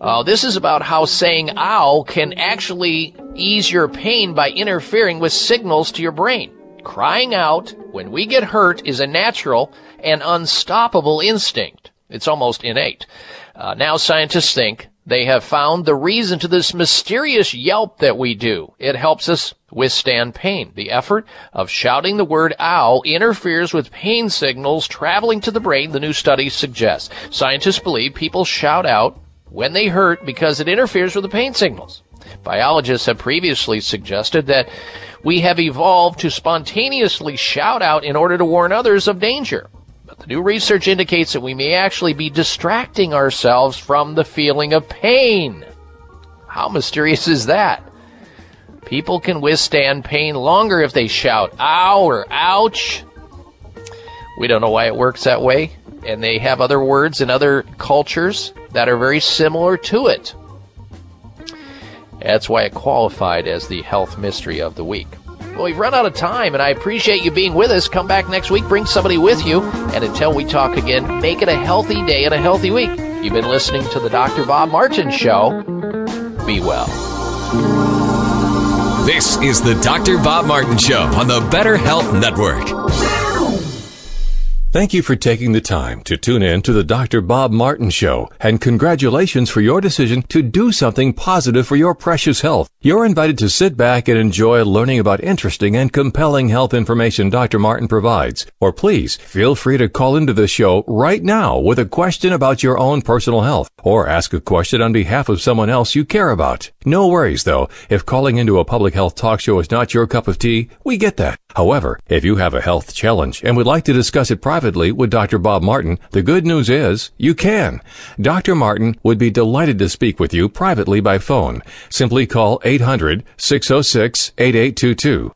Uh, this is about how saying ow can actually ease your pain by interfering with signals to your brain. Crying out when we get hurt is a natural and unstoppable instinct. It's almost innate. Uh, now scientists think they have found the reason to this mysterious yelp that we do. It helps us withstand pain. The effort of shouting the word ow interferes with pain signals traveling to the brain, the new study suggests. Scientists believe people shout out when they hurt because it interferes with the pain signals. Biologists have previously suggested that we have evolved to spontaneously shout out in order to warn others of danger. The new research indicates that we may actually be distracting ourselves from the feeling of pain. How mysterious is that? People can withstand pain longer if they shout ow or ouch. We don't know why it works that way, and they have other words in other cultures that are very similar to it. That's why it qualified as the health mystery of the week. Well, we've run out of time, and I appreciate you being with us. Come back next week, bring somebody with you, and until we talk again, make it a healthy day and a healthy week. You've been listening to the Dr. Bob Martin Show. Be well. This is the Dr. Bob Martin Show on the Better Health Network. Thank you for taking the time to tune in to the Dr. Bob Martin Show, and congratulations for your decision to do something positive for your precious health. You're invited to sit back and enjoy learning about interesting and compelling health information Dr. Martin provides. Or please feel free to call into the show right now with a question about your own personal health, or ask a question on behalf of someone else you care about. No worries though, if calling into a public health talk show is not your cup of tea, we get that. However, if you have a health challenge and would like to discuss it privately with Dr. Bob Martin, the good news is you can. Dr. Martin would be delighted to speak with you privately by phone. Simply call 800 606 8822.